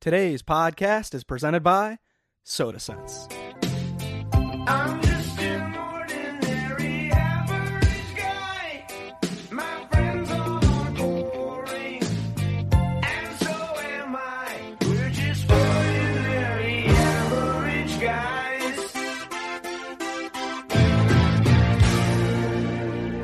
Today's podcast is presented by Sota Scents. I'm just an ordinary average guy. My friends are boring, and so am I. We're just ordinary average guys.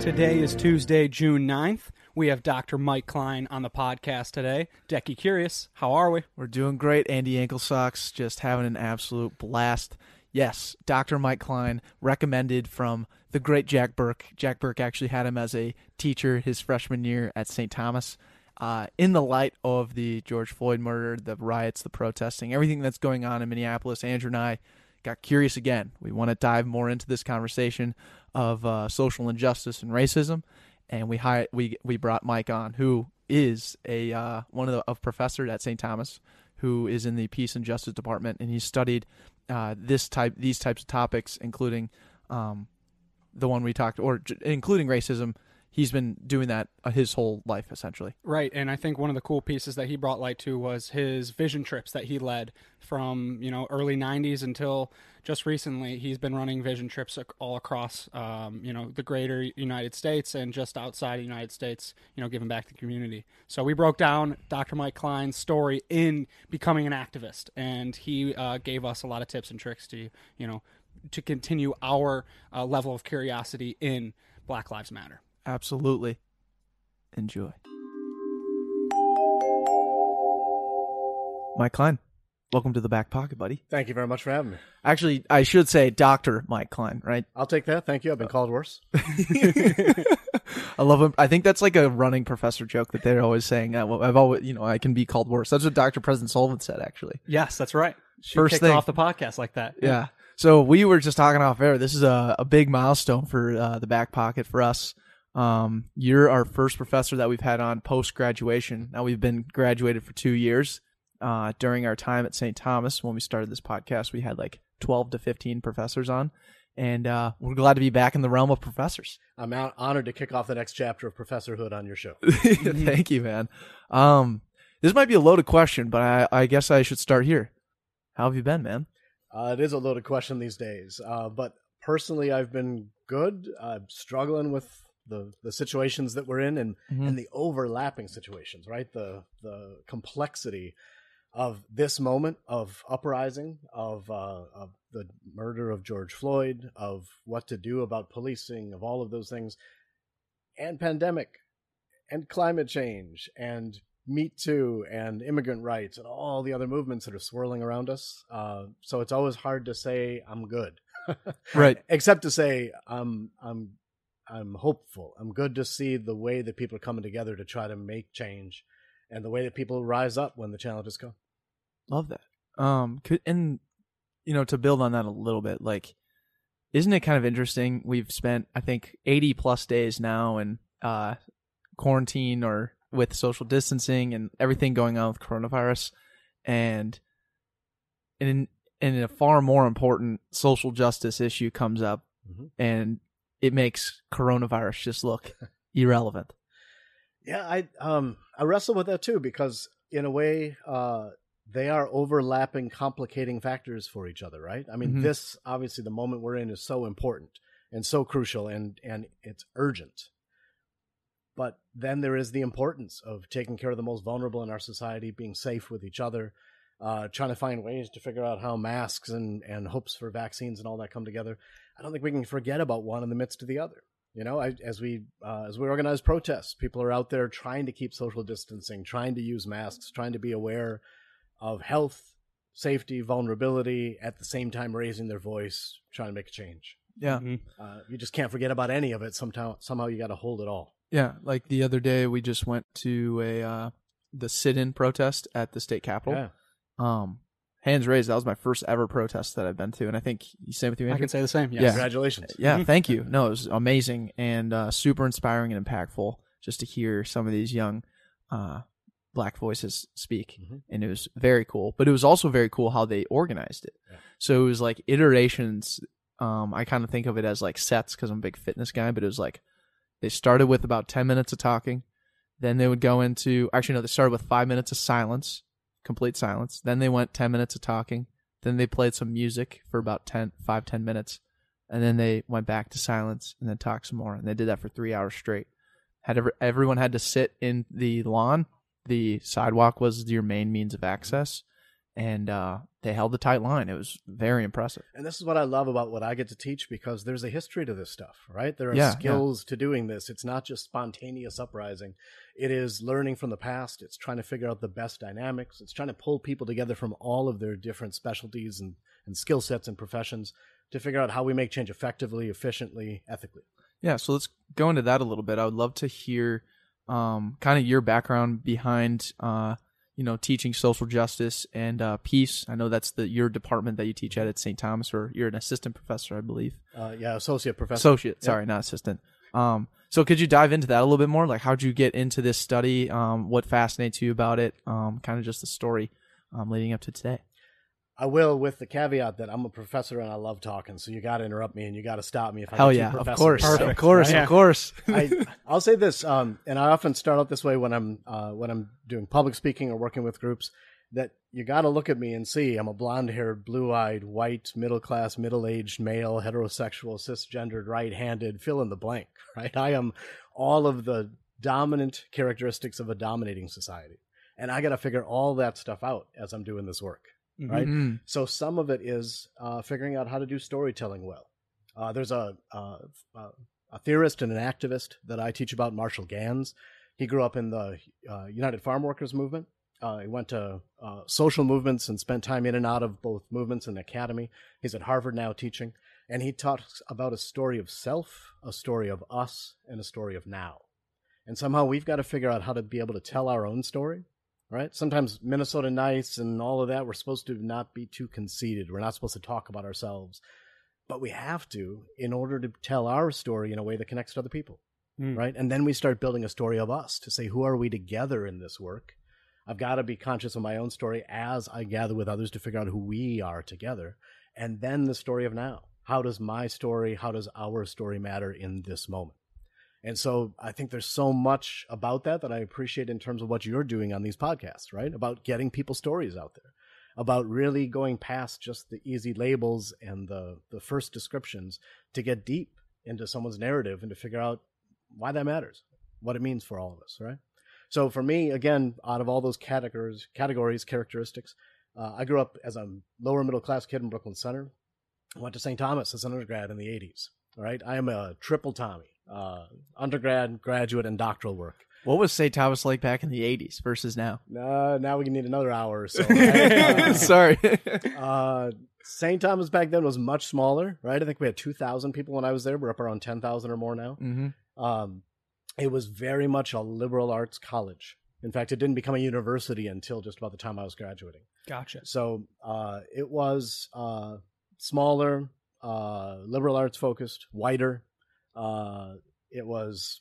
Today is Tuesday, June 9th. We have Dr. Mike Klein on the podcast today. Decky Curious, how are we? We're doing great. Andy Ankle Socks just having an absolute blast. Yes, Dr. Mike Klein recommended from the great Jack Burke. Jack Burke actually had him as a teacher his freshman year at St. Thomas. Uh, in the light of the George Floyd murder, the riots, the protesting, everything that's going on in Minneapolis, Andrew and I got curious again. We want to dive more into this conversation of uh, social injustice and racism, and we hired we we brought Mike on, who is a uh, one of the of professor at St. Thomas, who is in the Peace and Justice Department, and he studied uh, this type these types of topics, including um, the one we talked, or including racism. He's been doing that uh, his whole life, essentially. Right, and I think one of the cool pieces that he brought light to was his vision trips that he led from you know early '90s until just recently. He's been running vision trips all across um, you know the greater United States and just outside the United States. You know, giving back to the community. So we broke down Dr. Mike Klein's story in becoming an activist, and he uh, gave us a lot of tips and tricks to you know to continue our uh, level of curiosity in Black Lives Matter. Absolutely. Enjoy. Mike Klein, welcome to the back pocket, buddy. Thank you very much for having me. Actually, I should say Dr. Mike Klein, right? I'll take that. Thank you. I've been called worse. I love him. I think that's like a running professor joke that they're always saying. Uh, I've always, you know, I can be called worse. That's what Dr. President Sullivan said, actually. Yes, that's right. She First thing- off the podcast like that. Yeah. So we were just talking off air. This is a, a big milestone for uh, the back pocket for us. Um, you're our first professor that we've had on post graduation. Now we've been graduated for two years. Uh, during our time at St. Thomas, when we started this podcast, we had like 12 to 15 professors on, and uh, we're glad to be back in the realm of professors. I'm out, honored to kick off the next chapter of Professorhood on your show. Thank you, man. Um, this might be a loaded question, but I, I guess I should start here. How have you been, man? Uh, it is a loaded question these days, uh, but personally, I've been good. I'm struggling with the the situations that we're in and Mhm. and the overlapping situations, right? The the complexity of this moment of uprising, of uh, of the murder of George Floyd, of what to do about policing, of all of those things, and pandemic, and climate change, and Me Too, and immigrant rights, and all the other movements that are swirling around us. Uh, so it's always hard to say I'm good, Right. except to say I'm I'm I'm hopeful. I'm good to see the way that people are coming together to try to make change, and the way that people rise up when the challenges come. Love that. Um, could and you know to build on that a little bit, like, isn't it kind of interesting? We've spent I think eighty plus days now in uh quarantine or with social distancing and everything going on with coronavirus, and in and a far more important social justice issue comes up, Mhm. and it makes coronavirus just look irrelevant. Yeah, I um I wrestle with that too because in a way uh they are overlapping complicating factors for each other, right? I mean, Mhm. this obviously the moment we're in is so important and so crucial and and it's urgent. But then there is the importance of taking care of the most vulnerable in our society, being safe with each other, uh, trying to find ways to figure out how masks and, and hopes for vaccines and all that come together. I don't think we can forget about one in the midst of the other. You know, I, as we uh, as we organize protests, people are out there trying to keep social distancing, trying to use masks, trying to be aware of health, safety, vulnerability, at the same time raising their voice, trying to make a change. Yeah. Mhm. Uh, you just can't forget about any of it. Somehow, somehow you got to hold it all. Yeah, like the other day we just went to a uh the sit-in protest at the state capitol. Yeah. Um hands raised, that was my first ever protest that I've been to and I think you same with you I can say the same. Yes. Yeah. Congratulations. Yeah, thank you. No, it was amazing and uh super inspiring and impactful just to hear some of these young uh black voices speak Mhm. and it was very cool. But it was also very cool how they organized it. Yeah. So it was like iterations um I kind of think of it as like sets cuz I'm a big fitness guy, but it was like they started with about 10 minutes of talking. Then they would go into, actually, no, they started with five minutes of silence, complete silence. Then they went 10 minutes of talking. Then they played some music for about 10, 5, 10 minutes. And then they went back to silence and then talked some more. And they did that for three hours straight. Had ever, everyone had to sit in the lawn. The sidewalk was your main means of access. And uh, they held a tight line. It was very impressive. And this is what I love about what I get to teach because there's a history to this stuff, right? There are Yeah, skills to doing this. It's not just spontaneous uprising. It is learning from the past. It's trying to figure out the best dynamics. It's trying to pull people together from all of their different specialties and, and skill sets and professions to figure out how we make change effectively, efficiently, ethically. Yeah, so let's go into that a little bit. I would love to hear um, kind of your background behind, uh, you know, teaching social justice and uh, peace. I know that's the your department that you teach at at St. Thomas, or you're an assistant professor, I believe. Uh, yeah, associate professor. Associate, sorry, not assistant. Um, so could you dive into that a little bit more? Like, how'd you get into this study? Um, what fascinates you about it? Um, kind of just the story um, leading up to today. I will, with the caveat that I'm a professor and I love talking, so you got to interrupt me and you got to stop me if I Hell get too yeah, of course, myself, of course, right? of course. I, I'll say this, um, and I often start out this way when I'm uh, when I'm doing public speaking or working with groups. That you got to look at me and see I'm a blonde-haired, blue-eyed, white, middle-class, middle-aged male, heterosexual, cisgendered, right-handed, fill in the blank. Right? I am all of the dominant characteristics of a dominating society, and I got to figure all that stuff out as I'm doing this work. Right? Mhm. So some of it is uh, figuring out how to do storytelling well. Uh, there's a, uh, uh, a theorist and an activist that I teach about, Marshall Ganz. He grew up in the uh, United Farm Workers movement. Uh, he went to uh, social movements and spent time in and out of both movements and academy. He's at Harvard now teaching, and he talks about a story of self, a story of us, and a story of now. And somehow we've got to figure out how to be able to tell our own story right? Sometimes Minnesota nice and all of that, we're supposed to not be too conceited. We're not supposed to talk about ourselves, but we have to in order to tell our story in a way that connects to other people, Mm. right? And then we start building a story of us to say, who are we together in this work? I've got to be conscious of my own story as I gather with others to figure out who we are together. And then the story of now. How does my story, how does our story matter in this moment? And so I think there's so much about that that I appreciate in terms of what you're doing on these podcasts, right? About getting people's stories out there, about really going past just the easy labels and the, the first descriptions to get deep into someone's narrative and to figure out why that matters, what it means for all of us, right? So for me, again, out of all those categories, categories, characteristics, uh, I grew up as a lower middle class kid in Brooklyn Center. I went to St. Thomas as an undergrad in the 80s. All right. I am a triple Tommy, uh, undergrad, graduate, and doctoral work. What was St. Thomas like back in the 80s versus now? Uh, now we need another hour or so. right? Uh, Sorry. uh, St. Thomas back then was much smaller, right? I think we had 2,000 people when I was there. We're up around 10,000 or more now. hmm Um, it was very much a liberal arts college. In fact, it didn't become a university until just about the time I was graduating. Gotcha. So uh, it was uh, smaller, uh, liberal arts focused, whiter. Uh, it was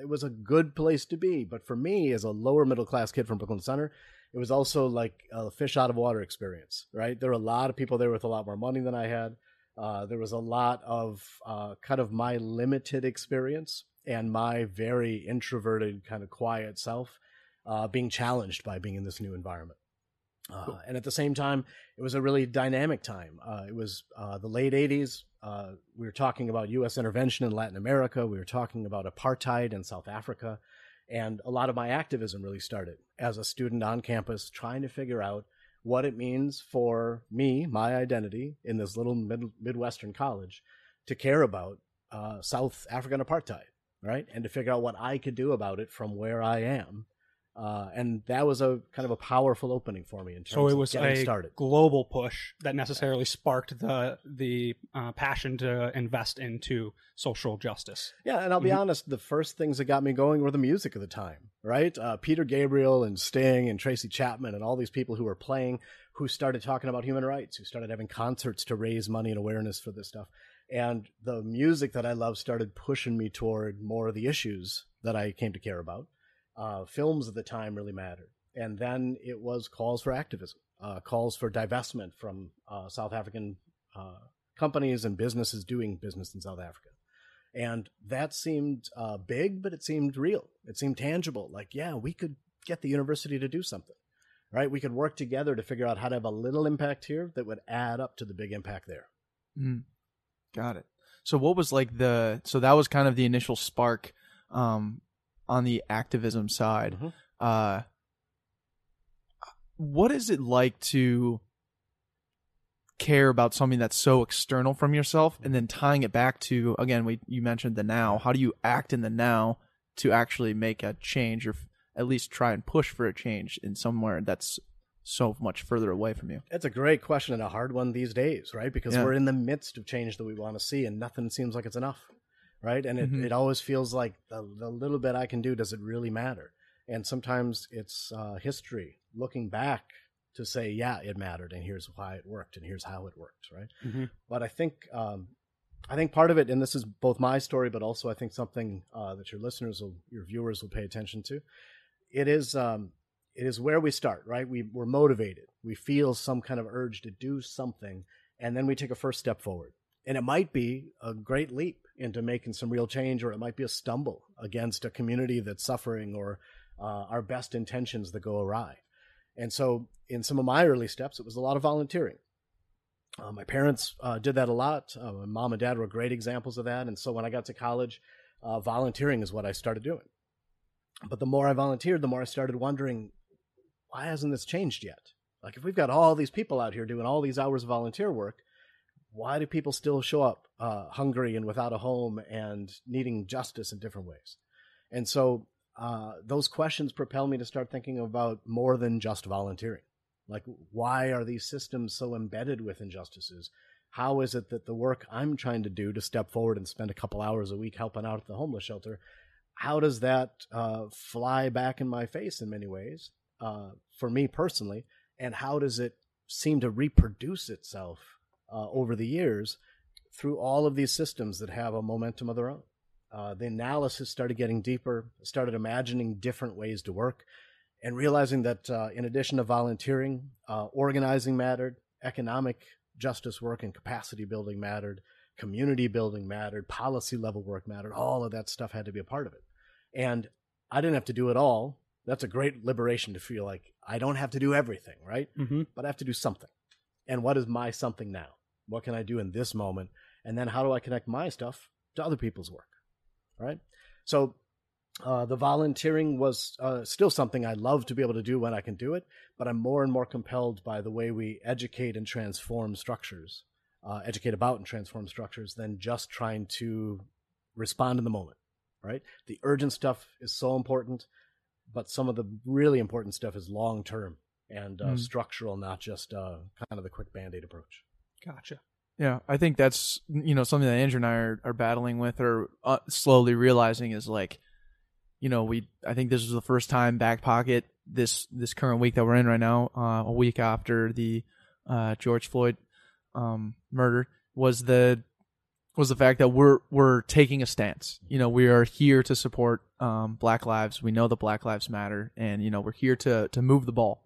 it was a good place to be, but for me, as a lower middle class kid from Brooklyn Center, it was also like a fish out of water experience. Right? There were a lot of people there with a lot more money than I had. Uh, there was a lot of uh, kind of my limited experience and my very introverted, kind of quiet self uh, being challenged by being in this new environment. Uh, and at the same time, it was a really dynamic time. Uh, it was uh, the late 80s. Uh, we were talking about U.S. intervention in Latin America. We were talking about apartheid in South Africa. And a lot of my activism really started as a student on campus trying to figure out what it means for me, my identity in this little mid- Midwestern college, to care about uh, South African apartheid, right? And to figure out what I could do about it from where I am. Uh, and that was a kind of a powerful opening for me in terms So it of was getting a started. global push that necessarily sparked the the uh, passion to invest into social justice. Yeah, and I'll be Mhm. honest, the first things that got me going were the music of the time, right? Uh, Peter Gabriel and Sting and Tracy Chapman and all these people who were playing, who started talking about human rights, who started having concerts to raise money and awareness for this stuff. And the music that I love started pushing me toward more of the issues that I came to care about. Uh, films at the time really mattered. And then it was calls for activism, uh, calls for divestment from uh, South African uh, companies and businesses doing business in South Africa. And that seemed uh, big, but it seemed real. It seemed tangible. Like, yeah, we could get the university to do something. right? We could work together to figure out how to have a little impact here that would add up to the big impact there. Mm. Got it. So what was like the so that was kind of the initial spark um on the activism side. Mhm. Uh what is it like to care about something that's so external from yourself and then tying it back to again we you mentioned the now. How do you act in the now to actually make a change or f- at least try and push for a change in somewhere that's so much further away from you? It's a great question and a hard one these days, right? Because Yeah. we're in the midst of change that we want to see and nothing seems like it's enough, right? And it, Mhm. it always feels like the, the little bit I can do, does it really matter? And sometimes it's uh, history looking back to say, yeah, it mattered and here's why it worked and here's how it worked, right? Mhm. But I think, um, I think part of it, and this is both my story, but also I think something uh, that your listeners will, your viewers will pay attention to. It is, um, it is where we start, right? We, we're motivated. We feel some kind of urge to do something, and then we take a first step forward. And it might be a great leap into making some real change, or it might be a stumble against a community that's suffering, or uh, our best intentions that go awry. And so, in some of my early steps, it was a lot of volunteering. Uh, my parents uh, did that a lot. Uh, my mom and dad were great examples of that. And so, when I got to college, uh, volunteering is what I started doing. But the more I volunteered, the more I started wondering, why hasn't this changed yet? Like, if we've got all these people out here doing all these hours of volunteer work, why do people still show up uh, hungry and without a home and needing justice in different ways? And so, uh, those questions propel me to start thinking about more than just volunteering. Like, why are these systems so embedded with injustices? How is it that the work I'm trying to do to step forward and spend a couple hours a week helping out at the homeless shelter, how does that uh, fly back in my face in many ways uh, for me personally? And how does it seem to reproduce itself uh, over the years through all of these systems that have a momentum of their own? Uh, the analysis started getting deeper, started imagining different ways to work, and realizing that uh, in addition to volunteering, uh, organizing mattered, economic justice work and capacity building mattered, community building mattered, policy level work mattered. All of that stuff had to be a part of it. And I didn't have to do it all. That's a great liberation to feel like I don't have to do everything, right? Mhm. But I have to do something. And what is my something now? What can I do in this moment? And then how do I connect my stuff to other people's work? Right? So uh, the volunteering was uh, still something I love to be able to do when I can do it, but I'm more and more compelled by the way we educate and transform structures, uh, educate about and transform structures, than just trying to respond in the moment. Right? The urgent stuff is so important, but some of the really important stuff is long term and uh, Mm. structural, not just uh, kind of the quick band aid approach. Gotcha. Yeah, I think that's you know something that Andrew and I are, are battling with or uh, slowly realizing is like, you know, we I think this was the first time back pocket this this current week that we're in right now, uh, a week after the uh, George Floyd um, murder was the was the fact that we're we're taking a stance. You know, we are here to support um, Black lives. We know that Black lives matter, and you know we're here to to move the ball.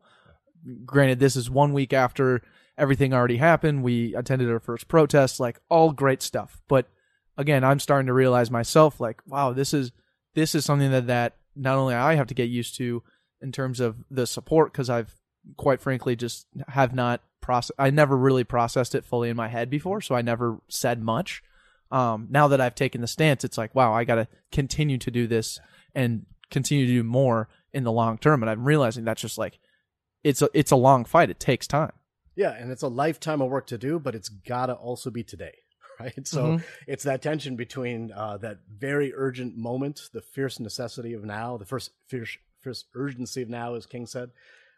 Granted, this is one week after everything already happened. We attended our first protest, like all great stuff. But again, I'm starting to realize myself, like, wow, this is this is something that that not only I have to get used to in terms of the support because I've quite frankly just have not process. I never really processed it fully in my head before, so I never said much. Um, now that I've taken the stance, it's like, wow, I got to continue to do this and continue to do more in the long term. And I'm realizing that's just like it's a it's a long fight. It takes time. Yeah, and it's a lifetime of work to do, but it's got to also be today, right? So Mhm. it's that tension between uh, that very urgent moment, the fierce necessity of now, the first fierce, fierce urgency of now, as King said,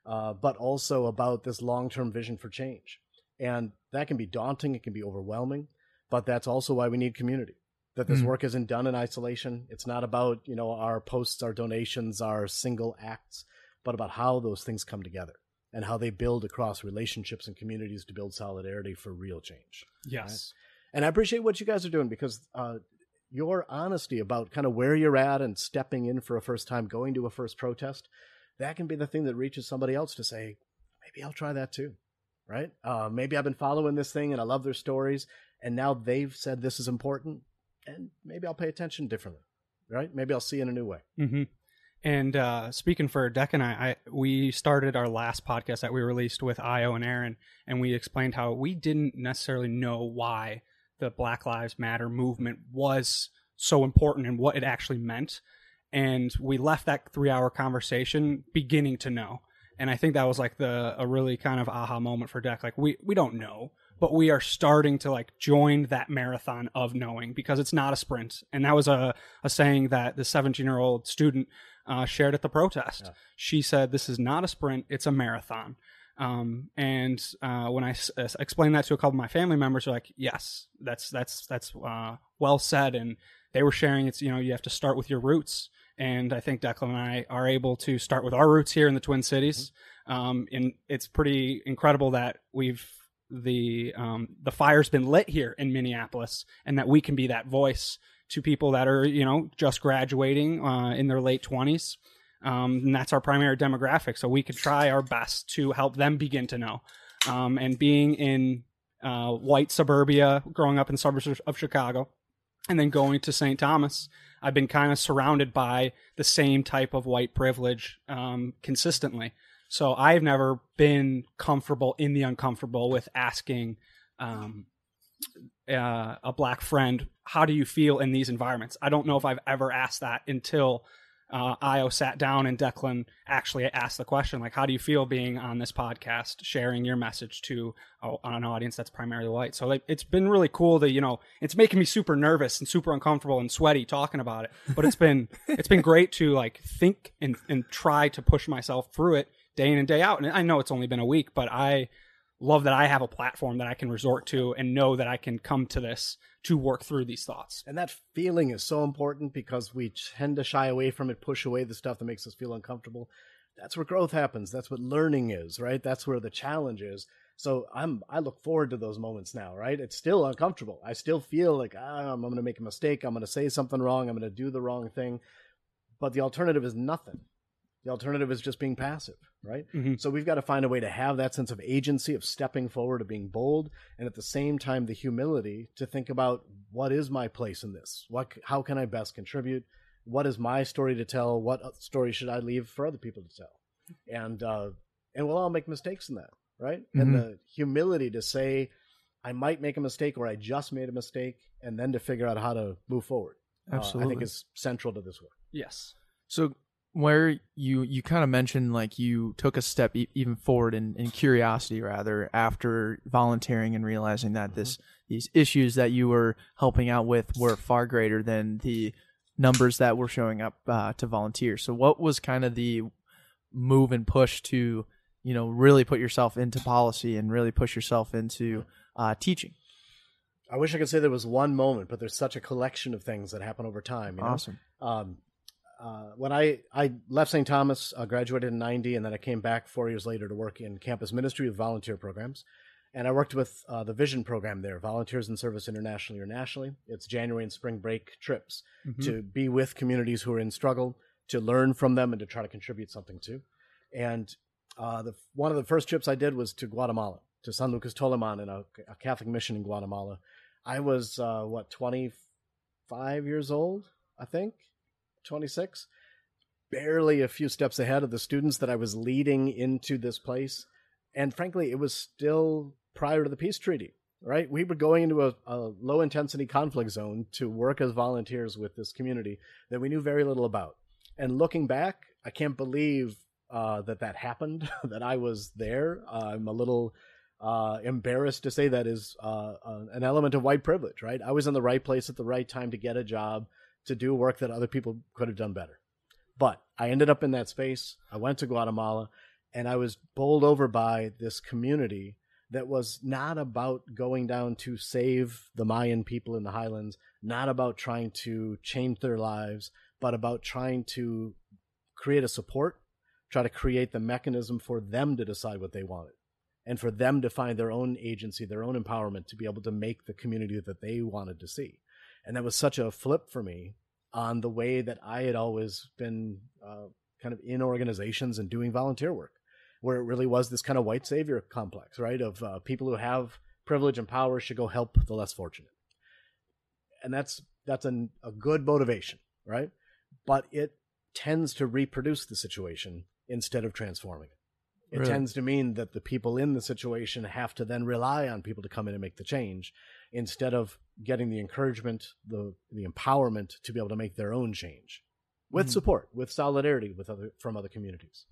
uh, but also about this long term vision for change. And that can be daunting, it can be overwhelming, but that's also why we need community. That this Mm. work isn't done in isolation. It's not about, you know, our posts, our donations, our single acts, but about how those things come together and how they build across relationships and communities to build solidarity for real change. Yes. And I appreciate what you guys are doing because uh, your honesty about kind of where you're at and stepping in for a first time, going to a first protest, that can be the thing that reaches somebody else to say, maybe I'll try that too. Right? Uh, maybe I've been following this thing and I love their stories, and now they've said this is important, and maybe I'll pay attention differently. Right? Maybe I'll see in a new way. hmm And uh, speaking for Deck and I, I, we started our last podcast that we released with Io and Aaron, and we explained how we didn't necessarily know why the Black Lives Matter movement was so important and what it actually meant. And we left that three hour conversation beginning to know. And I think that was like the a really kind of aha moment for Deck. Like we we don't know, but we are starting to like join that marathon of knowing because it's not a sprint. And that was a, a saying that the 17 year old student uh, shared at the protest. Yeah. She said, "This is not a sprint; it's a marathon." Um, and uh, when I s- s- explained that to a couple of my family members, they're like, "Yes, that's that's that's uh, well said." And they were sharing it's you know you have to start with your roots. And I think Declan and I are able to start with our roots here in the Twin Cities. Um, and it's pretty incredible that we've the um, the fire's been lit here in Minneapolis, and that we can be that voice to people that are you know just graduating uh, in their late twenties. Um, and that's our primary demographic. So we could try our best to help them begin to know. Um, and being in uh, white suburbia, growing up in suburbs of- Chicago, and then going to St. Thomas, I've been kind of surrounded by the same type of white privilege um, consistently. So I've never been comfortable in the uncomfortable with asking um, uh, a black friend, "How do you feel in these environments?" I don't know if I've ever asked that until uh, Io sat down and Declan actually asked the question, like, "How do you feel being on this podcast, sharing your message to an audience that's primarily white?" So like, it's been really cool to you know, it's making me super nervous and super uncomfortable and sweaty talking about it, but it's been it's been great to like think and and try to push myself through it day in and day out. And I know it's only been a week, but I love that I have a platform that I can resort to and know that I can come to this to work through these thoughts. And that feeling is so important because we tend to shy away from it, push away the stuff that makes us feel uncomfortable. That's where growth happens. That's what learning is, right? That's where the challenge is. So I'm I look forward to those moments now, right? It's still uncomfortable. I still feel like ah, I'm going to make a mistake. I'm going to say something wrong. I'm going to do the wrong thing. But the alternative is nothing. The alternative is just being passive, right? Mhm. So we've got to find a way to have that sense of agency, of stepping forward, of being bold, and at the same time the humility to think about what is my place in this? What how can I best contribute? What is my story to tell? What story should I leave for other people to tell? And uh, and we'll all make mistakes in that, right? And the humility to say, I might make a mistake or I just made a mistake, and then to figure out how to move forward. uh, I think is central to this work. Yes. So where you you kind of mentioned like you took a step e- even forward in, in curiosity rather after volunteering and realizing that this these issues that you were helping out with were far greater than the numbers that were showing up uh, to volunteer. So what was kind of the move and push to you know really put yourself into policy and really push yourself into uh, teaching? I wish I could say there was one moment, but there's such a collection of things that happen over time. You know? Awesome. um, uh, when I, I left St. Thomas, uh, graduated in 90, and then I came back four years later to work in campus ministry with volunteer programs. And I worked with uh, the Vision program there, Volunteers in Service internationally or nationally. It's January and spring break trips to be with communities who are in struggle, to learn from them, and to try to contribute something to. And uh, the, one of the first trips I did was to Guatemala, to San Lucas Tolimán in a, a Catholic mission in Guatemala. I was, uh, what, 25 years old, I think? 26 barely a few steps ahead of the students that I was leading into this place. And frankly, it was still prior to the peace treaty, right? We were going into a, a low intensity conflict zone to work as volunteers with this community that we knew very little about. And looking back, I can't believe uh, that that happened, that I was there. Uh, I'm a little uh, embarrassed to say that is uh, an element of white privilege, right? I was in the right place at the right time to get a job to do work that other people could have done better. But I ended up in that space. I went to Guatemala and I was bowled over by this community that was not about going down to save the Mayan people in the highlands, not about trying to change their lives, but about trying to create a support, try to create the mechanism for them to decide what they wanted and for them to find their own agency, their own empowerment to be able to make the community that they wanted to see. And that was such a flip for me on the way that I had always been uh, kind of in organizations and doing volunteer work, where it really was this kind of white savior complex, right? Of uh, people who have privilege and power should go help the less fortunate. And that's that's an, a good motivation, right? But it tends to reproduce the situation instead of transforming it. It Really? tends to mean that the people in the situation have to then rely on people to come in and make the change instead of getting the encouragement, the the empowerment to be able to make their own change with Mhm. support, with solidarity with other from other communities.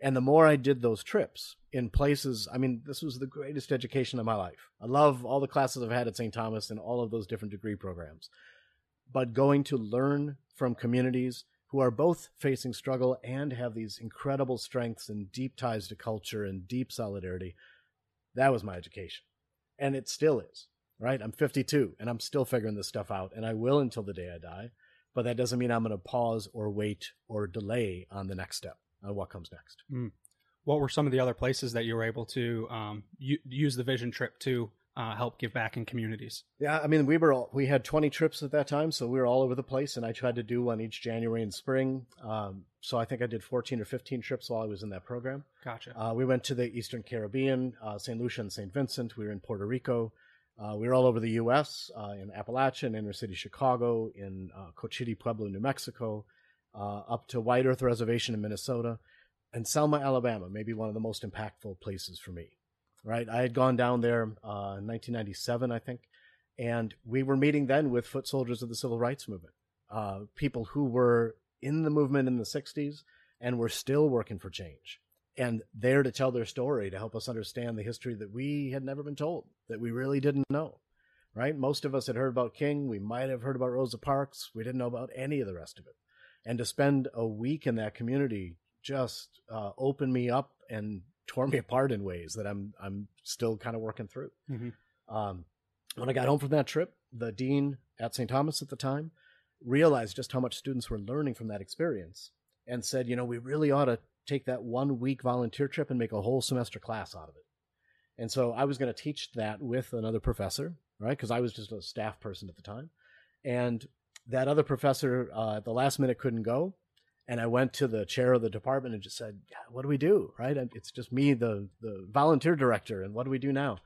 And the more I did those trips in places, I mean, this was the greatest education of my life. I love all the classes I've had at St. Thomas and all of those different degree programs. But going to learn from communities who are both facing struggle and have these incredible strengths and deep ties to culture and deep solidarity, that was my education. And it still is, right? I'm 52 and I'm still figuring this stuff out, and I will until the day I die. But that doesn't mean I'm going to pause or wait or delay on the next step, on what comes next. What were some of the other places that you were able to um, u- use the vision trip to uh, help give back in communities? Yeah, I mean, we were all, we had 20 trips at that time, so we were all over the place, and I tried to do one each January and spring. Um, so I think I did 14 or 15 trips while I was in that program. Gotcha. Uh, we went to the Eastern Caribbean, uh, St. Lucia and St. Vincent. We were in Puerto Rico. Uh, we were all over the U.S., uh, in Appalachia, in inner city Chicago, in uh, Cochiti Pueblo, New Mexico, uh, up to White Earth Reservation in Minnesota, and Selma, Alabama, maybe one of the most impactful places for me. Right, I had gone down there uh, in 1997, I think, and we were meeting then with foot soldiers of the civil rights movement, uh, people who were in the movement in the 60s and were still working for change and there to tell their story to help us understand the history that we had never been told, that we really didn't know. Right? Most of us had heard about King. We might have heard about Rosa Parks. We didn't know about any of the rest of it. And to spend a week in that community just uh, opened me up and tore me apart in ways that I'm I'm still kind of working through. Mhm. Um, when I got home from that trip, the dean at St. Thomas at the time realized just how much students were learning from that experience and said, you know, we really ought to take that one week volunteer trip and make a whole semester class out of it. And so I was going to teach that with another professor, right? Because I was just a staff person at the time. And that other professor uh, at the last minute couldn't go. And I went to the chair of the department and just said, What do we do? Right? It's just me, the, the volunteer director. And what do we do now?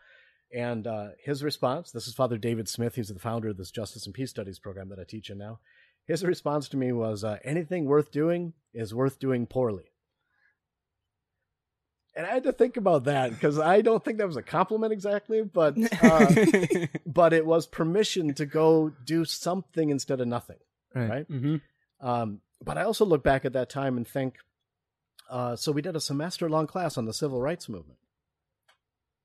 And uh, his response this is Father David Smith. He's the founder of this Justice and Peace Studies program that I teach in now. His response to me was, uh, Anything worth doing is worth doing poorly. And I had to think about that because I don't think that was a compliment exactly, but uh, but it was permission to go do something instead of nothing, Right. right? hmm Um, but I also look back at that time and think, uh, so we did a semester long class on the civil rights movement,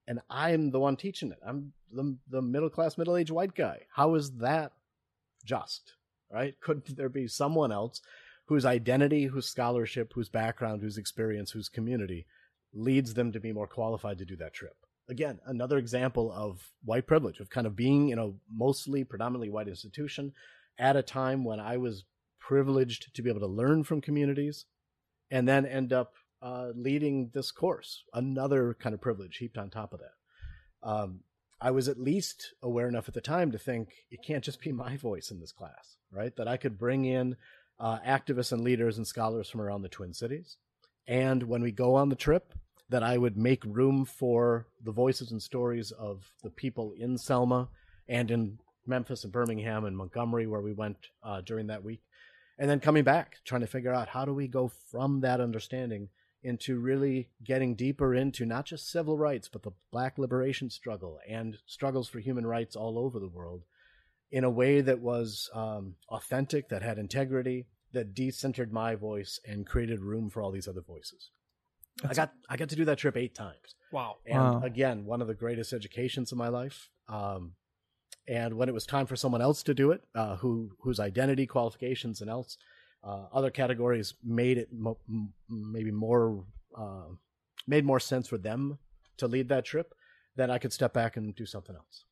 and I'm the one teaching it. I'm the the middle class, middle aged white guy. How is that just? Right? Couldn't there be someone else whose identity, whose scholarship, whose background, whose experience, whose community leads them to be more qualified to do that trip? Again, another example of white privilege, of kind of being in a mostly predominantly white institution at a time when I was privileged to be able to learn from communities and then end up uh, leading this course. Another kind of privilege heaped on top of that. Um, I was at least aware enough at the time to think it can't just be my voice in this class, right? That I could bring in uh, activists and leaders and scholars from around the Twin Cities. And when we go on the trip, that I would make room for the voices and stories of the people in Selma and in Memphis and Birmingham and Montgomery, where we went uh, during that week. And then coming back, trying to figure out how do we go from that understanding into really getting deeper into not just civil rights, but the black liberation struggle and struggles for human rights all over the world in a way that was um, authentic, that had integrity, that decentered my voice and created room for all these other voices. I got I got to do that trip eight times. Wow. And Wow. again, one of the greatest educations of my life. Um, and when it was time for someone else to do it, uh, who whose identity, qualifications, and else, uh, other categories made it mo- m- maybe more uh, made more sense for them to lead that trip, then I could step back and do something else.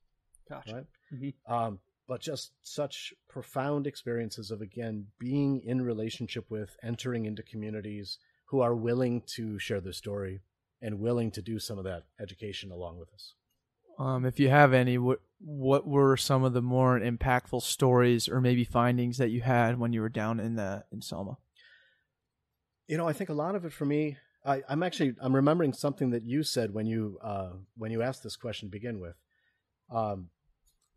Gotcha. Right. Mhm. Um, but just such profound experiences of again being in relationship with, entering into communities who are willing to share their story and willing to do some of that education along with us. Um, if you have any, what what were some of the more impactful stories or maybe findings that you had when you were down in the in Selma? You know, I think a lot of it for me. I, I'm actually I'm remembering something that you said when you uh, when you asked this question to begin with. Um,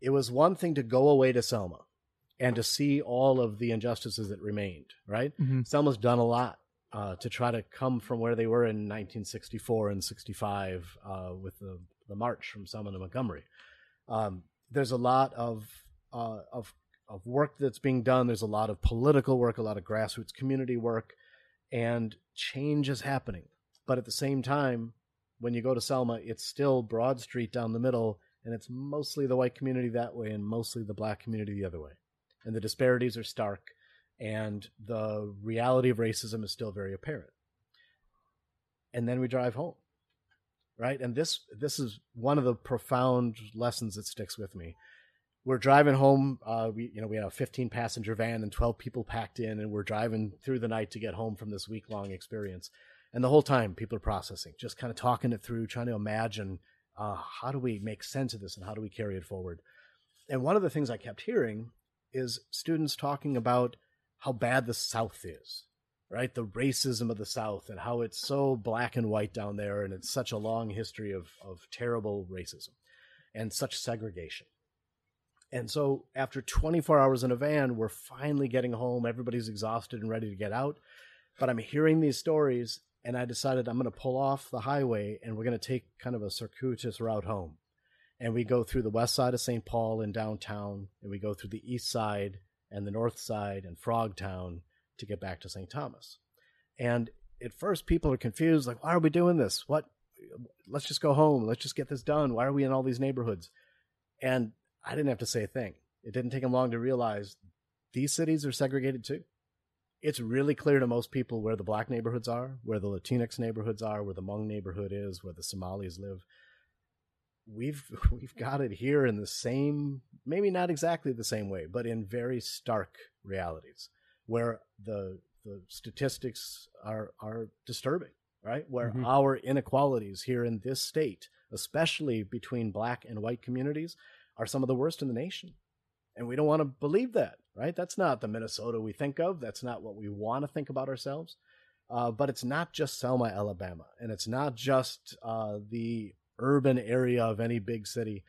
it was one thing to go away to Selma and to see all of the injustices that remained. Right, Mhm. Selma's done a lot uh, to try to come from where they were in 1964 and 65 uh, with the the march from Selma to Montgomery. Um, there's a lot of uh, of of work that's being done. There's a lot of political work, a lot of grassroots community work, and change is happening. But at the same time, when you go to Selma, it's still Broad Street down the middle, and it's mostly the white community that way and mostly the black community the other way. And the disparities are stark, and the reality of racism is still very apparent. And then we drive home, right? And this this is one of the profound lessons that sticks with me. We're driving home. Uh, we you know we had a 15 passenger van and 12 people packed in, and we're driving through the night to get home from this week long experience. And the whole time, people are processing, just kind of talking it through, trying to imagine uh, how do we make sense of this and how do we carry it forward. And one of the things I kept hearing is students talking about how bad the South is, right? The racism of the South and how it's so black and white down there, and it's such a long history of of terrible racism and such segregation. And so, after 24 hours in a van, we're finally getting home. Everybody's exhausted and ready to get out. But I'm hearing these stories, and I decided I'm going to pull off the highway and we're going to take kind of a circuitous route home. And we go through the west side of St. Paul and downtown, and we go through the east side and the north side and Frogtown to get back to St. Thomas. And at first, people are confused like, why are we doing this? What? Let's just go home. Let's just get this done. Why are we in all these neighborhoods? And I didn't have to say a thing. It didn't take them long to realize these cities are segregated too. It's really clear to most people where the black neighborhoods are, where the Latinx neighborhoods are, where the Hmong neighborhood is, where the Somalis live. We've we've got it here in the same, maybe not exactly the same way, but in very stark realities where the the statistics are are disturbing, right? Where Mhm. our inequalities here in this state, especially between black and white communities, are some of the worst in the nation. And we don't want to believe that, right? That's not the Minnesota we think of. That's not what we want to think about ourselves. Uh, but it's not just Selma, Alabama, and it's not just uh, the urban area of any big city.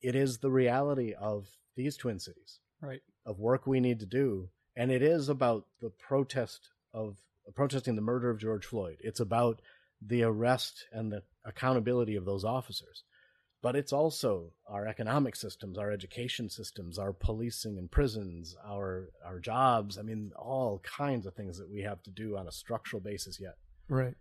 It is the reality of these twin cities Right. of work we need to do, and it is about the protest of protesting the murder of George Floyd. It's about the arrest and the accountability of those officers. But it's also our economic systems, our education systems, our policing and prisons, our our jobs. I mean, all kinds of things that we have to do on a structural basis yet. Right.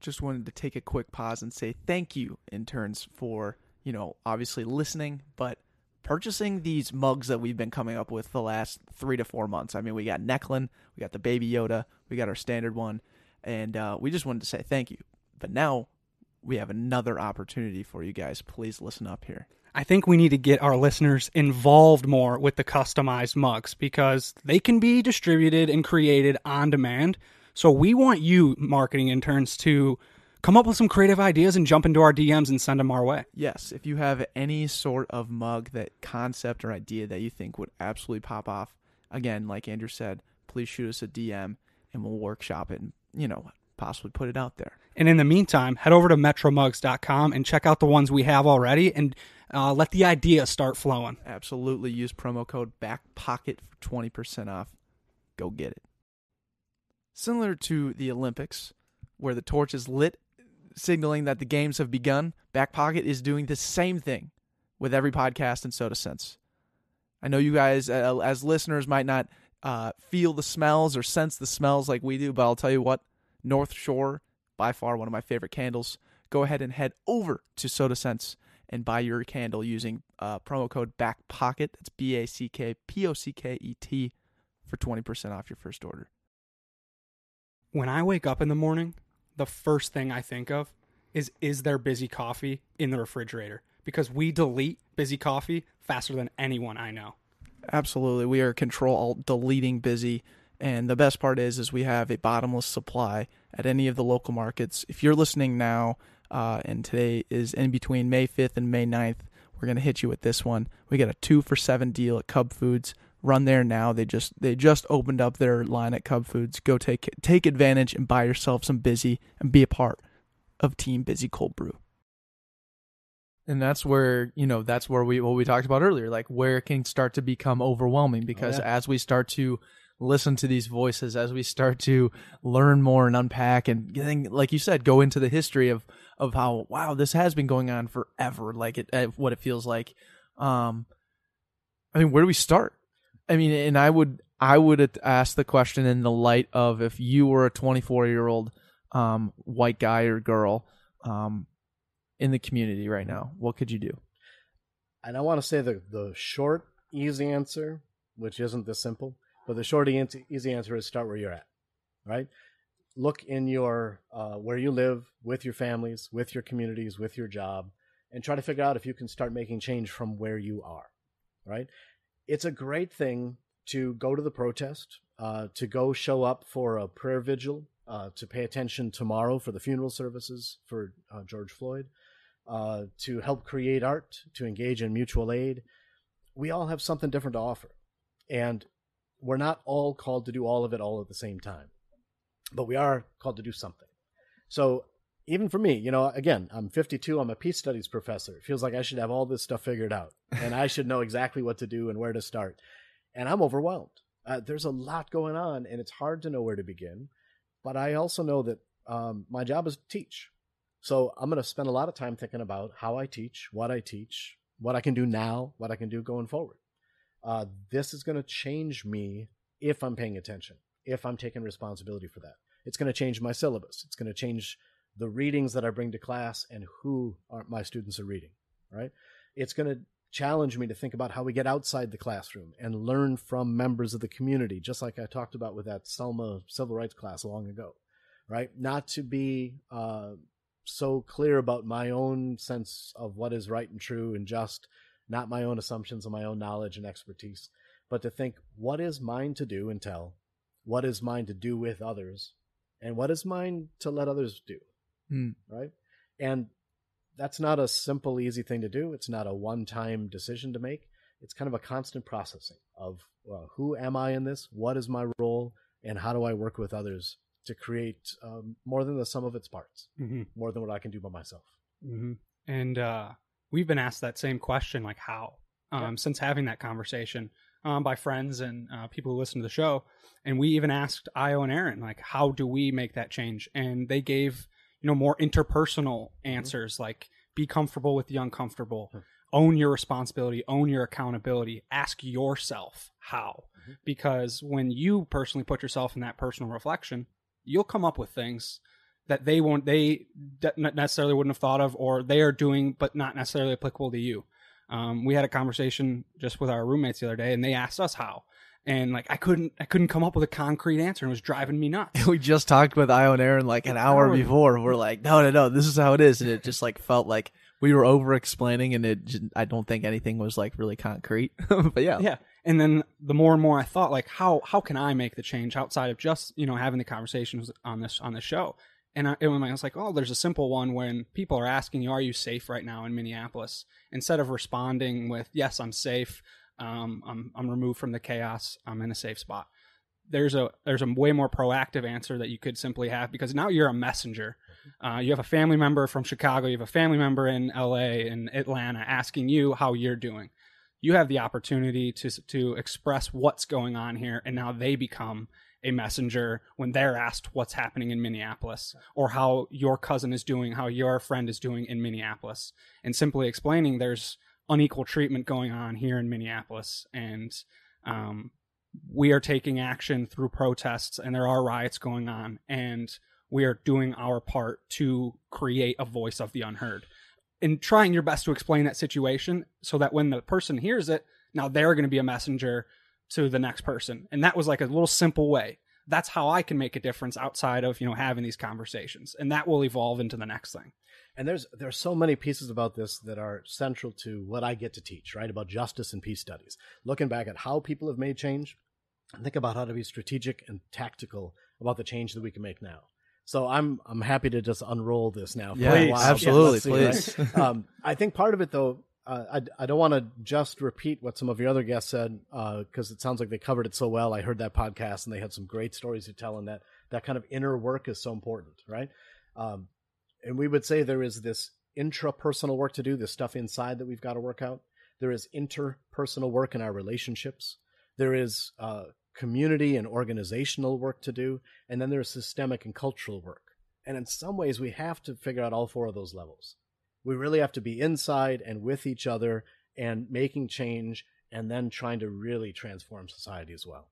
Just wanted to take a quick pause and say thank you, interns, for, you know, obviously listening, but purchasing these mugs that we've been coming up with the last three to four months. I mean, we got Necklin, we got the Baby Yoda, we got our standard one, and uh, we just wanted to say thank you. But now we have another opportunity for you guys. Please listen up here. I think we need to get our listeners involved more with the customized mugs because they can be distributed and created on demand. So we want you, marketing interns, to come up with some creative ideas and jump into our DMs and send them our way. Yes, if you have any sort of mug that concept or idea that you think would absolutely pop off, again, like Andrew said, please shoot us a DM and we'll workshop it and, you know, possibly put it out there. And in the meantime, head over to metromugs.com and check out the ones we have already and uh, let the idea start flowing. Absolutely use promo code BACKPOCKET for 20% off. Go get it. Similar to the Olympics, where the torch is lit, signaling that the games have begun, Back Pocket is doing the same thing with every podcast in Sota Scents. I know you guys, uh, as listeners, might not uh, feel the smells or sense the smells like we do, but I'll tell you what, North Shore, by far one of my favorite candles. Go ahead and head over to Sota Scents and buy your candle using uh, promo code BACKPOCKET. That's B A C K P O C K E T for 20% off your first order. When I wake up in the morning, the first thing I think of is is there Bizzy coffee in the refrigerator? Because we delete Bizzy coffee faster than anyone I know. Absolutely. We are control alt deleting Bizzy. And the best part is is we have a bottomless supply at any of the local markets. If you're listening now, uh, and today is in between May 5th and May 9th, we're gonna hit you with this one. We got a two for seven deal at Cub Foods. Run there now. They just they just opened up their line at Cub Foods. Go take take advantage and buy yourself some Bizzy and be a part of Team Bizzy Cold Brew. And that's where, you know, that's where we what we talked about earlier, like where it can start to become overwhelming because yeah. as we start to listen to these voices, as we start to learn more and unpack and getting, like you said, go into the history of of how wow, this has been going on forever, like it what it feels like. Um I mean, where do we start? I mean, and I would I would ask the question in the light of if you were a 24 year old um, white guy or girl um, in the community right now, what could you do? And I want to say the the short, easy answer, which isn't this simple, but the short, easy answer is start where you're at, right? Look in your uh, where you live with your families, with your communities, with your job, and try to figure out if you can start making change from where you are, right? It's a great thing to go to the protest, uh, to go show up for a prayer vigil, uh, to pay attention tomorrow for the funeral services for uh, George Floyd, uh, to help create art, to engage in mutual aid. We all have something different to offer. And we're not all called to do all of it all at the same time, but we are called to do something. So even for me, you know, again, I'm 52. I'm a peace studies professor. It feels like I should have all this stuff figured out, and I should know exactly what to do and where to start. And I'm overwhelmed. Uh, there's a lot going on, and it's hard to know where to begin. But I also know that um, my job is to teach. So I'm going to spend a lot of time thinking about how I teach, what I teach, what I can do now, what I can do going forward. Uh, this is going to change me if I'm paying attention, if I'm taking responsibility for that. It's going to change my syllabus. It's going to change the readings that I bring to class and who are, my students are reading, right? It's going to challenge me to think about how we get outside the classroom and learn from members of the community, just like I talked about with that Selma civil rights class long ago, right? Not to be uh, so clear about my own sense of what is right and true and just, not my own assumptions and my own knowledge and expertise, but to think what is mine to do and tell, what is mine to do with others, and what is mine to let others do, Hmm. right? And that's not a simple, easy thing to do. It's not a one time decision to make. It's kind of a constant processing of well, who am I in this? What is my role? And how do I work with others to create um, more than the sum of its parts, Mm-hmm. more than what I can do by myself? hmm And uh, we've been asked that same question, like how, um, Yeah. since having that conversation um, by friends and uh, people who listen to the show. And we even asked Io and Aaron, like, how do we make that change? And they gave, you know, more interpersonal answers, like be comfortable with the uncomfortable, Hmm. own your responsibility, own your accountability, ask yourself how. Mhm. Because when you personally put yourself in that personal reflection, you'll come up with things that they won't they necessarily wouldn't have thought of or they are doing but not necessarily applicable to you um, we had a conversation just with our roommates the other day and they asked us how and like i couldn't i couldn't come up with a concrete answer and it was driving me nuts we just talked with Io and Aaron like an hour before. We're like, no, no, no, this is how it is, and it just like felt like we were over explaining, and it. I don't think anything was like really concrete. but yeah, yeah and then the more and more i thought like how how can i make the change outside of just you know having the conversations on this on the show and I, and I was like, oh, there's a simple one when people are asking you, are you safe right now in Minneapolis? Instead of responding with, yes, I'm safe, um, I'm, I'm removed from the chaos, I'm in a safe spot. There's a there's a way more proactive answer that you could simply have because now you're a messenger. Uh, you have a family member from Chicago, you have a family member in L.A. and Atlanta asking you how you're doing. You have the opportunity to to express what's going on here, and now they become a messenger when they're asked what's happening in Minneapolis or how your cousin is doing, how your friend is doing in Minneapolis, and simply explaining there's unequal treatment going on here in Minneapolis, and um, we are taking action through protests, and there are riots going on, and we are doing our part to create a voice of the unheard. And trying your best to explain that situation so that when the person hears it, now they're going to be a messenger to the next person. And that was like a little simple way. That's how I can make a difference outside of, you know, having these conversations. And that will evolve into the next thing. And there's there's so many pieces about this that are central to what I get to teach, right? About justice and peace studies. Looking back at how people have made change, and think about how to be strategic and tactical about the change that we can make now. So I'm I'm happy to just unroll this now. For Yeah, a while. absolutely, Let's see, please. right? um, I think part of it though, uh, I I don't want to just repeat what some of your other guests said because it sounds like they covered it so well. I heard that podcast and they had some great stories to tell, and that that kind of inner work is so important, right? Um, and we would say there is this intrapersonal work to do, this stuff inside that we've got to work out. There is interpersonal work in our relationships. There is uh, community and organizational work to do. And then there's systemic and cultural work. And in some ways, we have to figure out all four of those levels. We really have to be inside and with each other and making change and then trying to really transform society as well.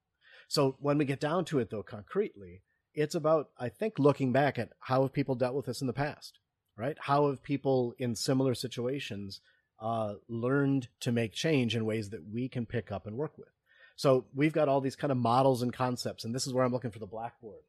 So when we get down to it, though, concretely, it's about, I think, looking back at how have people dealt with this in the past, right? How have people in similar situations uh, learned to make change in ways that we can pick up and work with? So we've got all these kind of models and concepts, and this is where I'm looking for the blackboard.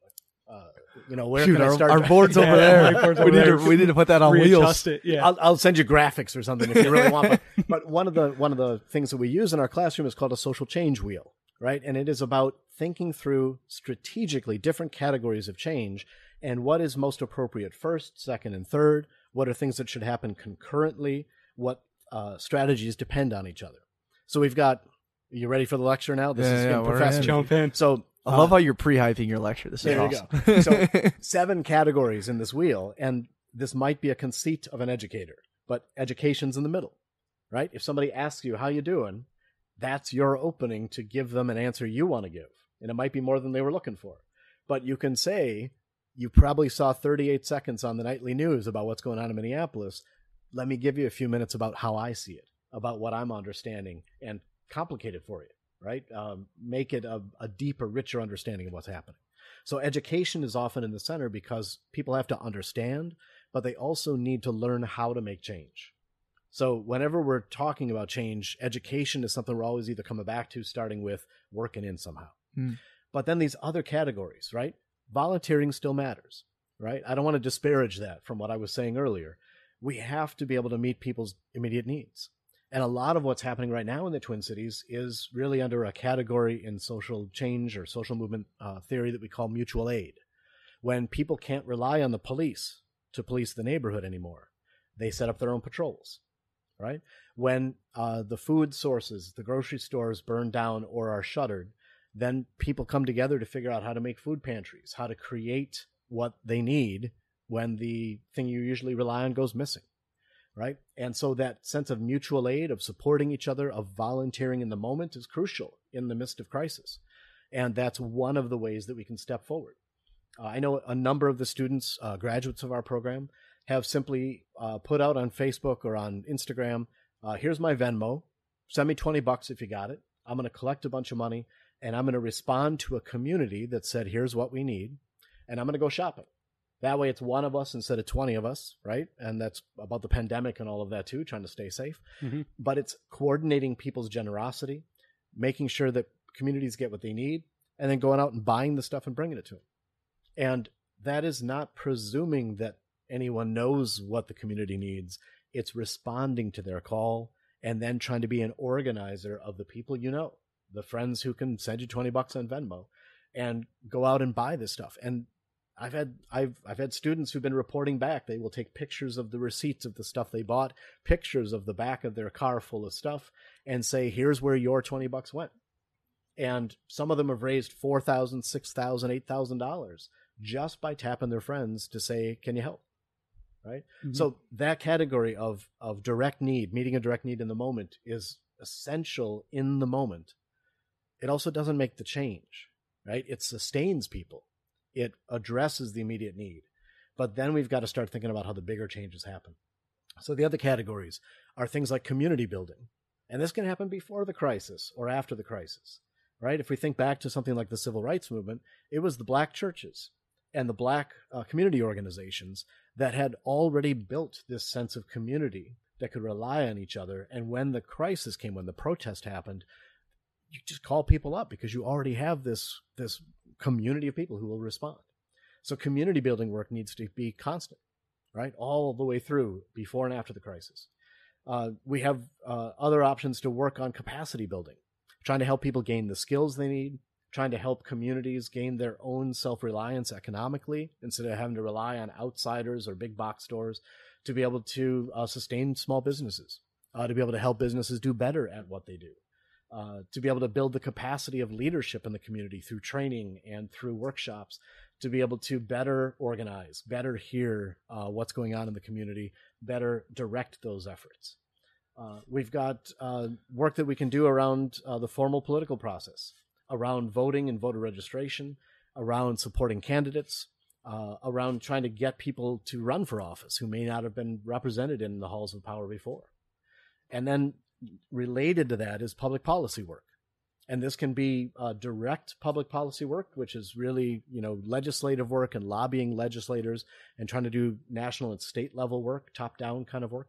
Uh, you know, where Shoot, can I our, start? our board's Yeah, over there. whiteboard's we over need there. to we need to put that on Readjust wheels. it. Yeah. I'll, I'll send you graphics or something if you really want. But, but one of the one of the things that we use in our classroom is called a social change wheel, right? And it is about thinking through strategically different categories of change and what is most appropriate first, second, and third. What are things that should happen concurrently? What uh, strategies depend on each other? So we've got. You ready for the lecture now? This Yeah, is yeah, getting we're in. Jump in. So I uh, love how you're pre-hyping your lecture. This is awesome. So seven categories in this wheel, and this might be a conceit of an educator, but education's in the middle, right? If somebody asks you how you doing, that's your opening to give them an answer you want to give, and it might be more than they were looking for. But you can say you probably saw 38 seconds on the nightly news about what's going on in Minneapolis. Let me give you a few minutes about how I see it, about what I'm understanding, and complicate it for you, right? Um, make it a, a deeper, richer understanding of what's happening. So education is often in the center because people have to understand, but they also need to learn how to make change. So whenever we're talking about change, education is something we're always either coming back to, starting with working in somehow. Hmm. But then these other categories, right? Volunteering still matters, right? I don't want to disparage that from what I was saying earlier. We have to be able to meet people's immediate needs. And a lot of what's happening right now in the Twin Cities is really under a category in social change or social movement uh, theory that we call mutual aid. When people can't rely on the police to police the neighborhood anymore, they set up their own patrols, right? When uh, the food sources, the grocery stores burn down or are shuttered, then people come together to figure out how to make food pantries, how to create what they need when the thing you usually rely on goes missing right? And so that sense of mutual aid, of supporting each other, of volunteering in the moment is crucial in the midst of crisis. And that's one of the ways that we can step forward. Uh, I know a number of the students, uh, graduates of our program, have simply uh, put out on Facebook or on Instagram, uh, here's my Venmo. Send me 20 bucks if you got it. I'm going to collect a bunch of money and I'm going to respond to a community that said, here's what we need. And I'm going to go shopping. That way, it's one of us instead of 20 of us, right? And that's about the pandemic and all of that too, trying to stay safe. Mhm. But it's coordinating people's generosity, making sure that communities get what they need, and then going out and buying the stuff and bringing it to them. And that is not presuming that anyone knows what the community needs. It's responding to their call and then trying to be an organizer of the people you know, the friends who can send you 20 bucks on Venmo and go out and buy this stuff. And I've had I've I've had students who've been reporting back. They will take pictures of the receipts of the stuff they bought, pictures of the back of their car full of stuff, and say, "Here's where your twenty bucks went." And some of them have raised four thousand, six thousand, eight thousand dollars just by tapping their friends to say, "Can you help?" Right. Mhm. So that category of of direct need, meeting a direct need in the moment, is essential in the moment. It also doesn't make the change, right? It sustains people it addresses the immediate need. But then we've got to start thinking about how the bigger changes happen. So the other categories are things like community building. And this can happen before the crisis or after the crisis, right? If we think back to something like the civil rights movement, it was the black churches and the black uh, community organizations that had already built this sense of community that could rely on each other. And when the crisis came, when the protest happened, you just call people up because you already have this this community of people who will respond. So community building work needs to be constant, right? All the way through, before and after the crisis. Uh, we have uh, other options to work on capacity building, trying to help people gain the skills they need, trying to help communities gain their own self reliance economically instead of having to rely on outsiders or big box stores to be able to uh, sustain small businesses, uh, to be able to help businesses do better at what they do uh, to be able to build the capacity of leadership in the community through training and through workshops to be able to better organize, better hear uh, what's going on in the community, better direct those efforts. Uh, we've got uh, work that we can do around uh, the formal political process, around voting and voter registration, around supporting candidates, uh, around trying to get people to run for office who may not have been represented in the halls of power before. And then related to that is public policy work. And this can be uh, direct public policy work, which is really, you know, legislative work and lobbying legislators and trying to do national and state level work, top down kind of work.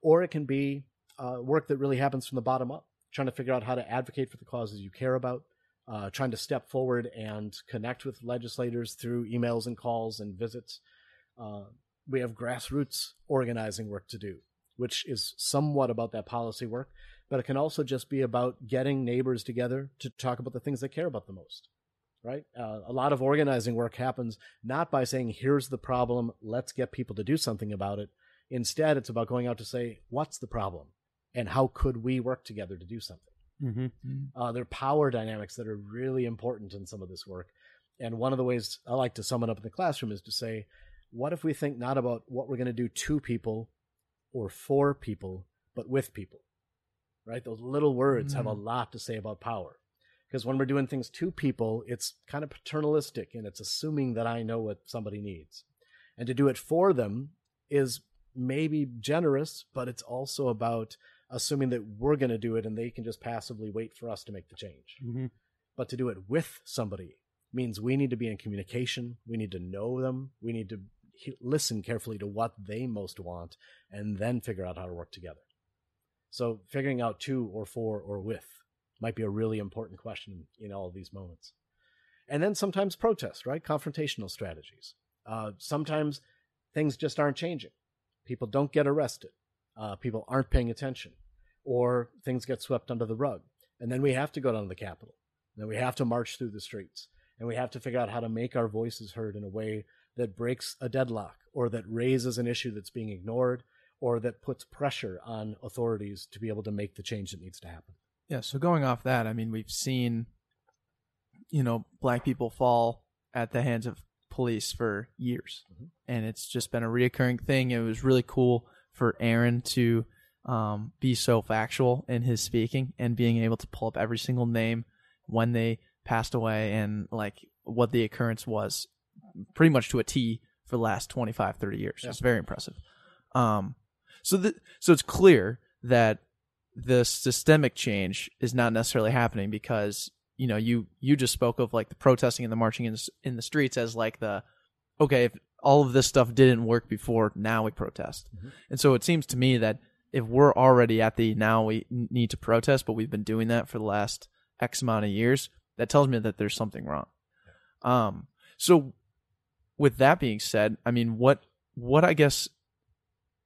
Or it can be uh, work that really happens from the bottom up, trying to figure out how to advocate for the causes you care about, uh, trying to step forward and connect with legislators through emails and calls and visits. Uh, we have grassroots organizing work to do, which is somewhat about that policy work, but it can also just be about getting neighbors together to talk about the things they care about the most. Right? Uh, a lot of organizing work happens not by saying, here's the problem, let's get people to do something about it. Instead, it's about going out to say, what's the problem? And how could we work together to do something? Mm-hmm. Uh, there are power dynamics that are really important in some of this work. And one of the ways I like to sum it up in the classroom is to say, what if we think not about what we're going to do to people or for people, but with people? Right? Those little words have a Mm. lot to say about power. Because when we're doing things to people, it's kind of paternalistic and it's assuming that I know what somebody needs. And to do it for them is maybe generous, but it's also about assuming that we're going to do it and they can just passively wait for us to make the change. Mm-hmm. But to do it with somebody means we need to be in communication. We need to know them. We need to listen carefully to what they most want and then figure out how to work together. So figuring out to or for or with might be a really important question in all of these moments. And then sometimes protest, right? Confrontational strategies. Uh, sometimes things just aren't changing. People don't get arrested. Uh, people aren't paying attention, or things get swept under the rug. And then we have to go down to the Capitol. Then we have to march through the streets. And we have to figure out how to make our voices heard in a way that breaks a deadlock, or that raises an issue that's being ignored, or that puts pressure on authorities to be able to make the change that needs to happen. Yeah, so going off that, I mean, we've seen, you know, black people fall at the hands of police for years, Mhm. and it's just been a reoccurring thing. It was really cool for Aaron to um, be so factual in his speaking and being able to pull up every single name when they passed away and like what the occurrence was, pretty much to a T for the last 25, 30 years. Yeah. It's very impressive. Um, so the, so it's clear that the systemic change is not necessarily happening because you know you you just spoke of like the protesting and the marching in the, in the streets as like the okay if all of this stuff didn't work before now we protest Mhm. and so it seems to me that if we're already at the now we need to protest but we've been doing that for the last x amount of years that tells me that there's something wrong um so with that being said i mean what what i guess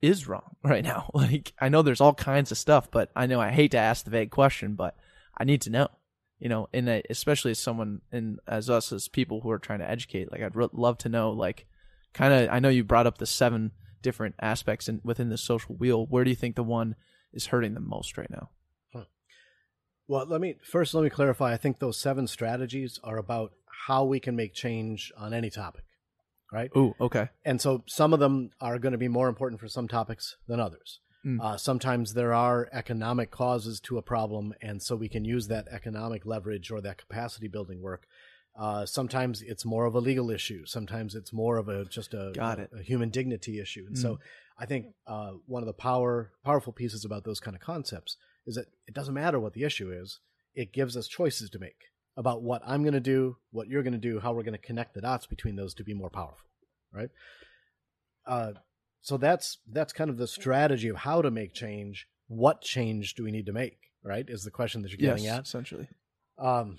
is wrong right now. Like I know there's all kinds of stuff, but I know I hate to ask the vague question, but I need to know. You know, and especially as someone and as us as people who are trying to educate, like I'd re- love to know, like, kind of. I know you brought up the seven different aspects in, within the social wheel. Where do you think the one is hurting the most right now? Well, let me first let me clarify. I think those seven strategies are about how we can make change on any topic, right? Ooh, okay. And so some of them are going to be more important for some topics than others. Mm. Uh, sometimes there are economic causes to a problem, and so we can use that economic leverage or that capacity building work. Uh, sometimes it's more of a legal issue. Sometimes it's more of a just a, Got it. a human dignity issue. And so I think uh, one of the power powerful pieces about those kind of concepts is that it doesn't matter what the issue is. It gives us choices to make about what I'm going to do, what you're going to do, how we're going to connect the dots between those to be more powerful, right? Uh, so that's that's kind of the strategy of how to make change. What change do we need to make? Right, is the question that you're Yes, getting at. essentially. Um,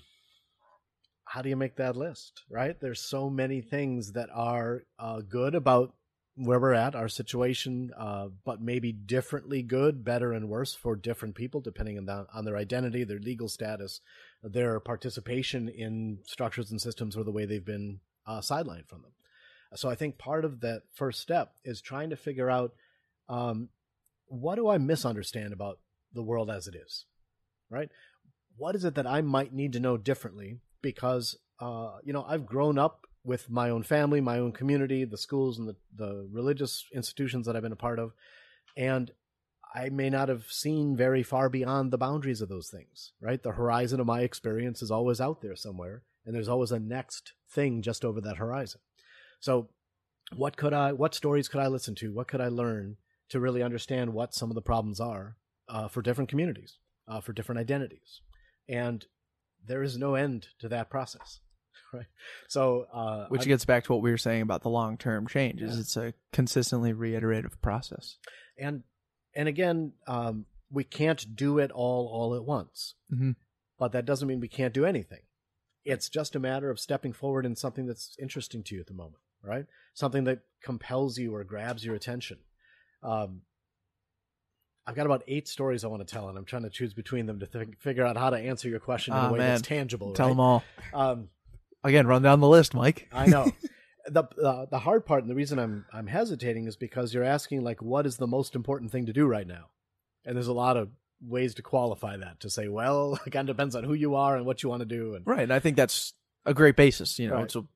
how do you make that list? Right, there's so many things that are uh, good about where we're at, our situation, uh, but maybe differently good, better, and worse for different people depending on, the, on their identity, their legal status, their participation in structures and systems, or the way they've been uh, sidelined from them. So I think part of that first step is trying to figure out um, what do I misunderstand about the world as it is, right? What is it that I might need to know differently? Because uh, you know I've grown up with my own family, my own community, the schools and the, the religious institutions that I've been a part of. And I may not have seen very far beyond the boundaries of those things, right? The horizon of my experience is always out there somewhere, and there's always a next thing just over that horizon. So, what could I, what stories could I listen to? What could I learn to really understand what some of the problems are uh, for different communities, uh, for different identities? And there is no end to that process, right? So, uh, Which I- gets back to what we were saying about the long term change. Is Yeah. it's a consistently reiterative process. and and again um, we can't do it all all at once Mhm. but that doesn't mean we can't do anything it's just a matter of stepping forward in something that's interesting to you at the moment right something that compels you or grabs your attention um, i've got about eight stories i want to tell and i'm trying to choose between them to th- figure out how to answer your question in Ah, a way man. that's tangible Tell right? them all. um, Again, run down the list, Mike. I know. the uh, the hard part and the reason I'm I'm hesitating is because you're asking like what is the most important thing to do right now, and there's a lot of ways to qualify that to say well it kind of depends on who you are and what you want to do and Right. And I think that's a great basis. You know, Right. so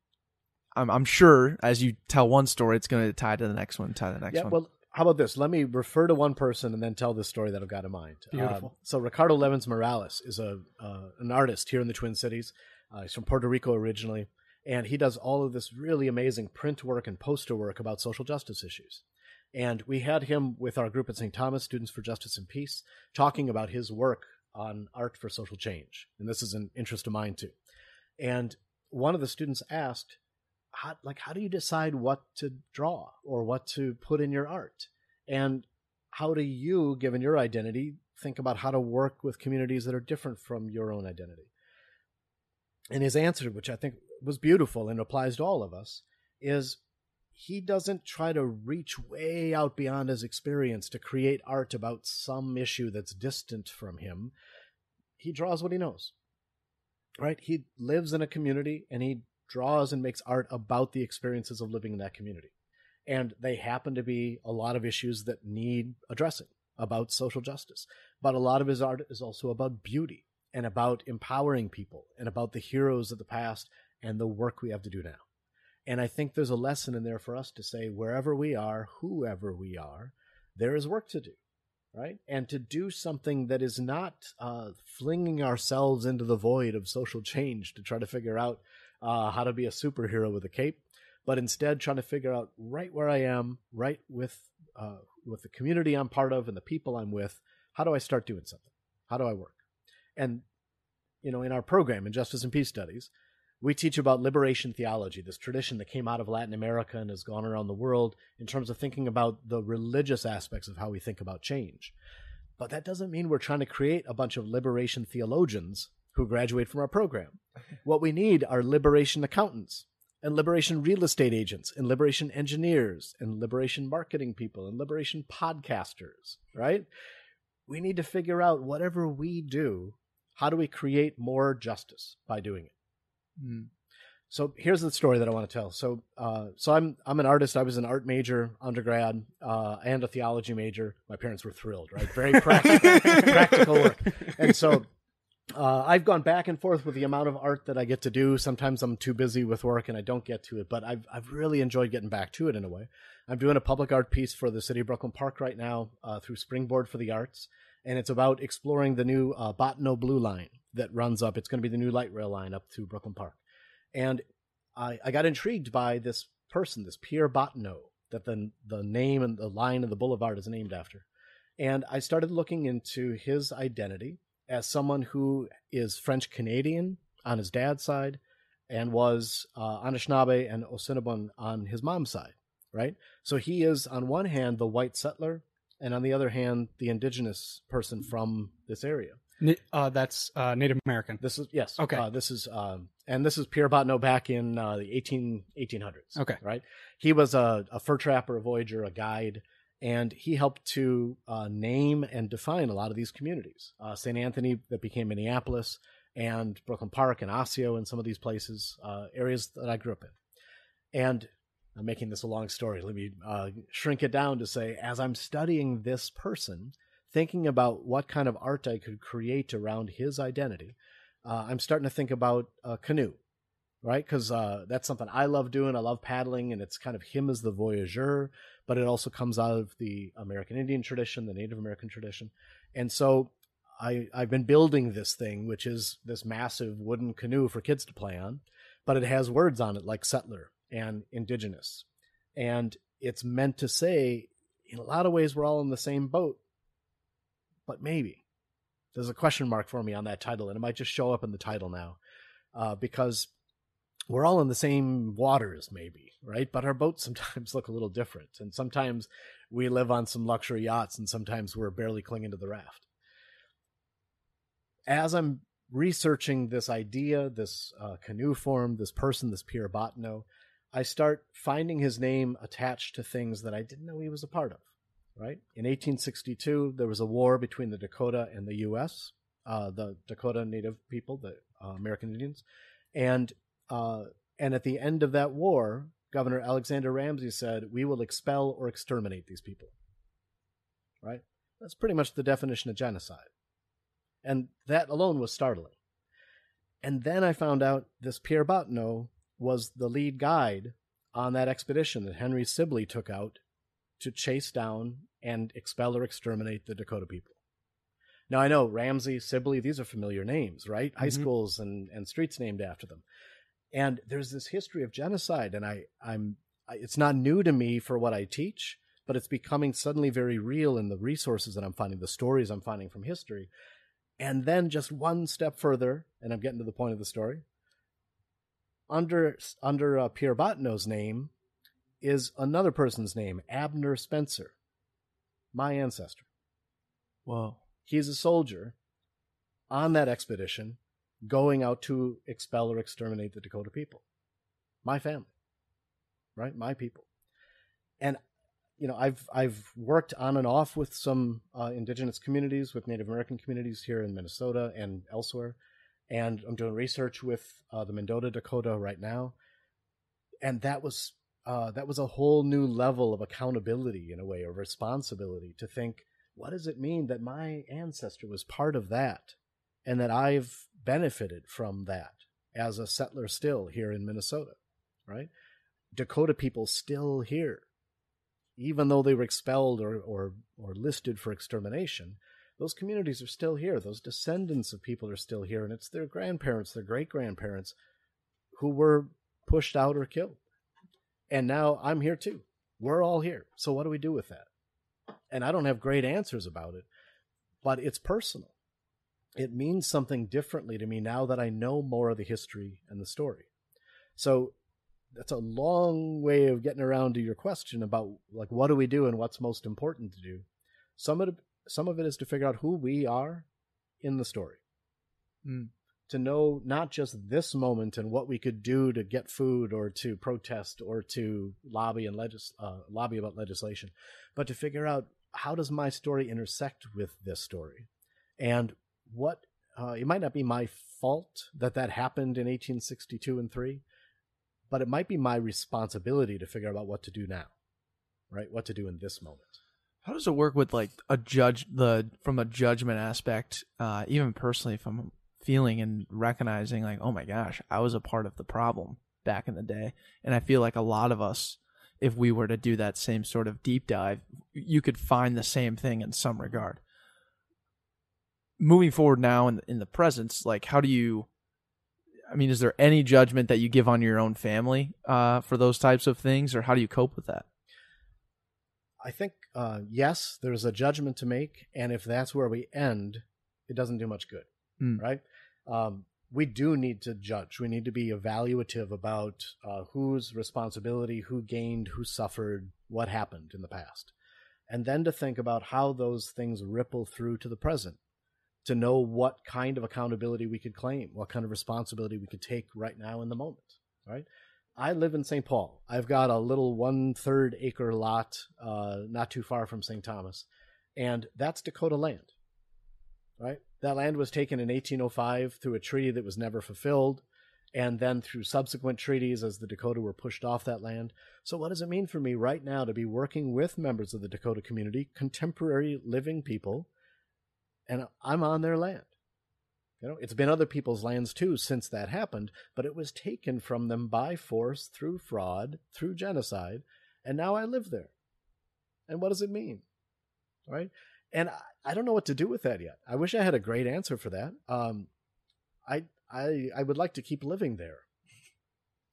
I'm, I'm sure as you tell one story, it's going to tie to the next one, tie to the next yeah one. well how about this let me refer to one person and then tell the story that I've got in mind. Beautiful. Um, so Ricardo Levins Morales is a uh, an artist here in the Twin Cities. Uh, he's from Puerto Rico originally, and he does all of this really amazing print work and poster work about social justice issues. And we had him with our group at St. Thomas, Students for Justice and Peace, talking about his work on art for social change. And this is an interest of mine too. And one of the students asked, how, like, how do you decide what to draw or what to put in your art? And how do you, given your identity, think about how to work with communities that are different from your own identity? And his answer, which I think was beautiful and applies to all of us, is he doesn't try to reach way out beyond his experience to create art about some issue that's distant from him. He draws what he knows. Right? He lives in a community and he draws and makes art about the experiences of living in that community. And they happen to be a lot of issues that need addressing about social justice. But a lot of his art is also about beauty and about empowering people and about the heroes of the past and the work we have to do now. And I think there's a lesson in there for us to say wherever we are, whoever we are, there is work to do, right? And to do something that is not uh, flinging ourselves into the void of social change to try to figure out uh, how to be a superhero with a cape, but instead trying to figure out right where I am, right with uh, with the community I'm part of and the people I'm with, how do I start doing something? How do I work? And you know, in our program in Justice and Peace Studies, we teach about liberation theology, this tradition that came out of Latin America and has gone around the world in terms of thinking about the religious aspects of how we think about change. But that doesn't mean we're trying to create a bunch of liberation theologians who graduate from our program. What we need are liberation accountants and liberation real estate agents and liberation engineers and liberation marketing people and liberation podcasters, right? We need to figure out whatever we do, how do we create more justice by doing it? Mm. So here's the story that I want to tell. So, uh, so I'm I'm an artist. I was an art major undergrad uh, and a theology major. My parents were thrilled, right? Very practical, practical work. And so, uh, I've gone back and forth with the amount of art that I get to do. Sometimes I'm too busy with work and I don't get to it, but I've I've really enjoyed getting back to it in a way. I'm doing a public art piece for the city of Brooklyn Park right now uh, through Springboard for the Arts, and it's about exploring the new uh, Bottineau Blue Line that runs up. It's going to be the new light rail line up to Brooklyn Park and I, I got intrigued by this person, this Pierre Bottineau, that the the name and the line of the boulevard is named after. And I started looking into his identity as someone who is French Canadian on his dad's side, and was uh, Anishinaabe and Assiniboine on his mom's side. Right, so he is on one hand the white settler, and on the other hand the indigenous person from this area. Uh, that's uh, Native American. This is yes. Okay. Uh, this is um, and this is Pierre Bottineau back in uh, the 18, 1800s. Okay. Right. He was a, a fur trapper, a voyager, a guide, and he helped to uh, name and define a lot of these communities. Uh, St. Anthony, that became Minneapolis, and Brooklyn Park and Osseo, and some of these places, uh, areas that I grew up in. And I'm making this a long story. Let me uh, shrink it down to say, as I'm studying this person, thinking about what kind of art I could create around his identity, uh, I'm starting to think about a canoe, right? Because uh, that's something I love doing. I love paddling, and it's kind of him as the voyageur, but it also comes out of the American Indian tradition, the Native American tradition, and so I I've been building this thing, which is this massive wooden canoe for kids to play on, but it has words on it like settler and indigenous, and it's meant to say, in a lot of ways, we're all in the same boat, but maybe there's a question mark for me on that title, and it might just show up in the title now, uh, because we're all in the same waters, maybe, right? But our boats sometimes look a little different, and sometimes we live on some luxury yachts, and sometimes we're barely clinging to the raft. As I'm researching this idea, this uh, canoe form, this person, this Pierre Bottineau, I start finding his name attached to things that I didn't know he was a part of. Right in 1862, there was a war between the Dakota and the U.S. Uh, the Dakota Native people, the uh, American Indians, and uh, and at the end of that war, Governor Alexander Ramsey said, "We will expel or exterminate these people." Right? That's pretty much the definition of genocide, and that alone was startling. And then I found out this Pierre Bottineau was the lead guide on that expedition that Henry Sibley took out to chase down and expel or exterminate the Dakota people. Now I know Ramsey, Sibley, these are familiar names, right? High Mhm. schools and, and streets named after them. And there's this history of genocide, and I, I'm it's not new to me for what I teach, but it's becoming suddenly very real in the resources that I'm finding, the stories I'm finding from history. And then just one step further, and I'm getting to the point of the story. Under under uh, Pierre Bottineau's name is another person's name, Abner Spencer, my ancestor. Whoa. He's a soldier on that expedition going out to expel or exterminate the Dakota people. My family. Right? My people. And you know, I've I've worked on and off with some uh, indigenous communities, with Native American communities here in Minnesota and elsewhere, and I'm doing research with uh, the Mendota Dakota right now, and that was uh, that was a whole new level of accountability in a way, or responsibility to think, what does it mean that my ancestor was part of that, and that I've benefited from that as a settler still here in Minnesota, right? Dakota people still here even though they were expelled or, or, or listed for extermination, those communities are still here. Those descendants of people are still here, and it's their grandparents, their great grandparents who were pushed out or killed. And now I'm here too. We're all here. So what do we do with that? And I don't have great answers about it, but it's personal. It means something differently to me now that I know more of the history and the story. So that's a long way of getting around to your question about like what do we do and what's most important to do. Some of some of it is to figure out who we are in the story. Mm. To know not just this moment and what we could do to get food or to protest or to lobby and legis- uh, lobby about legislation, but to figure out how does my story intersect with this story, and what uh, it might not be my fault that that happened in 1862 and three, but it might be my responsibility to figure out what to do now, right? What to do in this moment. How does it work with like a judge the from a judgment aspect, uh, even personally I'm feeling and recognizing like, oh my gosh, I was a part of the problem back in the day. And I feel like a lot of us, if we were to do that same sort of deep dive, you could find the same thing in some regard. Moving forward now in in the presence, like how do you I mean, is there any judgment that you give on your own family uh, for those types of things, or how do you cope with that? I think uh, yes, there's a judgment to make, and if that's where we end, it doesn't do much good, Hmm. right? Um, we do need to judge. We need to be evaluative about uh, whose responsibility, who gained, who suffered, what happened in the past, and then to think about how those things ripple through to the present. To know what kind of accountability we could claim, what kind of responsibility we could take right now in the moment, right? I live in St. Paul. I've got a little one third acre lot uh, not too far from St. Thomas, and that's Dakota land. Right? That land was taken in 1805 through a treaty that was never fulfilled, and then through subsequent treaties as the Dakota were pushed off that land. So, what does it mean for me right now to be working with members of the Dakota community, contemporary living people, and I'm on their land? You know, it's been other people's lands too since that happened, but it was taken from them by force through fraud, through genocide, and now I live there. And what does it mean? Right? And I, I don't know what to do with that yet. I wish I had a great answer for that. Um, I I I would like to keep living there.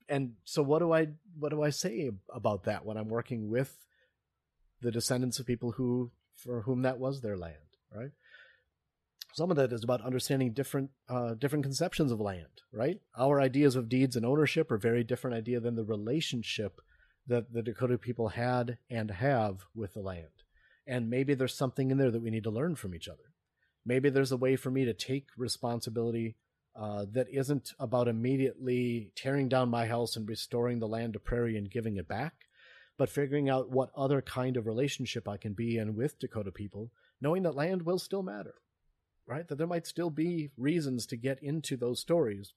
And so what do I what do I say about that when I'm working with the descendants of people who for whom that was their land, right? Some of that is about understanding different uh, different conceptions of land, right? Our ideas of deeds and ownership are very different idea than the relationship that the Dakota people had and have with the land. And maybe there's something in there that we need to learn from each other. Maybe there's a way for me to take responsibility uh, that isn't about immediately tearing down my house and restoring the land to prairie and giving it back, but figuring out what other kind of relationship I can be in with Dakota people, knowing that land will still matter, right? That there might still be reasons to get into those stories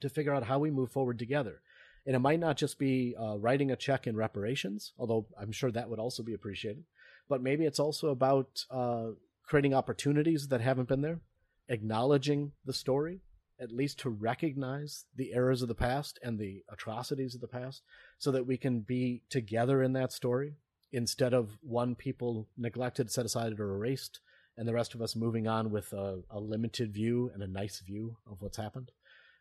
to figure out how we move forward together. And it might not just be uh, writing a check in reparations, although I'm sure that would also be appreciated, but maybe it's also about uh, creating opportunities that haven't been there, acknowledging the story, at least to recognize the errors of the past and the atrocities of the past so that we can be together in that story instead of one people neglected, set aside, or erased, and the rest of us moving on with a, a limited view and a nice view of what's happened.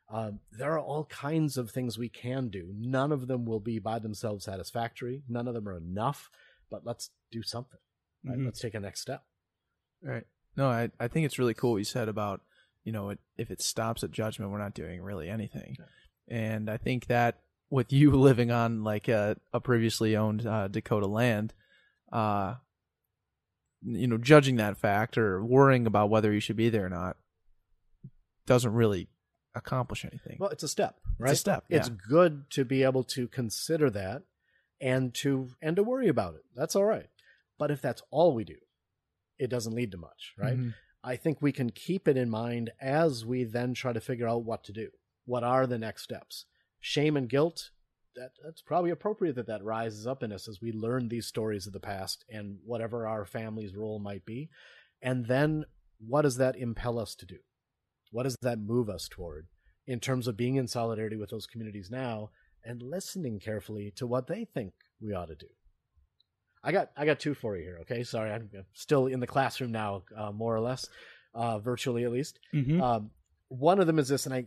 Um, there are all kinds of things we can do. None of them will be by themselves satisfactory. None of them are enough, but let's do something. Right? Mhm. Let's take a next step. Right. No, I, I think it's really cool what you said about, you know, it, if it stops at judgment, we're not doing really anything. And I think that with you living on like a, a previously owned uh, Dakota land, uh, you know, judging that fact or worrying about whether you should be there or not doesn't really accomplish anything. Well, it's a step, right? It's a step. It's good to be able to consider that and to and to worry about it. That's all right. But if that's all we do, it doesn't lead to much, right? Mhm. I think we can keep it in mind as we then try to figure out what to do. What are the next steps? Shame and guilt, that, that's probably appropriate that that rises up in us as we learn these stories of the past and whatever our family's role might be. And then what does that impel us to do? What does that move us toward in terms of being in solidarity with those communities now and listening carefully to what they think we ought to do? I got I got two for you here. Okay, sorry, I'm still in the classroom now, uh, more or less, uh, virtually at least. Mhm. Um, one of them is this, and I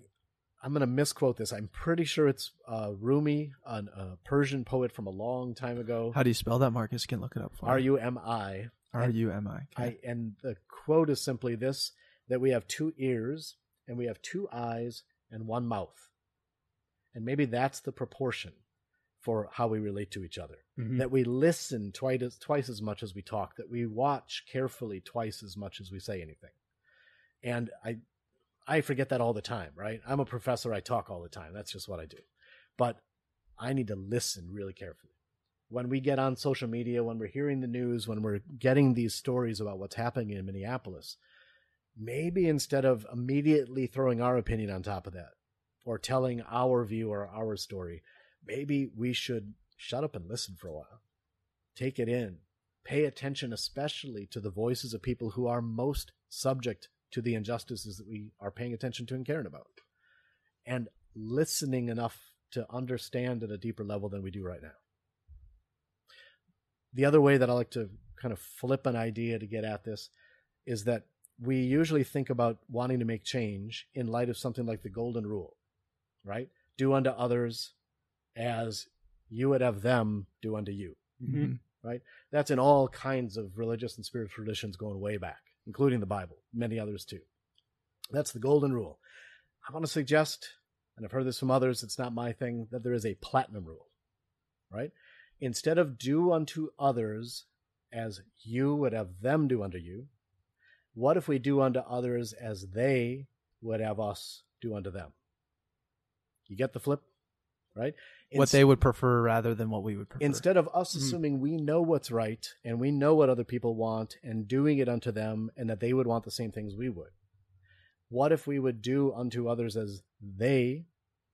I'm going to misquote this. I'm pretty sure it's uh, Rumi, an, a Persian poet from a long time ago. How do you spell that, Marcus? You can look it up for R me. U M I. R U M I. And the quote is simply this: that we have two ears and we have two eyes and one mouth, and maybe that's the proportion for how we relate to each other. Mhm. That we listen twice as, twice as much as we talk. That we watch carefully twice as much as we say anything. And I, I forget that all the time. Right? I'm a professor. I talk all the time. That's just what I do. But I need to listen really carefully when we get on social media, when we're hearing the news, when we're getting these stories about what's happening in Minneapolis, maybe instead of immediately throwing our opinion on top of that or telling our view or our story, maybe we should shut up and listen for a while. Take it in. Pay attention, especially to the voices of people who are most subject to the injustices that we are paying attention to and caring about. And listening enough to understand at a deeper level than we do right now the other way that I like to kind of flip an idea to get at this is that we usually think about wanting to make change in light of something like the golden rule, right? Do unto others as you would have them do unto you. Mhm. That's in all kinds of religious and spiritual traditions going way back, including the Bible, many others too. That's the golden rule. I want to suggest, and I've heard this from others, it's not my thing, that there is a platinum rule, right? Instead of do unto others as you would have them do unto you, what if we do unto others as they would have us do unto them? You get the flip, right? What they would prefer rather than what we would prefer. Instead of us Mhm. assuming we know what's right and we know what other people want and doing it unto them and that they would want the same things we would, what if we would do unto others as they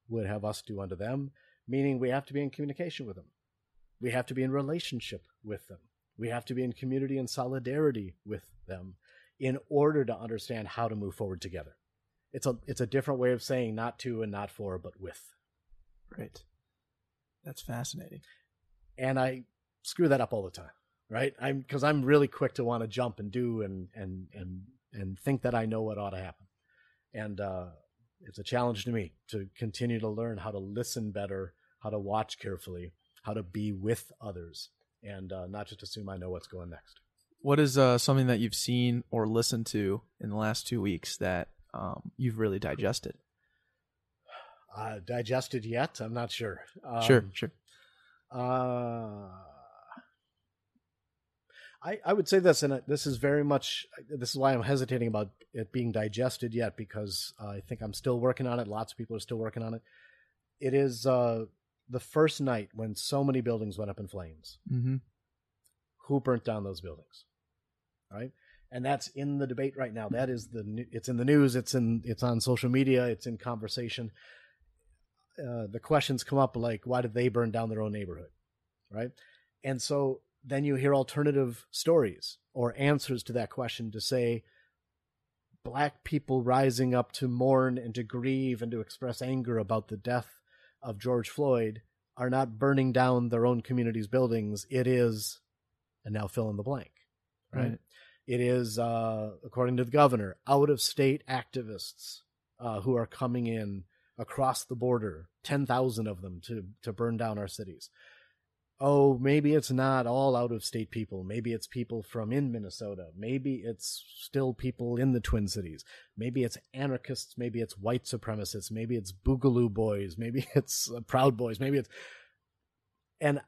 would have us do unto them? Meaning we have to be in communication with them. We have to be in relationship with them. We have to be in community and solidarity with them in order to understand how to move forward together. It's a it's a different way of saying not to and not for, but with. Right. That's fascinating. And I screw that up all the time, right? I'm because I'm really quick to want to jump and do and and and and think that I know what ought to happen, and uh, it's a challenge to me to continue to learn how to listen better, how to watch carefully, how to be with others, and uh, not just assume I know what's going next. What is uh, something that you've seen or listened to in the last two weeks that um, you've really digested? Uh, digested yet? I'm not sure. Um, sure, sure. Uh, I I would say this, and this is very much this is why I'm hesitating about it being digested yet because I think I'm still working on it. Lots of people are still working on it. It is uh, the first night when so many buildings went up in flames. Mm-hmm. Who burnt down those buildings? Right, and that's in the debate right now. That is the it's in the news. It's in it's on social media. It's in conversation. Uh, the questions come up like, why did they burn down their own neighborhood? Right. And so then you hear alternative stories or answers to that question to say, black people rising up to mourn and to grieve and to express anger about the death of George Floyd are not burning down their own community's buildings. It is, and now fill in the blank. Right. Right. It is, uh, according to the governor, out of state activists uh, who are coming in across the border, 10,000 of them to, to burn down our cities. Oh, maybe it's not all out of state people. Maybe it's people from in Minnesota. Maybe it's still people in the Twin Cities. Maybe it's anarchists. Maybe it's white supremacists. Maybe it's Boogaloo Boys. Maybe it's uh, Proud Boys. Maybe it's. And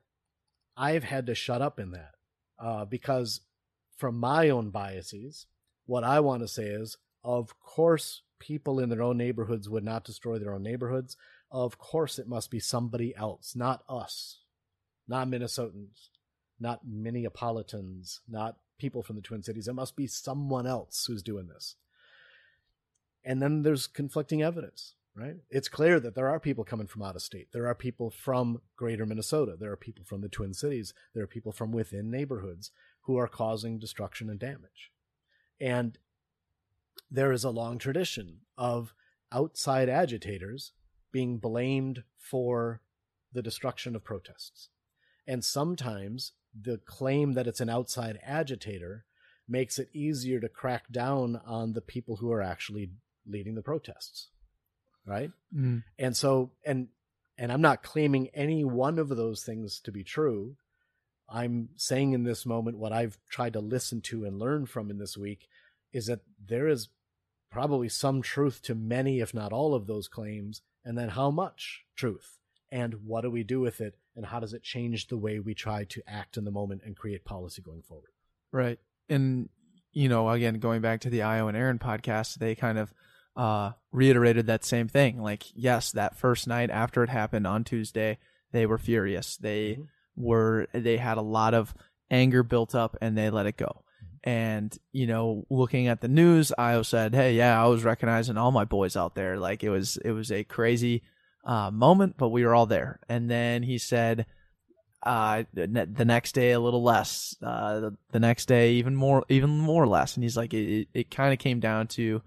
I've had to shut up in that uh, because from my own biases, what I want to say is, of course, people in their own neighborhoods would not destroy their own neighborhoods. Of course, it must be somebody else, not us, not Minnesotans, not Minneapolitans, not people from the Twin Cities. It must be someone else who's doing this. And then there's conflicting evidence, right? It's clear that there are people coming from out of state. There are people from greater Minnesota. There are people from the Twin Cities. There are people from within neighborhoods who are causing destruction and damage. And there is a long tradition of outside agitators being blamed for the destruction of protests. And sometimes the claim that it's an outside agitator makes it easier to crack down on the people who are actually leading the protests. Right? Mm. And so and and I'm not claiming any one of those things to be true. I'm saying in this moment what I've tried to listen to and learn from in this week is that there is probably some truth to many, if not all, of those claims, and then how much truth, and what do we do with it, and how does it change the way we try to act in the moment and create policy going forward? Right. And, you know, again, going back to the Io and Aaron podcast, they kind of uh, reiterated that same thing. Like, yes, that first night after it happened on Tuesday, they were furious. They Mhm. were, they had a lot of anger built up and they let it go. And, you know, looking at the news, Io said, Hey, yeah, I was recognizing all my boys out there. Like, it was, it was a crazy uh, moment, but we were all there. And then he said, uh, the next day a little less, uh, the, next day even more, even more less. And he's like, it, it, it kind of came down to,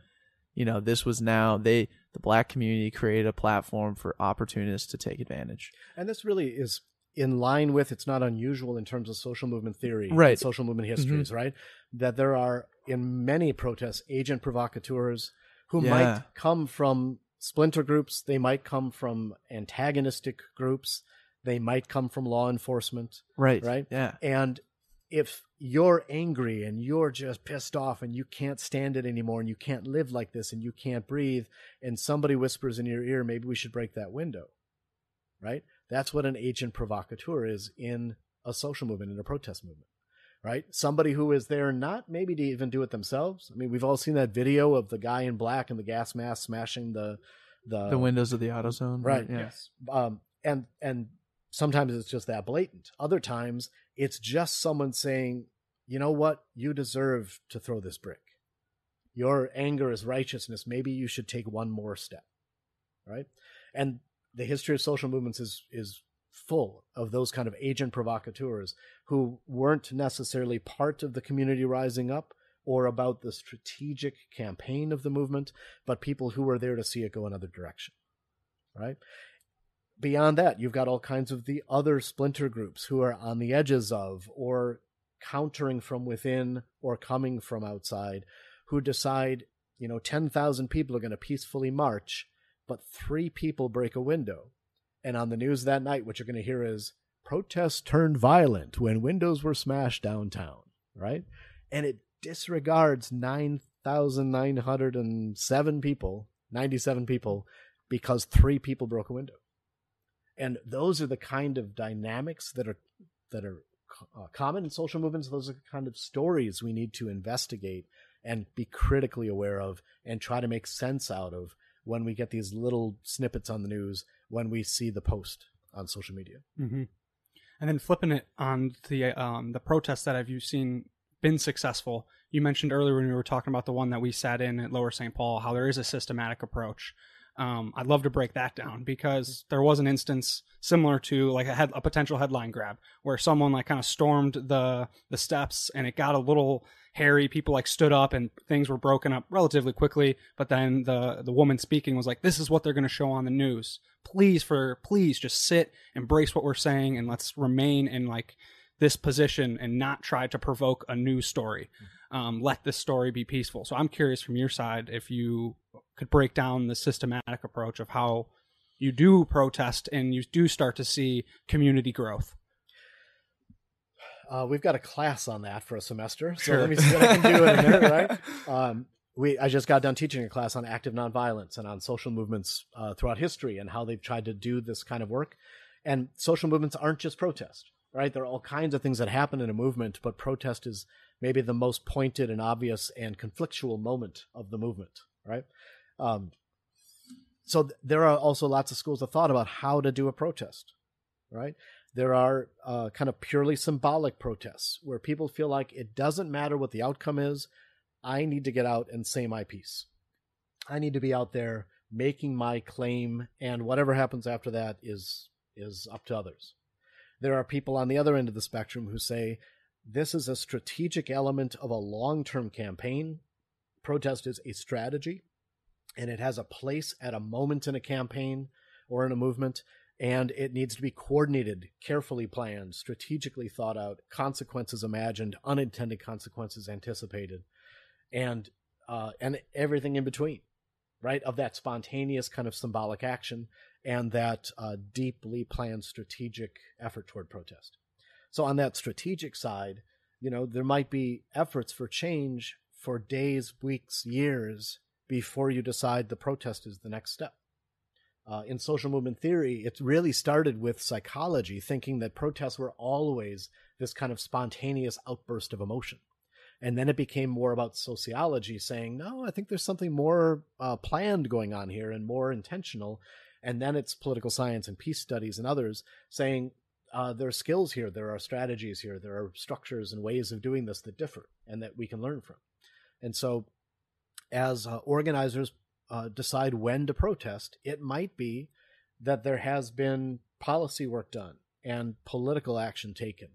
you know, this was now they, the black community created a platform for opportunists to take advantage. And this really is in line with it's not unusual in terms of social movement theory, and Right. Social movement mm-hmm. histories, right? That there are in many protests agent provocateurs who Yeah. might come from splinter groups, they might come from antagonistic groups, they might come from law enforcement, Right. Right. Yeah. and if you're angry and you're just pissed off and you can't stand it anymore and you can't live like this and you can't breathe and somebody whispers in your ear maybe we should break that window right that's what an agent provocateur is in a social movement in a protest movement right somebody who is there not maybe to even do it themselves i mean we've all seen that video of the guy in black and the gas mask smashing the the, The windows of the AutoZone. right Yeah. um, and and sometimes it's just that blatant. Other times it's just someone saying, "You know what? You deserve to throw this brick. Your anger is righteousness. Maybe you should take one more step." Right? And the history of social movements is is full of those kind of agent provocateurs who weren't necessarily part of the community rising up or about the strategic campaign of the movement, but people who were there to see it go another direction. Right? Beyond that, you've got all kinds of the other splinter groups who are on the edges of or countering from within or coming from outside who decide, you know, 10,000 people are going to peacefully march, but three people break a window. And on the news that night, what you're going to hear is protests turned violent when windows were smashed downtown, right? And it disregards 9,907 people, 97 people, because three people broke a window. And those are the kind of dynamics that are that are uh, common in social movements. Those are the kind of stories we need to investigate and be critically aware of and try to make sense out of when we get these little snippets on the news, when we see the post on social media. hmm And then flipping it on the um, the protests that have you seen been successful? You mentioned earlier when we were talking about the one that we sat in at Lower St. Paul, how there is a systematic approach. Um, I'd love to break that down because there was an instance similar to like a head, a potential headline grab where someone like kind of stormed the the steps and it got a little hairy. People like stood up and things were broken up relatively quickly. But then the the woman speaking was like, "This is what they're going to show on the news. Please, for please, just sit, embrace what we're saying, and let's remain in like this position and not try to provoke a news story. Um, let this story be peaceful." So I'm curious from your side if you could break down the systematic approach of how you do protest and you do start to see community growth. Uh, we've got a class on that for a semester, so Sure. let me see what I can do in a minute, right? Um, we I just got done teaching a class on active nonviolence and on social movements uh, throughout history and how they've tried to do this kind of work. And social movements aren't just protest, right? There are all kinds of things that happen in a movement, but protest is maybe the most pointed and obvious and conflictual moment of the movement, right? Um, so th- there are also lots of schools of thought about how to do a protest, right? There are uh, kind of purely symbolic protests where people feel like it doesn't matter what the outcome is. I need to get out and say my piece. I need to be out there making my claim, and whatever happens after that is is up to others. There are people on the other end of the spectrum who say this is a strategic element of a long-term campaign. Protest is a strategy, and it has a place at a moment in a campaign or in a movement and it needs to be coordinated, carefully planned, strategically thought out, consequences imagined, unintended consequences anticipated, and uh, and everything in between, right? Of that spontaneous kind of symbolic action and that uh, deeply planned strategic effort toward protest. So on that strategic side, you know, there might be efforts for change for days, weeks, years before you decide the protest is the next step uh, in social movement theory, it really started with psychology, thinking that protests were always this kind of spontaneous outburst of emotion. And then it became more about sociology, saying, no, I think there's something more uh, planned going on here and more intentional. And then it's political science and peace studies and others saying, uh, there are skills here, there are strategies here, there are structures and ways of doing this that differ and that we can learn from. And so, as uh, organizers uh, decide when to protest, it might be that there has been policy work done and political action taken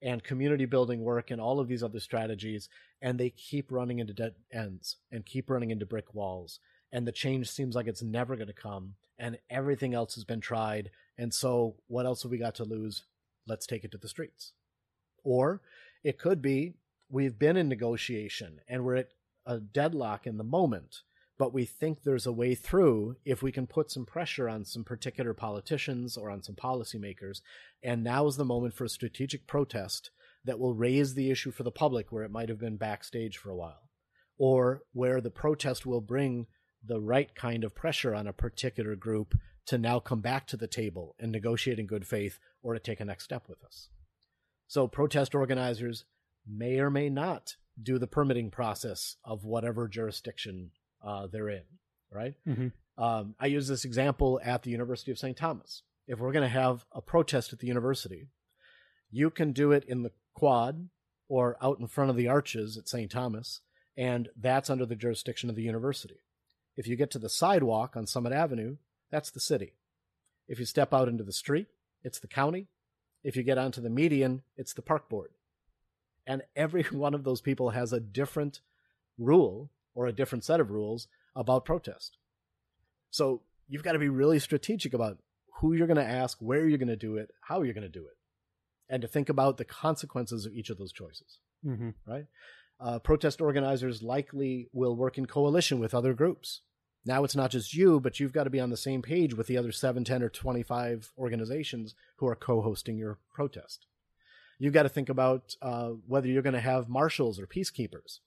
and community building work and all of these other strategies, and they keep running into dead ends and keep running into brick walls. And the change seems like it's never going to come, and everything else has been tried. And so, what else have we got to lose? Let's take it to the streets. Or it could be we've been in negotiation and we're at a deadlock in the moment but we think there's a way through if we can put some pressure on some particular politicians or on some policymakers. And now is the moment for a strategic protest that will raise the issue for the public where it might have been backstage for a while, or where the protest will bring the right kind of pressure on a particular group to now come back to the table and negotiate in good faith or to take a next step with us. So, protest organizers may or may not do the permitting process of whatever jurisdiction uh, they're in, right? Mhm. Um, I use this example at the University of St. Thomas. If we're going to have a protest at the university, you can do it in the quad or out in front of the arches at St. Thomas, and that's under the jurisdiction of the university. If you get to the sidewalk on Summit Avenue, that's the city. If you step out into the street, it's the county. If you get onto the median, it's the park board. And every one of those people has a different rule or a different set of rules about protest. So you've got to be really strategic about who you're going to ask, where you're going to do it, how you're going to do it, and to think about the consequences of each of those choices. Mm-hmm. Right? Uh, protest organizers likely will work in coalition with other groups. Now it's not just you, but you've got to be on the same page with the other 7, 10, or 25 organizations who are co hosting your protest. You've got to think about uh, whether you're going to have marshals or peacekeepers,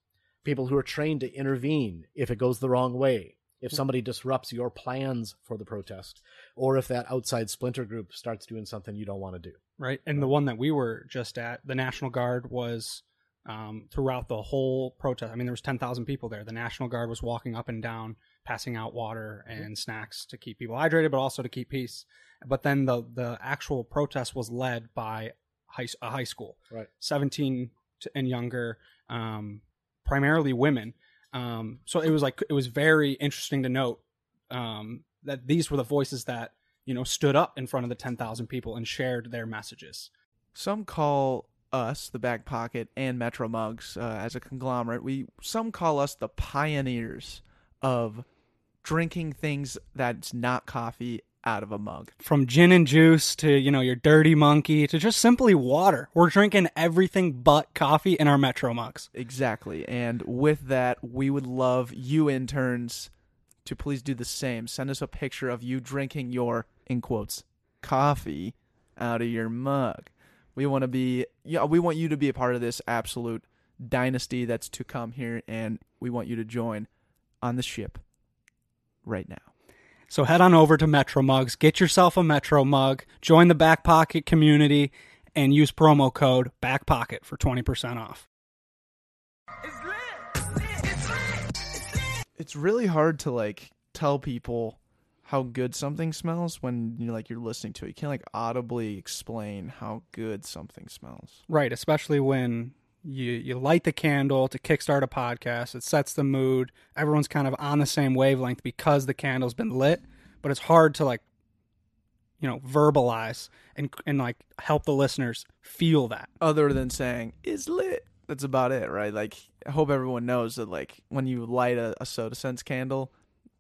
people who are trained to intervene if it goes the wrong way, if somebody disrupts your plans for the protest, or if that outside splinter group starts doing something you don't want to do. right? And the one that we were just at, the National Guard was um, throughout the whole protest. I mean, there was ten thousand people there. The National Guard was walking up and down, passing out water and snacks to keep people hydrated, but also to keep peace. But then the the actual protest was led by high, a high school, Right. seventeen to, and younger, um, primarily women. Um, so it was like it was very interesting to note um, that these were the voices that you know stood up in front of the ten thousand people and shared their messages. Some call us the back pocket and Metro Mugs uh, as a conglomerate. We some call us the pioneers of drinking things that's not coffee out of a mug. From gin and juice to you know your dirty monkey to just simply water. We're drinking everything but coffee in our Metro mugs. Exactly. And with that, we would love you interns to please do the same. Send us a picture of you drinking your in quotes coffee out of your mug. We want to be yeah, we want you to be a part of this absolute dynasty that's to come here and we want you to join on the ship right now. So head on over to Metro Mugs, get yourself a Metro mug, join the Back Pocket community, and use promo code Back Pocket for twenty percent off. It's really hard to like tell people how good something smells when you like you're listening to it. You can't like audibly explain how good something smells. Right, especially when you you light the candle to kickstart a podcast. It sets the mood. Everyone's kind of on the same wavelength because the candle's been lit. But it's hard to like, you know, verbalize and and like help the listeners feel that. other than saying is lit. That's about it, right? Like I hope everyone knows that like when you light a, a Sota Scents candle,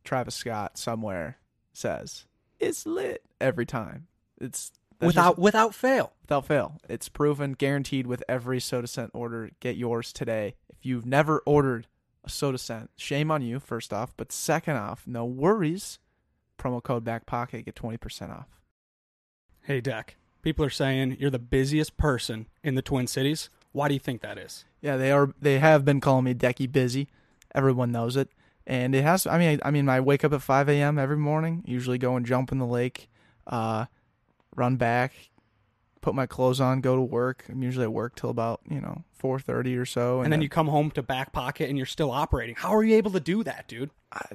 Travis Scott somewhere says it's lit every time. It's that's without just- without fail. without fail. It's proven, guaranteed with every Sota Scent order. Get yours today. If you've never ordered a Sota Scent, shame on you, first off. But second off, no worries. Promo code back pocket get twenty percent off. Hey, Deck. People are saying you're the busiest person in the Twin Cities. Why do you think that is? Yeah, they are. They have been calling me Decky Busy. Everyone knows it, and it has. I mean, I, I mean, I wake up at 5 a.m. every morning. Usually go and jump in the lake, uh, run back, put my clothes on, go to work. I'm usually at work till about you know 4:30 or so, And, then you come home to Back Pocket and you're still operating. How are you able to do that, dude? I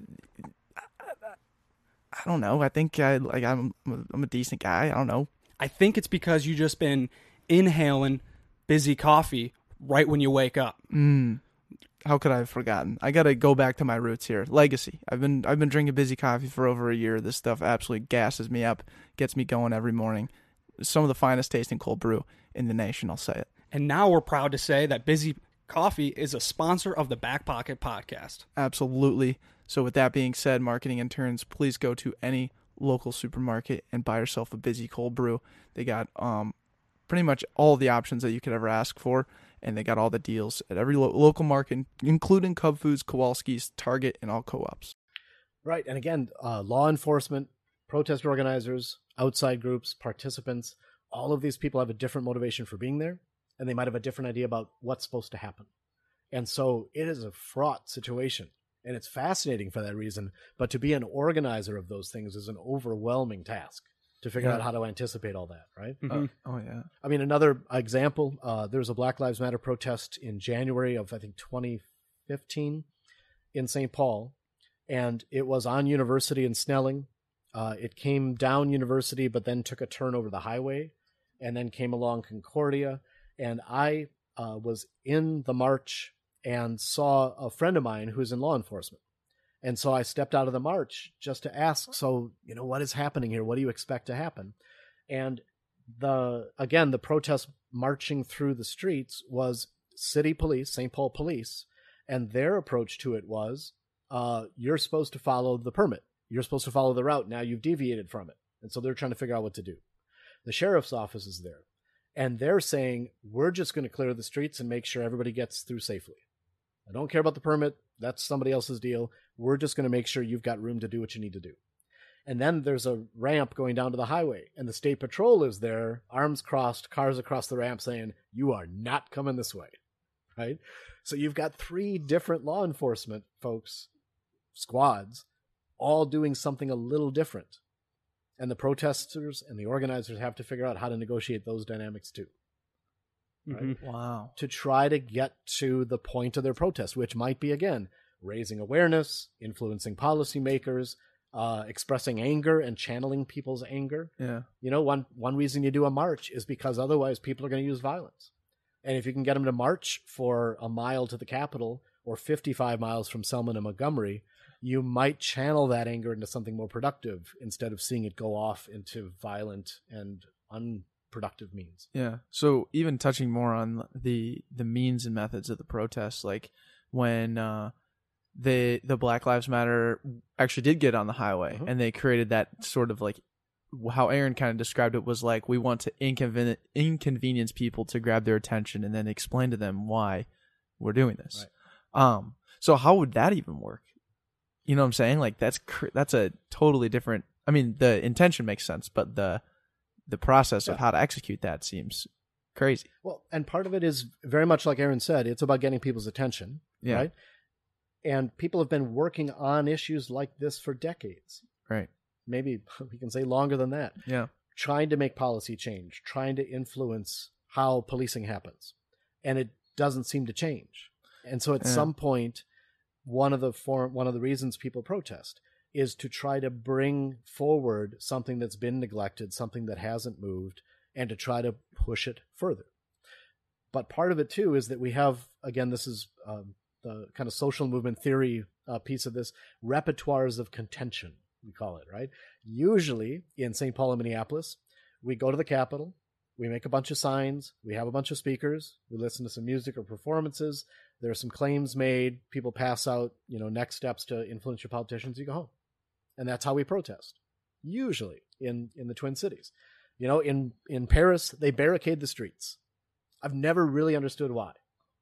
don't know. I think I like I'm I'm a decent guy. I don't know. I think it's because you just been inhaling Bizzy coffee right when you wake up. Mm, how could I have forgotten? I got to go back to my roots here. Legacy. I've been I've been drinking Bizzy coffee for over a year. This stuff absolutely gasses me up, gets me going every morning. Some of the finest tasting cold brew in the nation. I'll say it. And now we're proud to say that Bizzy Coffee is a sponsor of the Back Pocket podcast. Absolutely. So with that being said, marketing interns, please go to any local supermarket and buy yourself a Bizzy cold brew. They got um pretty much all the options that you could ever ask for, and they got all the deals at every lo- local market, including Cub Foods, Kowalski's, Target, and all co-ops. Right. And again, uh, law enforcement, protest organizers, outside groups, participants, all of these people have a different motivation for being there, and they might have a different idea about what's supposed to happen. And so it is a fraught situation. And it's fascinating for that reason. But to be an organizer of those things is an overwhelming task to figure Yeah. out how to anticipate all that, right? Mhm. Oh yeah. I mean, another example, uh, there was a Black Lives Matter protest in January of, I think, 2015 in St. Paul, and it was on University in Snelling. Uh, it came down University, but then took a turn over the highway, and then came along Concordia. And I uh, was in the march and saw a friend of mine who's in law enforcement. And so I stepped out of the march just to ask, so, you know, what is happening here? What do you expect to happen? And the again the protest marching through the streets was city police st paul police And their approach to it was uh, you're supposed to follow the permit. You're supposed to follow the route. Now you've deviated from it. And so they're trying to figure out what to do. The sheriff's office is there. And they're saying, we're just going to clear the streets and make sure everybody gets through safely. I don't care about the permit. That's somebody else's deal. We're just going to make sure you've got room to do what you need to do. And then there's a ramp going down to the highway, and the state patrol is there, arms crossed, cars across the ramp saying, You are not coming this way. Right? So you've got three different law enforcement folks, squads, all doing something a little different. And the protesters and the organizers have to figure out how to negotiate those dynamics too Mhm. Wow. to try to get to the point of their protest, which might be again raising awareness, influencing policymakers, uh, expressing anger and channeling people's anger. Yeah. You know, one one reason you do a march is because otherwise people are going to use violence, and if you can get them to march for a mile to the Capitol or 55 miles from Selma to Montgomery, you might channel that anger into something more productive instead of seeing it go off into violent and unproductive means. Yeah. So even touching more on the the means and methods of the protests, like when uh, the the Black Lives Matter actually did get on the highway, Mhm. and they created that sort of like how Aaron kind of described it was like we want to inconven- inconvenience people to grab their attention and then explain to them why we're doing this. Um. So how would that even work? You know what I'm saying? Like that's cr- that's a totally different. I mean, the intention makes sense, but the the process of how to execute that seems crazy. Well, and part of it is very much like Aaron said, it's about getting people's attention, Yeah. right? And people have been working on issues like this for decades. Right. Maybe we can say longer than that. Yeah. Trying to make policy change, trying to influence how policing happens. And it doesn't seem to change. And so at Yeah. some point, one of the form one of the reasons people protest is to try to bring forward something that's been neglected, something that hasn't moved, and to try to push it further. But part of it too is that we have again, this is um, the kind of social movement theory uh, piece of this repertoires of contention. We call it right. Usually in St. Paul and Minneapolis, we go to the Capitol, we make a bunch of signs, we have a bunch of speakers, we listen to some music or performances. There are some claims made. People pass out, you know, next steps to influence your politicians. You go home, and that's how we protest. Usually in in the Twin Cities, you know, in in Paris they barricade the streets. I've never really understood why.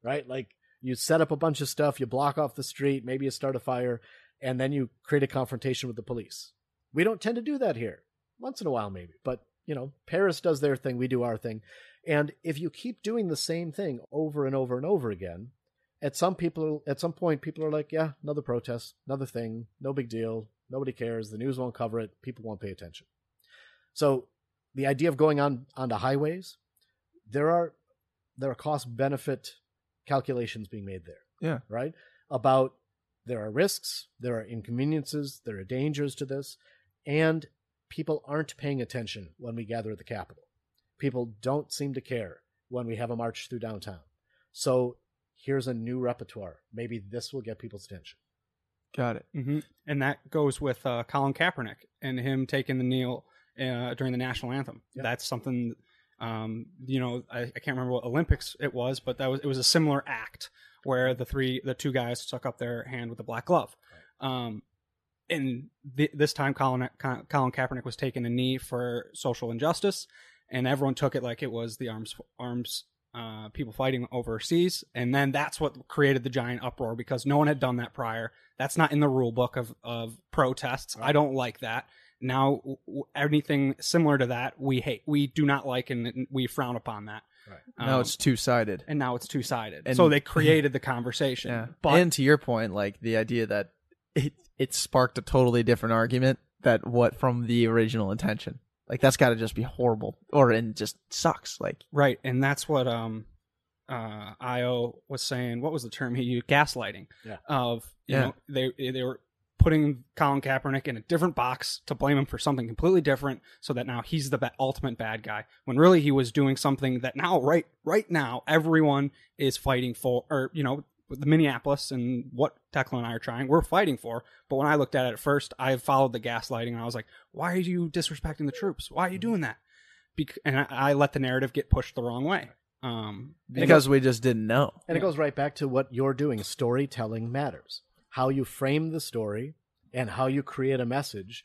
Right, like you set up a bunch of stuff, you block off the street, maybe you start a fire, and then you create a confrontation with the police. We don't tend to do that here. Once in a while, maybe, but you know, Paris does their thing, we do our thing. And if you keep doing the same thing over and over and over again, at some people at some point people are like, yeah, another protest, another thing, no big deal. Nobody cares. The news won't cover it. People won't pay attention. So the idea of going on onto highways, there are there are cost benefit calculations being made there Yeah. right? About there are risks, there are inconveniences, there are dangers to this, and people aren't paying attention when we gather at the Capitol. People don't seem to care when we have a march through downtown. So here's a new repertoire. Maybe this will get people's attention. Got it. hmm And that goes with uh, Colin Kaepernick and him taking the kneel uh, during the national anthem. Yeah. That's something, um, you know, I, I can't remember what Olympics it was, but that was it was a similar act where the three, the two guys took up their hand with a black glove. Um, and th- this time, Colin Colin Kaepernick was taking a knee for social injustice, and everyone took it like it was the arms arms uh, people fighting overseas, and then that's what created the giant uproar because no one had done that prior. That's not in the rule book of of protests. I don't like that. Now, w- anything similar to that, we hate. We do not like, and we frown upon that. Right. now Um, it's two sided. and now it's two sided. And- So they created the conversation. Yeah. But and to your point, like the idea that it it sparked a totally different argument that what from the original intention. Like that's got to just be horrible, or and just sucks. Like Right, and that's what um uh Io was saying. What was the term he used? Gaslighting. Yeah. Of you Yeah. know they they were putting Colin Kaepernick in a different box to blame him for something completely different, so that now he's the ultimate bad guy. When really he was doing something that now right right now everyone is fighting for, or you know the Minneapolis and what Declan and I are trying, we're fighting for. But when I looked at it at first, I followed the gaslighting and I was like, why are you disrespecting the troops? Why are you doing that? Bec- and I, I let the narrative get pushed the wrong way. Um, because we just didn't know. And it goes right back to what you're doing. Storytelling matters. How you frame the story and how you create a message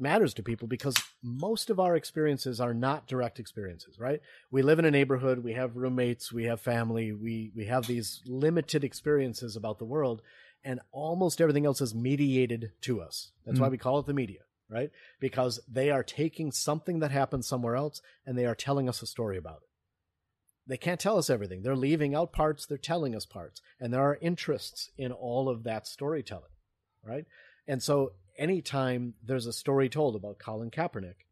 matters to people because most of our experiences are not direct experiences, right? We live in a neighborhood, we have roommates, we have family, we we have these limited experiences about the world and almost everything else is mediated to us. That's why mm. we call it the media, right? Because they are taking something that happened somewhere else and they are telling us a story about it they can't tell us everything. They're leaving out parts, they're telling us parts. And there are interests in all of that storytelling, right? And so anytime there's a story told about Colin Kaepernick,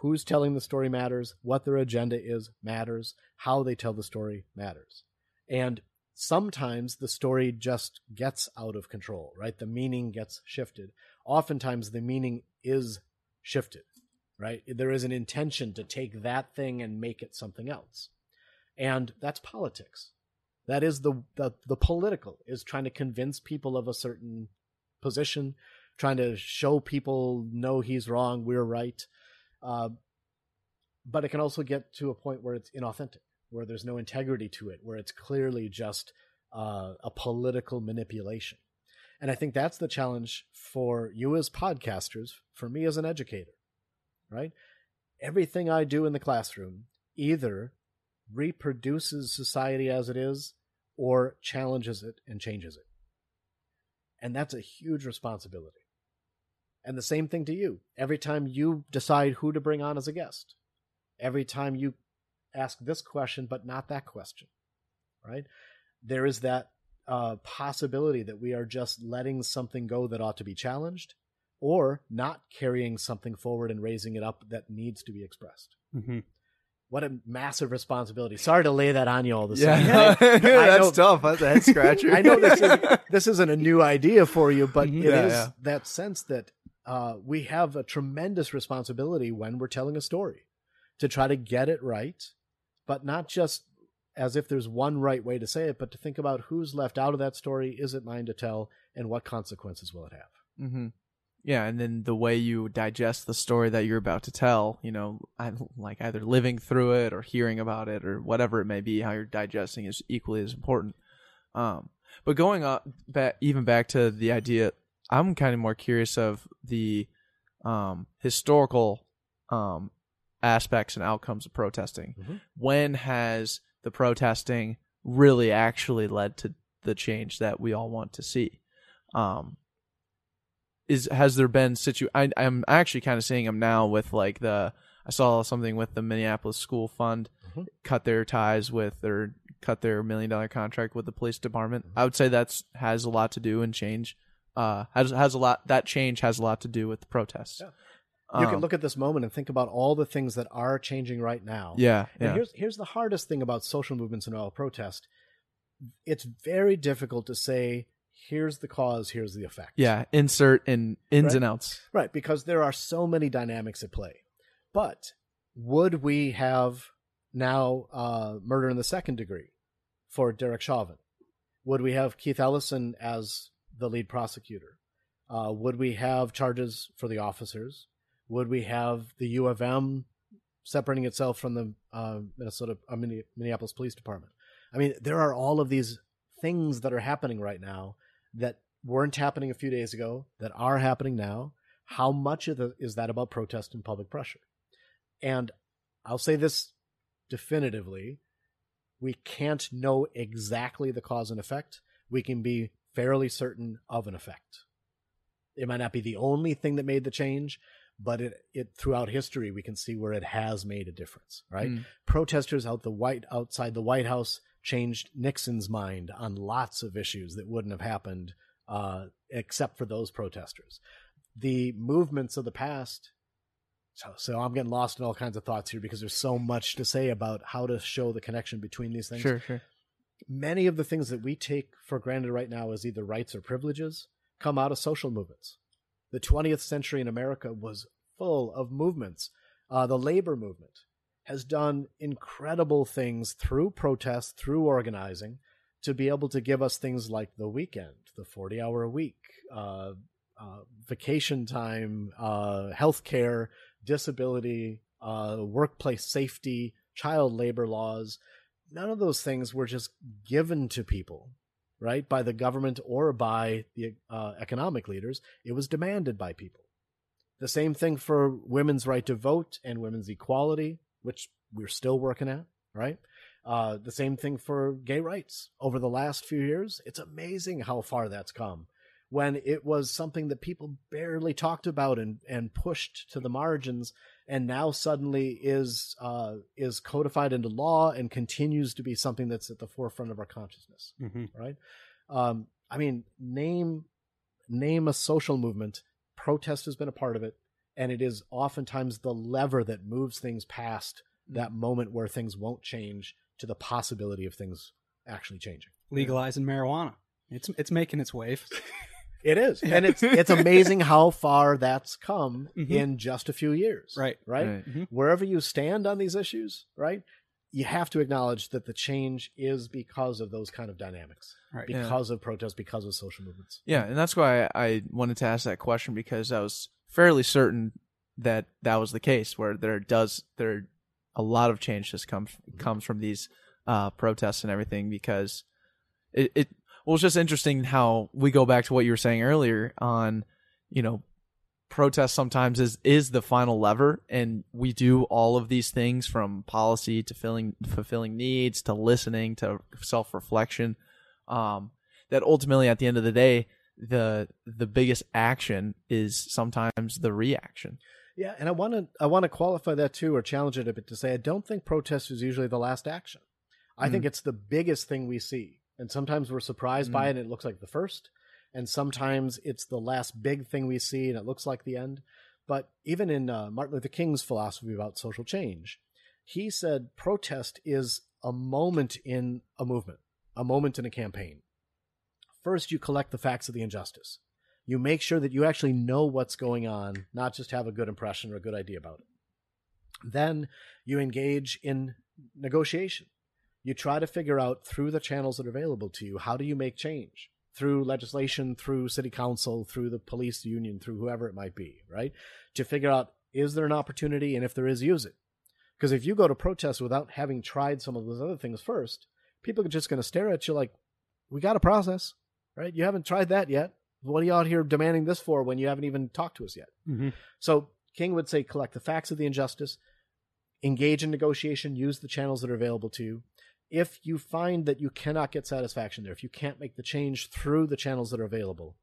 who's telling the story matters, what their agenda is matters, how they tell the story matters. And sometimes the story just gets out of control, right? The meaning gets shifted. Oftentimes the meaning is shifted, right? There is an intention to take that thing and make it something else and that's politics. That is the, the the political is trying to convince people of a certain position trying to show people no he's wrong we're right. Uh, but it can also get to a point where it's inauthentic where there's no integrity to it where it's clearly just uh, a political manipulation. And i think that's the challenge for you as podcasters for me as an educator right? Everything i do in the classroom either reproduces society as it is or challenges it and changes it. And that's a huge responsibility. And the same thing to you. Every time you decide who to bring on as a guest, every time you ask this question but not that question, right? There is that uh, possibility that we are just letting something go that ought to be challenged or not carrying something forward and raising it up that needs to be expressed. mhm. What a massive responsibility. Sorry to lay that on you all the Yeah, sudden. I- I that's know- tough. That's a head scratcher. I know this, is, this isn't a new idea for you, but it is Mhm. Yeah, yeah. that sense that uh, we have a tremendous responsibility when we're telling a story to try to get it right, but not just as if there's one right way to say it, but to think about who's left out of that story, is it mine to tell, and what consequences will it have? hmm Yeah, and then the way you digest the story that you're about to tell, you know, I, like either living through it or hearing about it or whatever it may be, how you're digesting is equally as important. Um, but going up back, even back to the idea, I'm kind of more curious of the um, historical um, aspects and outcomes of protesting. Mhm. When has the protesting really actually led to the change that we all want to see? Um, is has there been situ? I, I'm actually kind of seeing them now with like the I saw something with the Minneapolis School Fund Mhm. cut their ties with or cut their million dollar contract with the police department. I would say that's has a lot to do and change. Uh, has has a lot that change has a lot to do with the protests. Yeah. You can Um, look at this moment and think about all the things that are changing right now. Yeah, And yeah, here's here's the hardest thing about social movements and all protest. It's very difficult to say here's the cause, here's the effect. yeah. Insert and ins Right. and outs. Right, because there are so many dynamics at play. But would we have now uh, murder in the second degree for Derek Chauvin? Would we have Keith Ellison as the lead prosecutor? Uh, would we have charges for the officers? Would we have the U of M separating itself from the uh, Minnesota uh, Minneapolis Police Department? I mean, there are all of these things that are happening right now that weren't happening a few days ago that are happening now. How much of the, is that about protest and public pressure? And I'll say this definitively we can't know exactly the cause and effect. We can be fairly certain of an effect. It might not be the only thing that made the change, but it, it throughout history we can see where it has made a difference, right? Mm. Protesters out the white outside the White House changed Nixon's mind on lots of issues that wouldn't have happened uh, except for those protesters. The movements of the past. So, so I'm getting lost in all kinds of thoughts here because there's so much to say about how to show the connection between these things Sure, sure. many of the things that we take for granted right now as either rights or privileges come out of social movements. The 20th century in America was full of movements. Uh, the labor movement has done incredible things through protest, through organizing, to be able to give us things like the weekend, the 40 hour a week, uh, uh, vacation time, uh, health care, disability, uh, workplace safety, child labor laws none of those things were just given to people, right, by the government or by the uh, economic leaders. It was demanded by people. The same thing for women's right to vote and women's equality, which we're still working at, right? Uh, the same thing for gay rights. Over the last few years, it's amazing how far that's come. When it was something that people barely talked about and, and pushed to the margins, and now suddenly is uh, is codified into law and continues to be something that's at the forefront of our consciousness hmm right? Um, I mean, name name a social movement. Protest has been a part of it, and it is oftentimes the lever that moves things past that moment where things won't change to the possibility of things actually changing. Legalizing marijuana. It's it's making its wave. It is, and it's it's amazing how far that's come Mhm. in just a few years. Right. right. Right. Wherever you stand on these issues, right, you have to acknowledge that the change is because of those kind of dynamics, Right. Yeah. because of protests, because of social movements. Yeah, and that's why I, I wanted to ask that question because I was fairly certain that that was the case, where there does there a lot of change just comes comes from these uh, protests and everything. Because it, it well, it's just interesting how we go back to what you were saying earlier on, you know, protest sometimes is is the final lever, and we do all of these things from policy to filling fulfilling needs to listening to self reflection. Um, that ultimately at the end of the day the the biggest action is sometimes the reaction Yeah, and I want to I want to qualify that too, or challenge it a bit to say I don't think protest is usually the last action. I think it's the biggest thing we see, and sometimes we're surprised by it, and it looks like the first, and sometimes it's the last big thing we see, and it looks like the end. But even in uh, Martin Luther King's philosophy about social change, he said protest is a moment in a movement, a moment in a campaign. First, you collect the facts of the injustice you make sure that you actually know what's going on, not just have a good impression or a good idea about it. Then you engage in negotiation. You try to figure out through the channels that are available to you how do you make change through legislation, through city council, through the police union, through whoever it might be, right? To figure out is there an opportunity and if there is, use it. Because if you go to protest without having tried some of those other things first, people are just going to stare at you like, we got a process, right? You haven't tried that yet. What are you out here demanding this for when you haven't even talked to us yet? hmm So King would say collect the facts of the injustice, engage in negotiation, use the channels that are available to you. If you find that you cannot get satisfaction there, if you can't make the change through the channels that are available,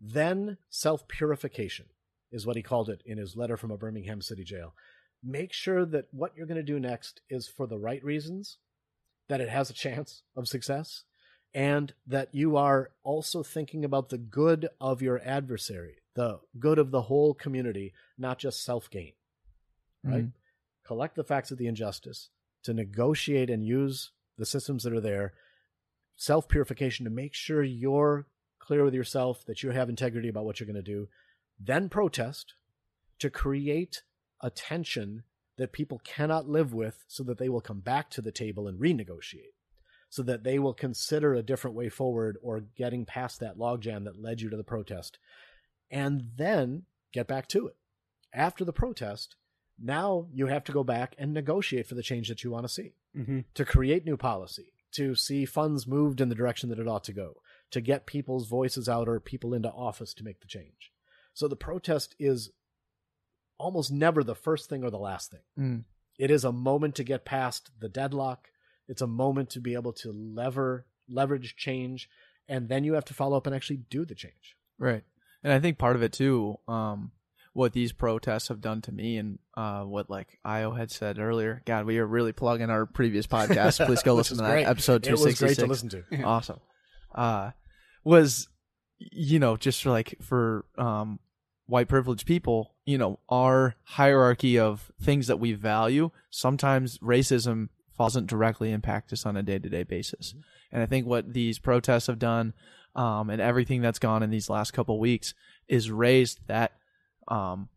then self purification is what he called it in his letter from a Birmingham city jail. Make sure that what you're going to do next is for the right reasons, that it has a chance of success, and that you are also thinking about the good of your adversary, the good of the whole community, not just self gain. Mm-hmm. Right? Collect the facts of the injustice to negotiate and use the systems that are there, self purification to make sure you're clear with yourself, that you have integrity about what you're going to do, then protest to create a tension that people cannot live with so that they will come back to the table and renegotiate so that they will consider a different way forward or getting past that logjam that led you to the protest. And then get back to it. After the protest now you have to go back and negotiate for the change that you want to see. Hmm to create new policy to see funds moved in the direction that it ought to go to get people's voices out or people into office to make the change. So the protest is almost never the first thing or the last thing. Mm. it is a moment to get past the deadlock it's a moment to be able to lever leverage change and then you have to follow up and actually do the change Right. And I think part of it too, um, what these protests have done to me and uh, what like Io had said earlier. God, we are really plugging our previous podcast. Please go listen is to that great. episode it was great to listen to Awesome. Uh, was you know just for like for um white privileged people, you know, our hierarchy of things that we value. Sometimes racism doesn't directly impact us on a day to day basis. And I think what these protests have done, um, and everything that's gone in these last couple weeks is raised that, um,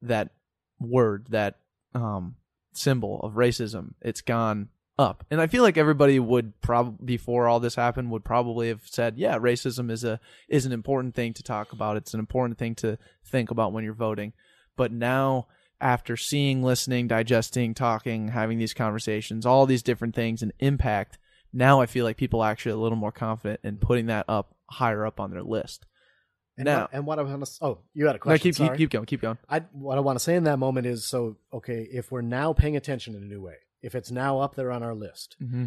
that word, that, um, symbol of racism. It's gone up. And I feel like everybody would probably, before all this happened, would probably have said, yeah, racism is a, is an important thing to talk about. It's an important thing to think about when you're voting. But now, after seeing, listening, digesting, talking, having these conversations, all these different things and impact, now I feel like people are actually a little more confident in putting that up higher up on their list. And Now- what, and what I want to oh, you had a No, question. keep, keep keep going, keep going. I what I want to say in that moment is so okay. If we're now paying attention in a new way, if it's now up there on our list, hmm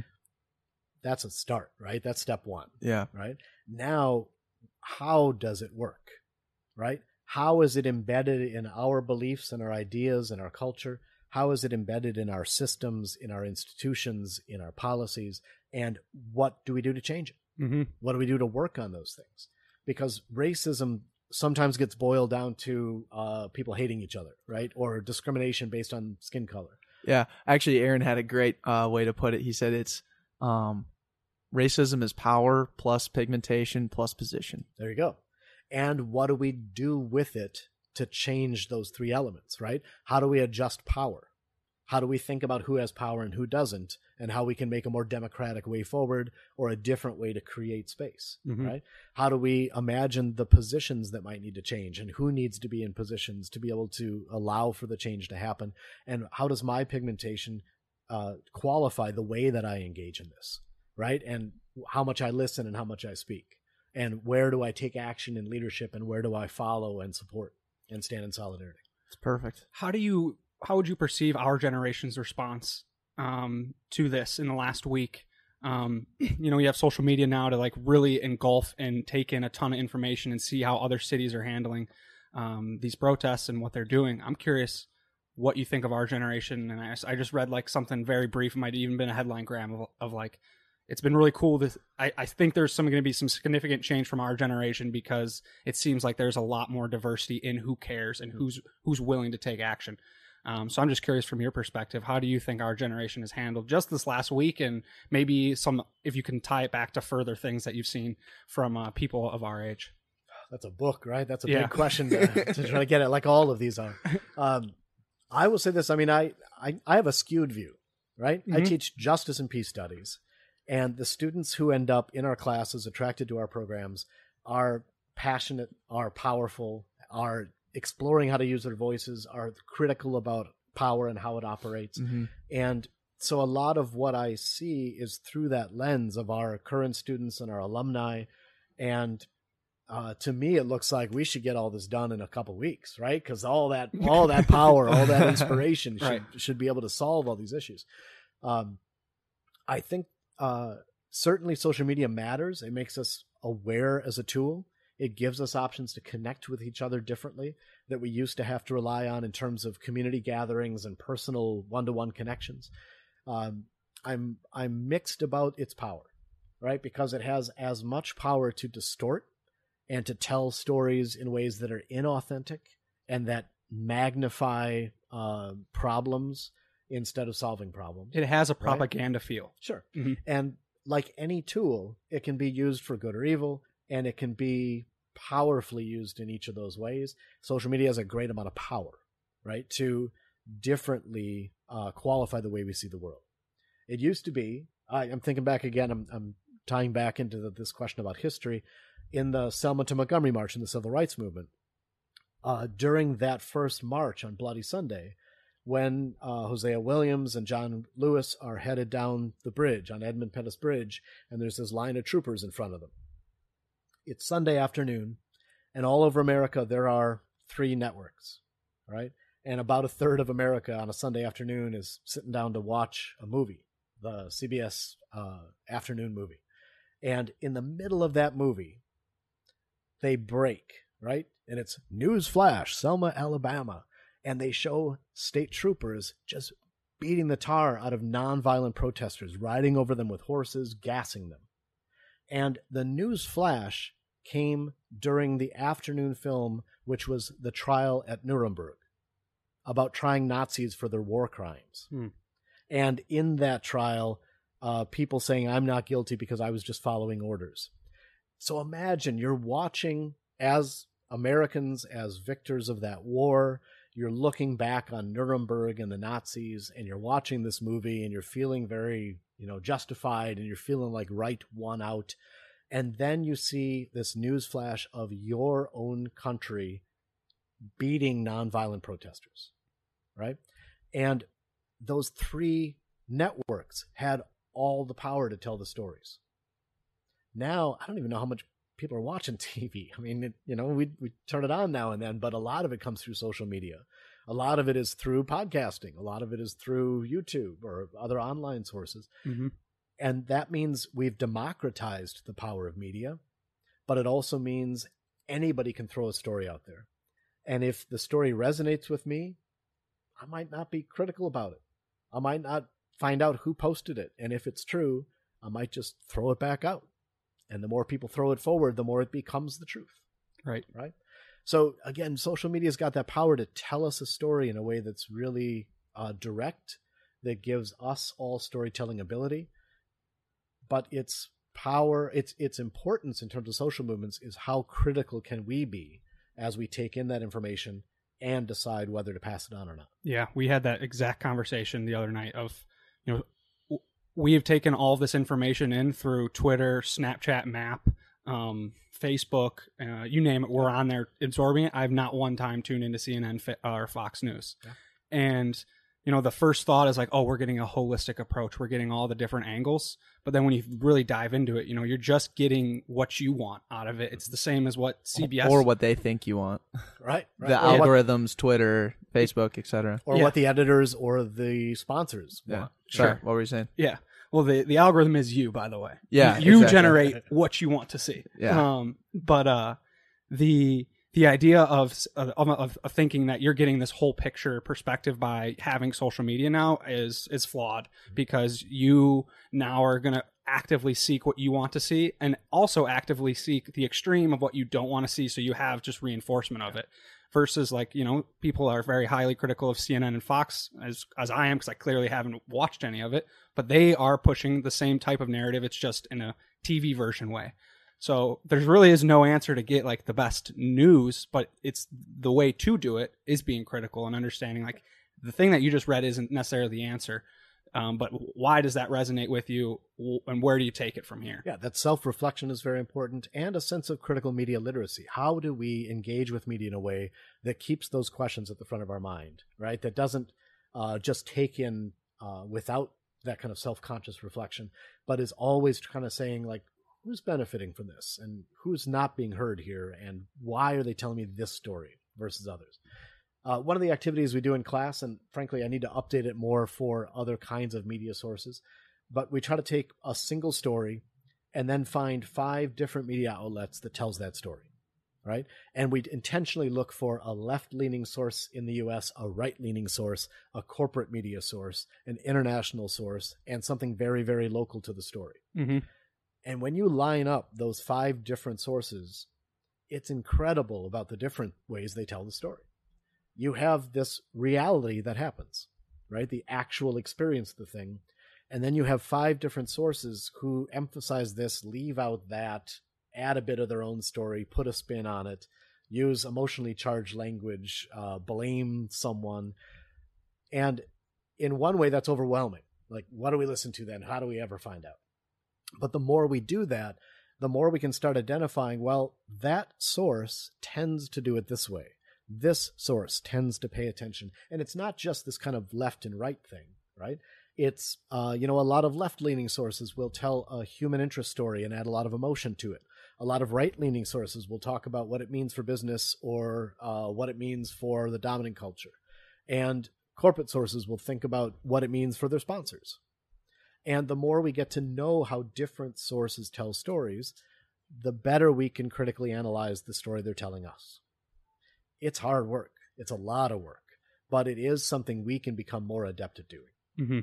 that's a start, right? That's step one, Yeah. right? Now, how does it work, right? How is it embedded in our beliefs and our ideas and our culture? How is it embedded in our systems, in our institutions, in our policies? And what do we do to change it? Mm-hmm. What do we do to work on those things? Because racism sometimes gets boiled down to uh, people hating each other, right? Or discrimination based on skin color. Yeah, actually, Aaron had a great uh, way to put it. He said it's um, racism is power plus pigmentation plus position. There you go. And what do we do with it to change those three elements, right? How do we adjust power? How do we think about who has power and who doesn't, and how we can make a more democratic way forward or a different way to create space, Mhm. right? How do we imagine the positions that might need to change and who needs to be in positions to be able to allow for the change to happen? And how does my pigmentation uh, qualify the way that I engage in this, right? And how much I listen and how much I speak and where do I take action in leadership and where do I follow and support and stand in solidarity? It's perfect. How do you how would you perceive our generation's response um, to this in the last week? Um, you know, you have social media now to like really engulf and take in a ton of information and see how other cities are handling um, these protests and what they're doing. I'm curious what you think of our generation. And I, I just read like something very brief. It might have even been a headline gram of, of like, it's been really cool. That I, I think there's some going to be some significant change from our generation because it seems like there's a lot more diversity in who cares and who's who's willing to take action. Um, so I'm just curious from your perspective, how do you think our generation has handled just this last week, and maybe some if you can tie it back to further things that you've seen from uh, people of our age. That's a book, right? That's a Yeah. big question to, to try to get at, like all of these are. Um, I will say this. I mean, I, I, I have a skewed view, right? I Mhm. teach justice and peace studies, and the students who end up in our classes, attracted to our programs, are passionate, are powerful, are exploring how to use their voices, are critical about power and how it operates. Mm-hmm. And so a lot of what I see is through that lens of our current students and our alumni. And uh, to me, it looks like we should get all this done in a couple weeks, right? Because all that, all that power, all that inspiration should Right. should be able to solve all these issues. Um, I think uh, certainly social media matters. It makes us aware as a tool. It gives us options to connect with each other differently that we used to have to rely on in terms of community gatherings and personal one-to-one connections. Um, I'm I'm mixed about its power, right? Because it has as much power to distort and to tell stories in ways that are inauthentic and that magnify uh, problems instead of solving problems. It has a Right. propaganda feel. Sure. Mhm. And like any tool, it can be used for good or evil, and it can be powerfully used in each of those ways. Social media has a great amount of power, right, to differently uh, qualify the way we see the world. It used to be, I, I'm thinking back again, I'm, I'm tying back into the, this question about history. In the Selma to Montgomery March in the Civil Rights Movement, uh, during that first march on Bloody Sunday, when uh, Hosea Williams and John Lewis are headed down the bridge on Edmund Pettus Bridge, and there's this line of troopers in front of them. It's Sunday afternoon, and all over America there are three networks, right? And about a third of America on a Sunday afternoon is sitting down to watch a movie, the CBS uh, afternoon movie. And in the middle of that movie, they break, right? And it's news flash, Selma, Alabama and they show state troopers just beating the tar out of nonviolent protesters, riding over them with horses, gassing them. And the news flash came during the afternoon film, which was the trial at Nuremberg, about trying Nazis for their war crimes. Hmm. And in that trial, uh, people saying, I'm not guilty because I was just following orders. So imagine you're watching as Americans, as victors of that war, you're looking back on Nuremberg and the Nazis, and you're watching this movie, and you're feeling very, you know, justified, and you're feeling like right won out. And then you see this news flash of your own country beating nonviolent protesters. right? And those three networks had all the power to tell the stories. Now, I don't even know how much people are watching TV. I mean, it, you know, we we turn it on now and then, but a lot of it comes through social media. A lot of it is through podcasting. A lot of it is through YouTube or other online sources. hmm And that means we've democratized the power of media, but it also means anybody can throw a story out there. And if the story resonates with me, I might not be critical about it. I might not find out who posted it. And if it's true, I might just throw it back out. And the more people throw it forward, the more it becomes the truth. Right. Right. So again, social media's got that power to tell us a story in a way that's really uh, direct, that gives us all storytelling ability. But its power, its its importance in terms of social movements is how critical can we be as we take in that information and decide whether to pass it on or not. Yeah, we had that exact conversation the other night of, you know, we have taken all this information in through Twitter, Snapchat, Map, um, Facebook, uh, you name it. We're on there absorbing it. I've not one time tuned into CNN or Fox News, Yeah. and you know, the first thought is like, oh, we're getting a holistic approach. We're getting all the different angles. But then when you really dive into it, you know, you're just getting what you want out of it. It's the same as what CBS or what they think you want. Right. right. The or what, algorithms, Twitter, Facebook, etc. or Yeah. what the editors or the sponsors Yeah. want. Sorry, Sure. what were you saying? Yeah. Well, the the algorithm is you, by the way. Yeah, You, you exactly. generate what you want to see. Yeah. Um. But uh, the the idea of, of of of thinking that you're getting this whole picture perspective by having social media now is is flawed mm-hmm. because you now are gonna actively seek what you want to see and also actively seek the extreme of what you don't want to see so you have just reinforcement of it versus like you know people are very highly critical of CNN and Fox as as I am because I clearly haven't watched any of it but they are pushing the same type of narrative. It's just in a TV version way so there's really is no answer to get like the best news but it's the way to do it is being critical and understanding like the thing that you just read isn't necessarily the answer um, but why does that resonate with you and where do you take it from here Yeah, that self reflection is very important and a sense of critical media literacy. How do we engage with media in a way that keeps those questions at the front of our mind, right? That doesn't uh, just take in uh, without that kind of self conscious reflection, but is always kind of saying, like, who's benefiting from this and who's not being heard here and why are they telling me this story versus others? Uh, one of the activities we do in class, and frankly, I need to update it more for other kinds of media sources, but we try to take a single story and then find five different media outlets that tells that story right and we intentionally look for a left-leaning source in the us a right-leaning source a corporate media source an international source and something very very local to the story mm-hmm. And when you line up those five different sources it's incredible about the different ways they tell the story. You have this reality that happens right? The actual experience of the thing. And then you have five different sources who emphasize this leave out that add a bit of their own story put a spin on it use emotionally charged language uh, blame someone. And in one way that's overwhelming. Like what do we listen to then? How do we ever find out but the more we do that the more we can start identifying well that source tends to do it this way. This source tends to pay attention. And it's not just this kind of left and right thing right? It's uh, you know a lot of left-leaning sources will tell a human interest story and add a lot of emotion to it. A lot of right-leaning sources will talk about what it means for business or uh, what it means for the dominant culture. And corporate sources will think about what it means for their sponsors and the more we get to know how different sources tell stories the better we can critically analyze the story they're telling us it's hard work it's a lot of work but it is something we can become more adept at doing Mm-hmm.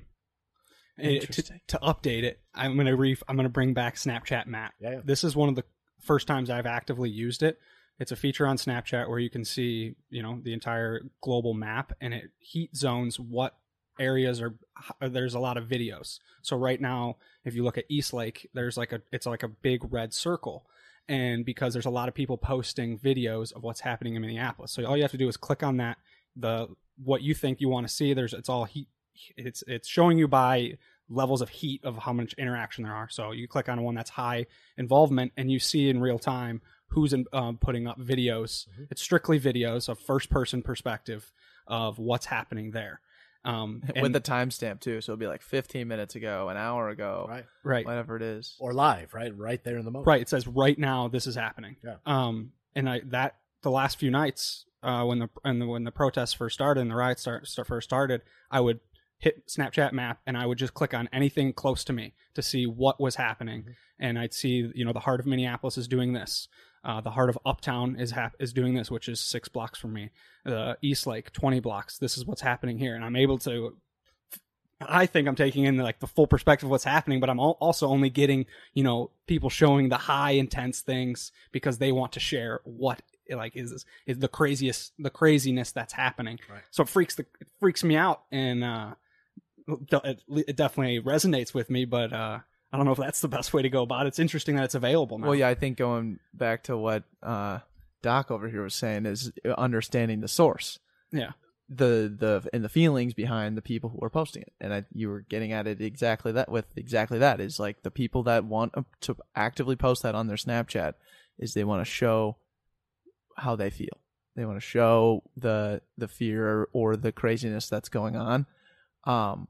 to, to update it, I'm gonna re- I'm gonna bring back Snapchat Map. Yeah, yeah. This is one of the first times I've actively used it. It's a feature on Snapchat where you can see, you know, the entire global map, and it heat zones what areas are. There's a lot of videos. So right now, if you look at East Lake, there's like a it's like a big red circle, and because there's a lot of people posting videos of what's happening in Minneapolis, so all you have to do is click on that the what you think you want to see. There's it's all heat. It's it's showing you by levels of heat of how much interaction there are. So you click on one that's high involvement, and you see in real time who's in, um, putting up videos. It's strictly videos of first person perspective of what's happening there. Um, with the timestamp too, so it'll be like 15 minutes ago, an hour ago, right right, whatever it is. or live right right there in the moment right. It says right now this is happening. Yeah. Um, and I that the last few nights uh, when the and the, when the protests first started and the riots start, start first started, I would hit Snapchat map and I would just click on anything close to me to see what was happening, and I'd see you know the heart of Minneapolis is doing this. Uh, the heart of Uptown is hap- is doing this, which is six blocks from me. Uh, East Lake, twenty blocks. This is what's happening here, and I'm able to. I think I'm taking in like the full perspective of what's happening, but I'm also only getting you know people showing the high intense things because they want to share what like is is the craziest the craziness that's happening. Right. So it freaks the it freaks me out, and uh, it, it definitely resonates with me. But uh, I don't know if that's the best way to go about it. It's interesting that it's available now. Well, yeah, I think going back to what uh, Doc over here was saying is understanding the source, yeah, the the and the feelings behind the people who are posting it. And I, you were getting at it exactly that with exactly that is like the people that want to actively post that on their Snapchat is they want to show how they feel. They want to show the the fear or the craziness that's going on. Um,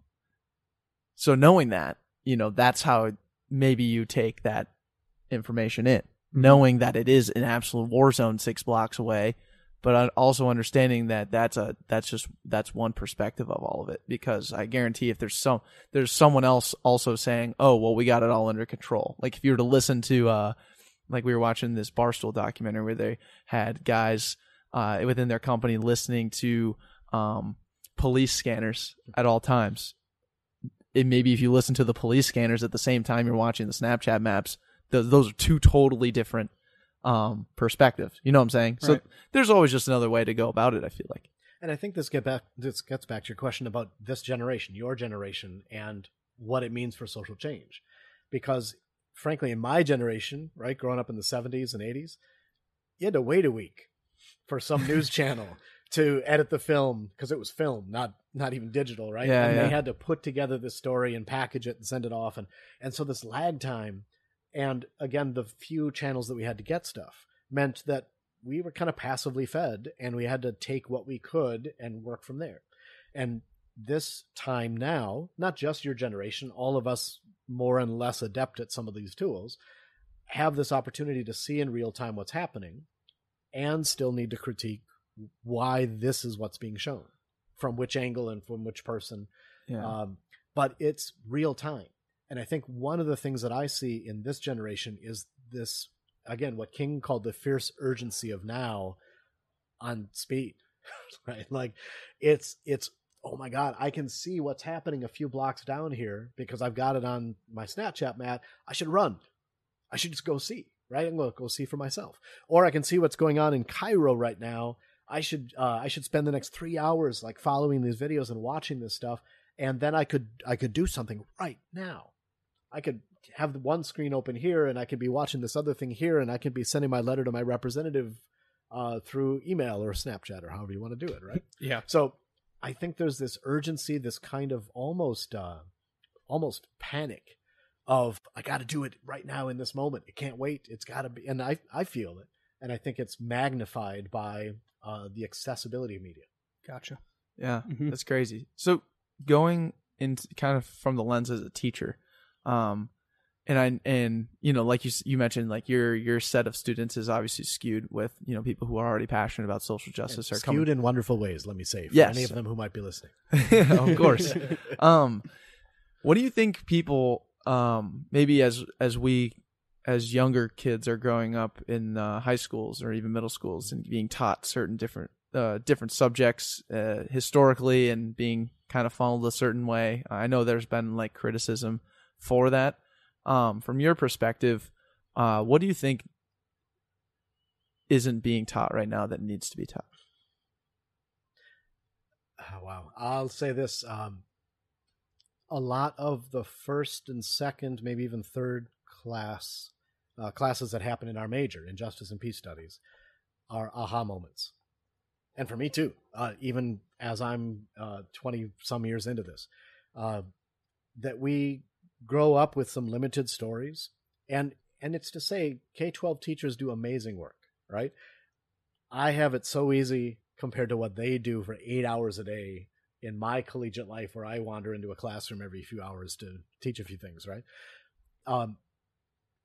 so knowing that, you know, that's how maybe you take that information in, knowing that it is an absolute war zone six blocks away, but also understanding that that's a that's just that's one perspective of all of it. Because I guarantee if there's some there's someone else also saying, oh well, we got it all under control. Like if you were to listen to uh, like we were watching this Barstool documentary where they had guys uh, within their company listening to um, police scanners at all times. It maybe if you listen to the police scanners at the same time you're watching the Snapchat maps, th- those are two totally different um, perspectives. You know what I'm saying? So there's always just another way to go about it. I feel like. And I think this get back this gets back to your question about this generation, your generation, and what it means for social change. Because frankly, in my generation, right, growing up in the seventies and eighties, you had to wait a week for some news channel to edit the film because it was film, not not even digital, right? Yeah, and yeah. they had to put together this story and package it and send it off, and and so this lag time, and again, the few channels that we had to get stuff meant that we were kind of passively fed, and we had to take what we could and work from there. And this time now, not just your generation, all of us more and less adept at some of these tools, have this opportunity to see in real time what's happening and still need to critique why this is what's being shown from which angle and from which person. Yeah. um, but it's real time. And i think one of the things that i see in this generation is this again what king called the fierce urgency of now on speed right? Like it's it's oh my god i can see what's happening a few blocks down here because i've got it on my snapchat map i should run. I should just go see right? I'm going to go see for myself. Or i can see what's going on in cairo right now i should uh, i should spend the next three hours like following these videos and watching this stuff and then i could i could do something right now i could have one screen open here and i could be watching this other thing here and i could be sending my letter to my representative uh, through email or snapchat or however you want to do it right yeah, so I think there's this urgency, this kind of almost uh almost panic of I got to do it right now in this moment. It can't wait. It's got to be and I I feel it. And I think it's magnified by uh the accessibility of media. gotcha. Yeah, Mhm. that's crazy. So going into kind of from the lens as a teacher, um, and I and you know, like you you mentioned, like your your set of students is obviously skewed with you know people who are already passionate about social justice And are skewed coming. in wonderful ways, let me say, for Yes. any of them who might be listening. of course. um, what do you think people, um, maybe as as we as younger kids are growing up in uh, high schools or even middle schools and being taught certain different uh, different subjects uh, historically and being kind of funneled a certain way? I know there's been like criticism for that. Um, from your perspective, uh, what do you think isn't being taught right now that needs to be taught? Oh, wow. I'll say this. Um, a lot of the first and second, maybe even third class uh, classes that happen in our major, in justice and peace studies, are aha moments. And for me too, uh, even as I'm 20 some years into this, uh, that we grow up with some limited stories. And, and it's to say K 12 teachers do amazing work, right? I have it so easy compared to what they do for eight hours a day in my collegiate life where I wander into a classroom every few hours to teach a few things, right? Um,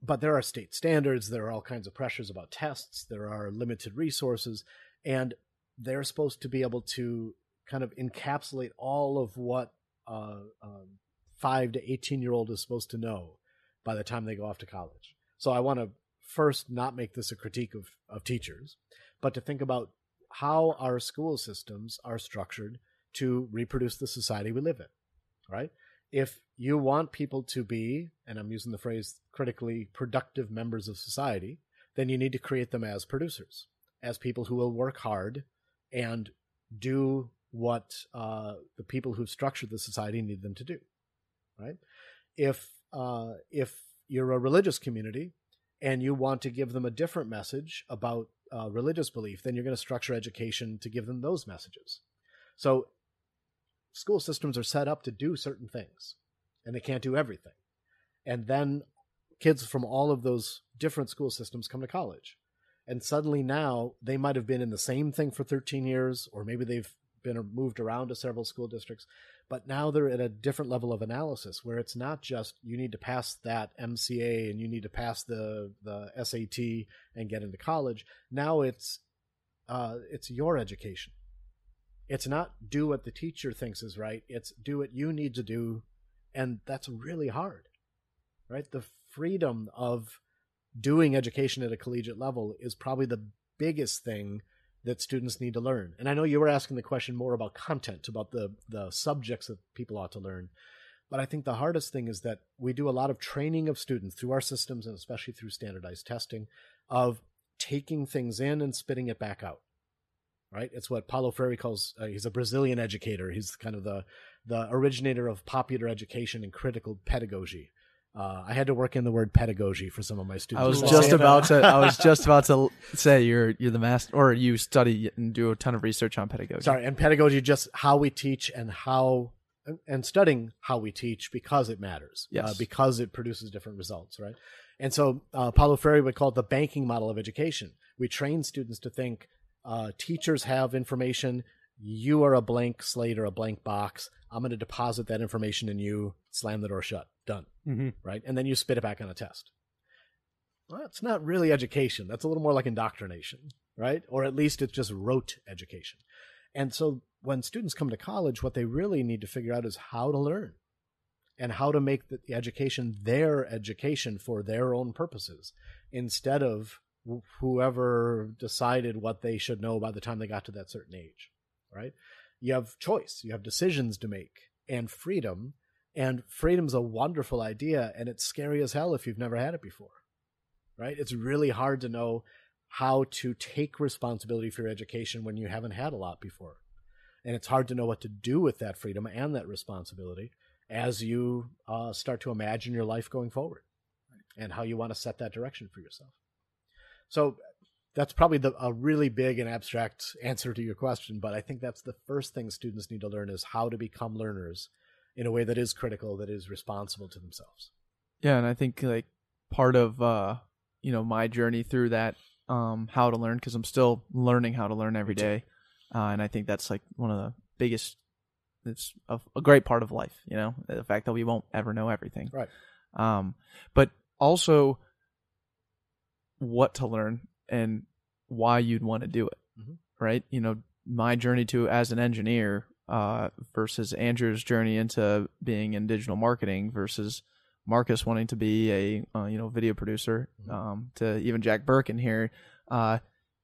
but there are state standards, there are all kinds of pressures about tests, there are limited resources, and they're supposed to be able to kind of encapsulate all of what a um, five to 18 year old is supposed to know by the time they go off to college. So I want to first not make this a critique of, of teachers, but to think about how our school systems are structured to reproduce the society we live in, right? If you want people to be, and I'm using the phrase critically productive members of society, then you need to create them as producers, as people who will work hard and do what uh, the people who've structured the society need them to do, right? If uh, if you're a religious community and you want to give them a different message about uh, religious belief, then you're going to structure education to give them those messages. So school systems are set up to do certain things, and they can't do everything. And then kids from all of those different school systems come to college. And suddenly now they might have been in the same thing for 13 years, or maybe they've been moved around to several school districts, but now they're at a different level of analysis where it's not just you need to pass that MCA and you need to pass the the SAT and get into college. Now it's uh, it's your education. It's not do what the teacher thinks is right. It's do what you need to do, and that's really hard, right? The freedom of doing education at a collegiate level is probably the biggest thing that students need to learn. And I know you were asking the question more about content, about the the subjects that people ought to learn. But I think the hardest thing is that we do a lot of training of students through our systems and especially through standardized testing of taking things in and spitting it back out. Right? It's what Paulo Freire calls uh, he's a Brazilian educator. He's kind of the the originator of popular education and critical pedagogy. Uh, I had to work in the word pedagogy for some of my students. I was just about to. I was just about to say you're you're the master, or you study and do a ton of research on pedagogy. Sorry, and pedagogy just how we teach and how and studying how we teach because it matters. Yes. Uh, because it produces different results, right? And so uh, Paulo Freire would call it the banking model of education. We train students to think uh, teachers have information. You are a blank slate or a blank box. I'm going to deposit that information in you. Slam the door shut. Done. Mm-hmm. Right, and then you spit it back on a test. Well, that's not really education. That's a little more like indoctrination, right? Or at least it's just rote education. And so when students come to college, what they really need to figure out is how to learn and how to make the education their education for their own purposes instead of whoever decided what they should know by the time they got to that certain age, right? You have choice, you have decisions to make and freedom. And freedom's a wonderful idea and it's scary as hell if you've never had it before, right? It's really hard to know how to take responsibility for your education when you haven't had a lot before. And it's hard to know what to do with that freedom and that responsibility as you uh, start to imagine your life going forward and how you want to set that direction for yourself. So that's probably the, a really big and abstract answer to your question, but I think that's the first thing students need to learn is how to become learners in a way that is critical, that is responsible to themselves. Yeah, and I think like part of uh you know my journey through that um how to learn because I'm still learning how to learn every day, uh, and I think that's like one of the biggest. It's a, a great part of life, you know, the fact that we won't ever know everything. Right. Um, but also what to learn and why you'd want to do it. Mhm. Right. You know, my journey to as an engineer uh, versus Andrew's journey into being in digital marketing versus Marcus wanting to be a uh, you know video producer Mhm. um, to even Jack Birkin here uh,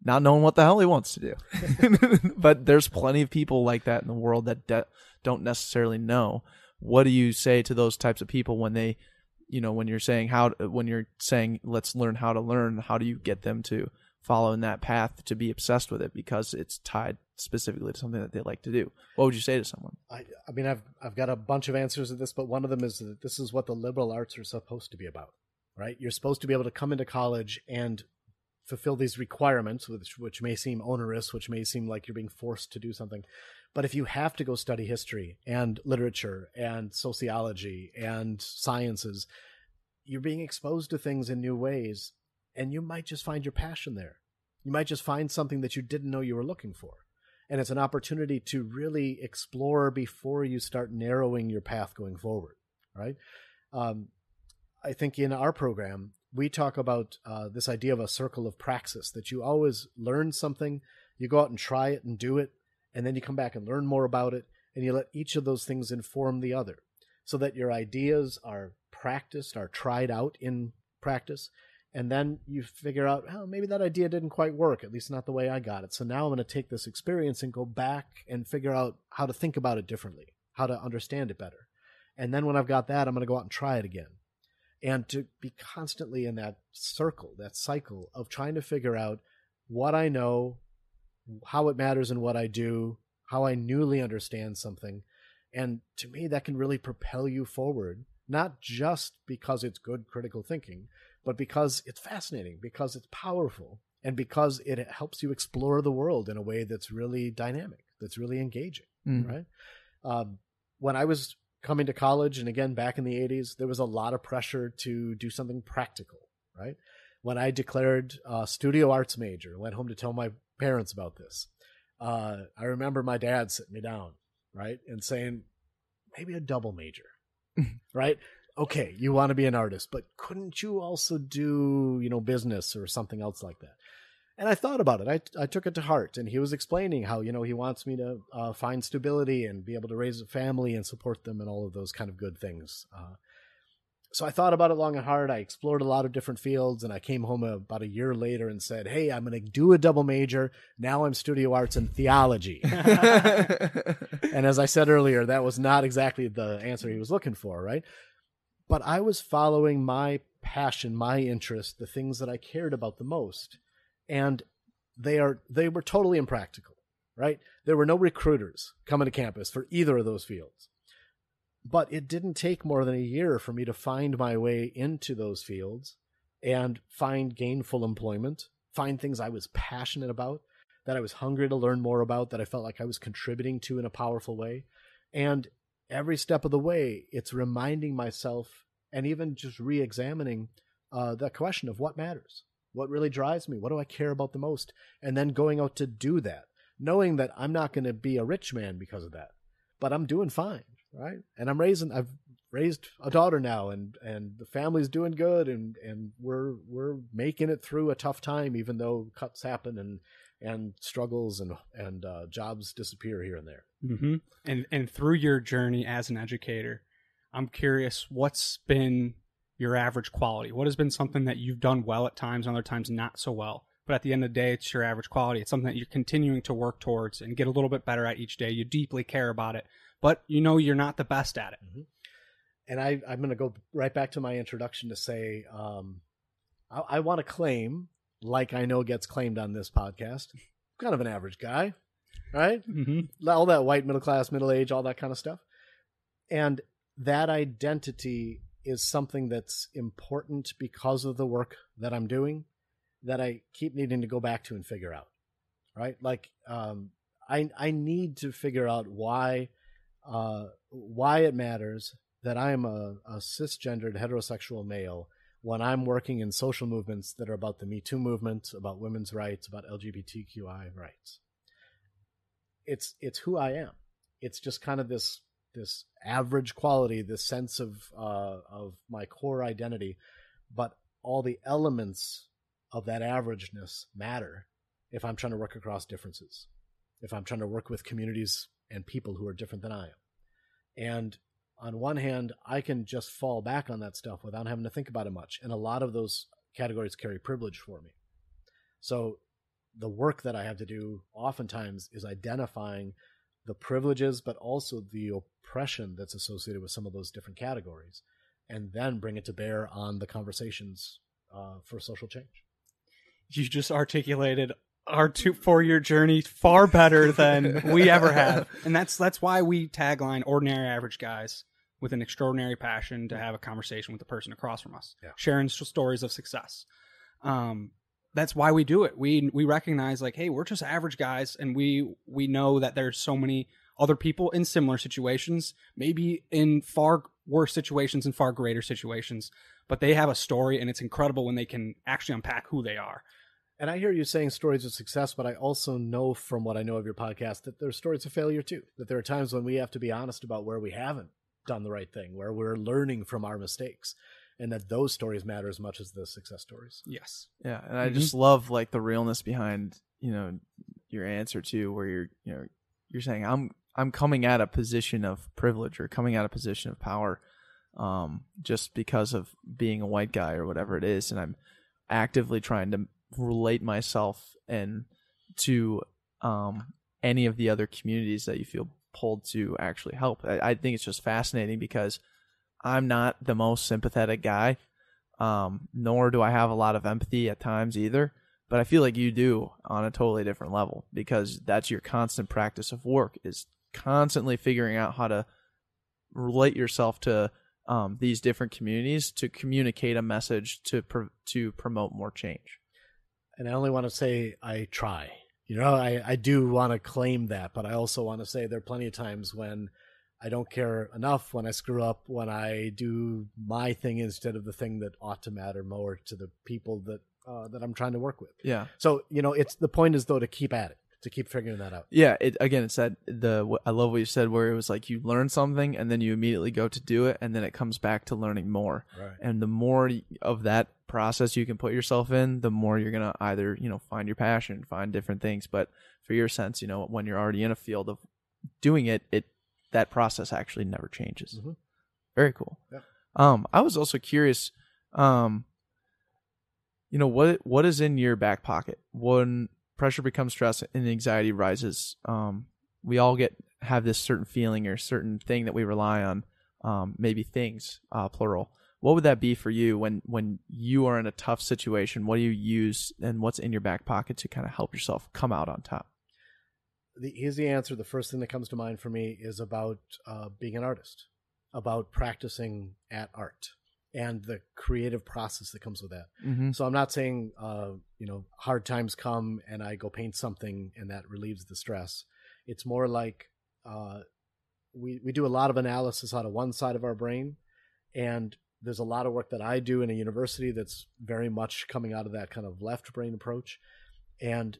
not knowing what the hell he wants to do. but there's plenty of people like that in the world that de- don't necessarily know. What do you say to those types of people when they you know when you're saying how when you're saying let's learn how to learn how do you get them to follow in that path to be obsessed with it? Because it's tied specifically to something that they like to do. What would you say to someone? I, I mean, I've I've got a bunch of answers to this, but one of them is that this is what the liberal arts are supposed to be about, right? You're supposed to be able to come into college and fulfill these requirements, which which may seem onerous, which may seem like you're being forced to do something, but if you have to go study history and literature and sociology and sciences, you're being exposed to things in new ways, and you might just find your passion there. You might just find something that you didn't know you were looking for. and it's an opportunity to really explore before you start narrowing your path going forward right um, i think in our program we talk about uh, this idea of a circle of praxis that you always learn something you go out and try it and do it and then you come back and learn more about it and you let each of those things inform the other so that your ideas are practiced are tried out in practice and then you figure out oh maybe that idea didn't quite work at least not the way i got it. So now i'm going to take this experience and go back and figure out how to think about it differently how to understand it better. And then when i've got that i'm going to go out and try it again. And to be constantly in that circle that cycle of trying to figure out what i know how it matters in what i do how i newly understand something and to me that can really propel you forward not just because it's good critical thinking but because it's fascinating, because it's powerful, and because it helps you explore the world in a way that's really dynamic, that's really engaging, Mm. right? Um, when I was coming to college, and again back in the 80s, there was a lot of pressure to do something practical, right? When I declared uh, studio arts major, went home to tell my parents about this. Uh, I remember my dad sitting me down, right, and saying, maybe a double major, right? okay, you want to be an artist, but couldn't you also do, you know, business or something else like that? And I thought about it. I, I took it to heart. And he was explaining how, you know, he wants me to uh, find stability and be able to raise a family and support them and all of those kind of good things. Uh, so I thought about it long and hard. I explored a lot of different fields and I came home about a year later and said, Hey, I'm going to do a double major. Now I'm studio arts and theology. and as I said earlier, that was not exactly the answer he was looking for, right? But I was following my passion, my interest, the things that I cared about the most. And they are they were totally impractical, right? There were no recruiters coming to campus for either of those fields. But it didn't take more than a year for me to find my way into those fields and find gainful employment, find things I was passionate about, that I was hungry to learn more about, that I felt like I was contributing to in a powerful way. And every step of the way, it's reminding myself and even just re examining uh, the question of what matters, what really drives me, what do I care about the most, and then going out to do that, knowing that I'm not going to be a rich man because of that, but I'm doing fine, right? And I'm raising, I've raised a daughter now, and and the family's doing good, and and we're we're making it through a tough time, even though cuts happen and and struggles and and uh, jobs disappear here and there. hmm And and through your journey as an educator, I'm curious what's been your average quality. What has been something that you've done well at times, and other times not so well. But at the end of the day, it's your average quality. It's something that you're continuing to work towards and get a little bit better at each day. You deeply care about it, but you know you're not the best at it. and I, I'm going to go right back to my introduction to say um, I, I want to claim, like I know gets claimed on this podcast, I'm kind of an average guy, right? Mm-hmm. All that white middle class, middle age, all that kind of stuff, and that identity is something that's important because of the work that I'm doing that I keep needing to go back to and figure out, right? Like um, I I need to figure out why uh, why it matters that I'm a, a cisgendered heterosexual male when I'm working in social movements that are about the Me Too movement, about women's rights, about LGBTQI rights. It's it's who I am. It's just kind of this this average quality, this sense of uh, of my core identity, but all the elements of that averageness matter if I'm trying to work across differences, if I'm trying to work with communities and people who are different than I am. And on one hand, I can just fall back on that stuff without having to think about it much. And a lot of those categories carry privilege for me. So the work that I have to do oftentimes is identifying the privileges, but also the oppression that's associated with some of those different categories, and then bring it to bear on the conversations uh, for social change. You just articulated our two four year journey far better than we ever have, and that's that's why we tagline "ordinary average guys" with an extraordinary passion to have a conversation with the person across from us, Yeah. sharing s- stories of success. Um, that's why we do it. We we recognize like, hey, we're just average guys, and we we know that there's so many other people in similar situations, maybe in far worse situations and far greater situations, but they have a story, and it's incredible when they can actually unpack who they are. And I hear you saying stories of success, but I also know from what I know of your podcast that there are stories of failure too. That there are times when we have to be honest about where we haven't done the right thing, where we're learning from our mistakes, and that those stories matter as much as the success stories. Yes. Yeah, and I Mhm. just love like the realness behind you know your answer too, where you're you know you're saying I'm I'm coming at a position of privilege or coming at a position of power, um, just because of being a white guy or whatever it is, and I'm actively trying to relate myself and to um any of the other communities that you feel pulled to actually help. I, I think it's just fascinating because I'm not the most sympathetic guy um, nor do I have a lot of empathy at times either. But I feel like you do on a totally different level because that's your constant practice of work is constantly figuring out how to relate yourself to um, these different communities to communicate a message to to promote more change. And I only want to say I try. You know, I, I do want to claim that, but I also want to say there are plenty of times when I don't care enough, when I screw up, when I do my thing instead of the thing that ought to matter more to the people that uh, that I'm trying to work with. Yeah, So you know, it's the point is though to keep at it, to keep figuring that out. yeah. It again, it's that the I love what you said where it was like you learn something and then you immediately go to do it and then it comes back to learning more. Right. and the more of that process you can put yourself in the more you're gonna either you know find your passion find different things. But for your sense you know when you're already in a field of doing it it that process actually never changes. Mhm. very cool. Yeah. um i was also curious um you know what what is in your back pocket? When pressure becomes stress and anxiety rises um we all get have this certain feeling or certain thing that we rely on um maybe things uh plural what would that be for you when when you are in a tough situation what do you use and what's in your back pocket to kind of help yourself come out on top the, here's the answer. The first thing that comes to mind for me is about uh, being an artist, about practicing at art and the creative process that comes with that. mm-hmm. So I'm not saying, uh, you know, hard times come and I go paint something and that relieves the stress. It's more like uh, we we do a lot of analysis out of one side of our brain, and there's a lot of work that I do in a university that's very much coming out of that kind of left brain approach, and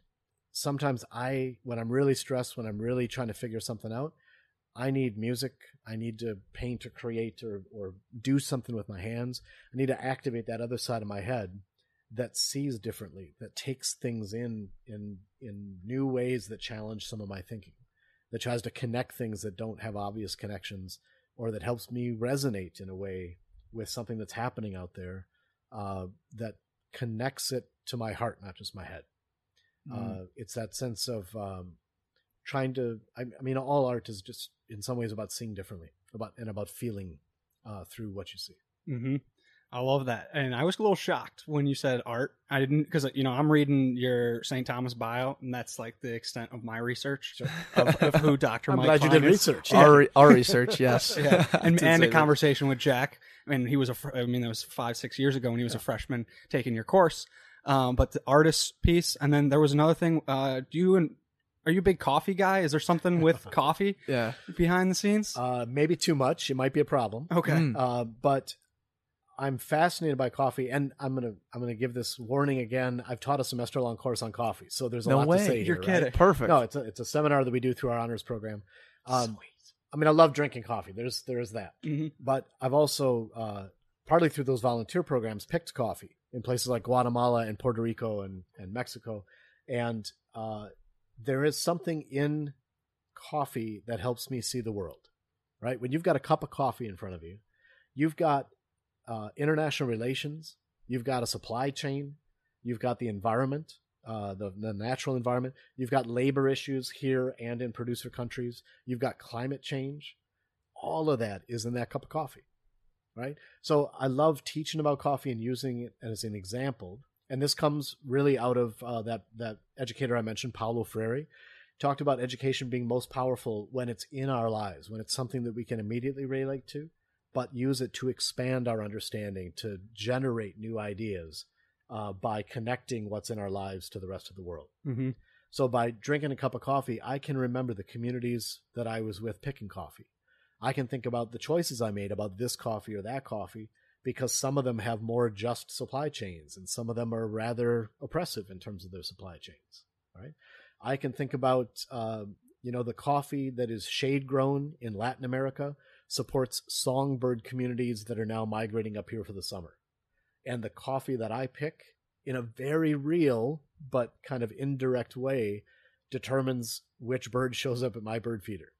sometimes I, when I'm really stressed, when I'm really trying to figure something out, I need music. I need to paint or create or, or do something with my hands. I need to activate that other side of my head that sees differently, that takes things in in in new ways that challenge some of my thinking, that tries to connect things that don't have obvious connections, or that helps me resonate in a way with something that's happening out there uh, that connects it to my heart, not just my head. Uh, it's that sense of um, trying to. I, I mean, all art is just in some ways about seeing differently, about and about feeling uh, through what you see. hmm I love that, and I was a little shocked when you said art. I didn't because you know I'm reading your St. Thomas bio, and that's like the extent of my research of, of who Doctor I'm Mike. glad you did is. research. our, our research yes yeah, and, and say a that. conversation with Jack. I mean, he was a, I mean, that was five, six years ago when he was a freshman taking your course. Um, but the artist piece, and then there was another thing. Uh, do you and are you a big coffee guy? Is there something with coffee yeah behind the scenes? Uh, maybe too much. It might be a problem. okay. Mm. Uh, but I'm fascinated by coffee, and I'm gonna I'm gonna give this warning again. I've taught a semester long course on coffee, so there's a No lot way. to say. You're here, kidding. Right? perfect No, it's a it's a seminar that we do through our honors program. Um, I mean, I love drinking coffee. There's there's that, Mhm. but I've also uh, partly through those volunteer programs picked coffee in places like Guatemala and Puerto Rico and and Mexico, and uh, there is something in coffee that helps me see the world. Right when you've got a cup of coffee in front of you, you've got uh, international relations, you've got a supply chain, you've got the environment, uh, the, the natural environment, you've got labor issues here and in producer countries, you've got climate change. All of that is in that cup of coffee, right? So I love teaching about coffee and using it as an example. And this comes really out of uh, that that educator I mentioned, Paulo Freire, talked about education being most powerful when it's in our lives, when it's something that we can immediately relate to but use it to expand our understanding, to generate new ideas uh, by connecting what's in our lives to the rest of the world. hmm So by drinking a cup of coffee, I can remember the communities that I was with picking coffee. I can think about the choices I made about this coffee or that coffee because some of them have more just supply chains and some of them are rather oppressive in terms of their supply chains. Right? I can think about um, you know the coffee that is shade grown in Latin America supports songbird communities that are now migrating up here for the summer. And the coffee that I pick in a very real but kind of indirect way determines which bird shows up at my bird feeder,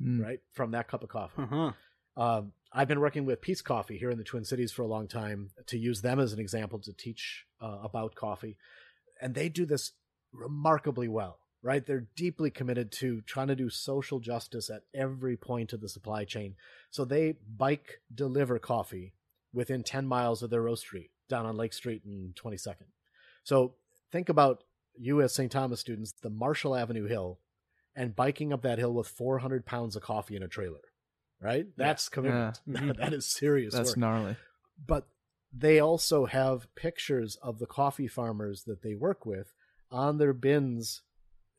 Mm. right? From that cup of coffee. Uh-huh. Um, I've been working with Peace Coffee here in the Twin Cities for a long time to use them as an example to teach uh, about coffee. And they do this remarkably well, right? They're deeply committed to trying to do social justice at every point of the supply chain. So they bike deliver coffee within 10 miles of their roastery down on Lake Street and 22nd. So think about you as St. Thomas students, the Marshall Avenue Hill, and biking up that hill with 400 pounds of coffee in a trailer, right? That's commitment. Mhm. that is serious That's work. gnarly. but they also have pictures of the coffee farmers that they work with on their bins.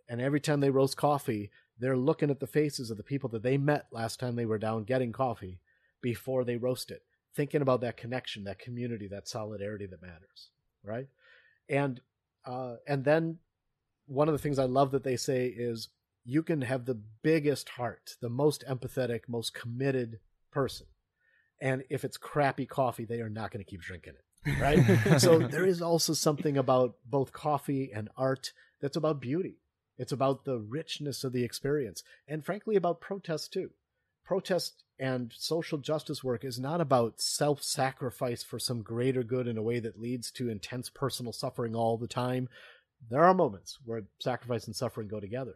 And every time they roast coffee, they're looking at the faces of the people that they met last time they were down getting coffee before they roast it, thinking about that connection, that community, that solidarity that matters, right? And uh, and then one of the things I love that they say is you can have the biggest heart, the most empathetic, most committed person, and if it's crappy coffee, they are not going to keep drinking it, right? so there is also something about both coffee and art that's about beauty. It's about the richness of the experience, and frankly, about protest too. Protest and social justice work is not about self sacrifice for some greater good in a way that leads to intense personal suffering all the time. There are moments where sacrifice and suffering go together.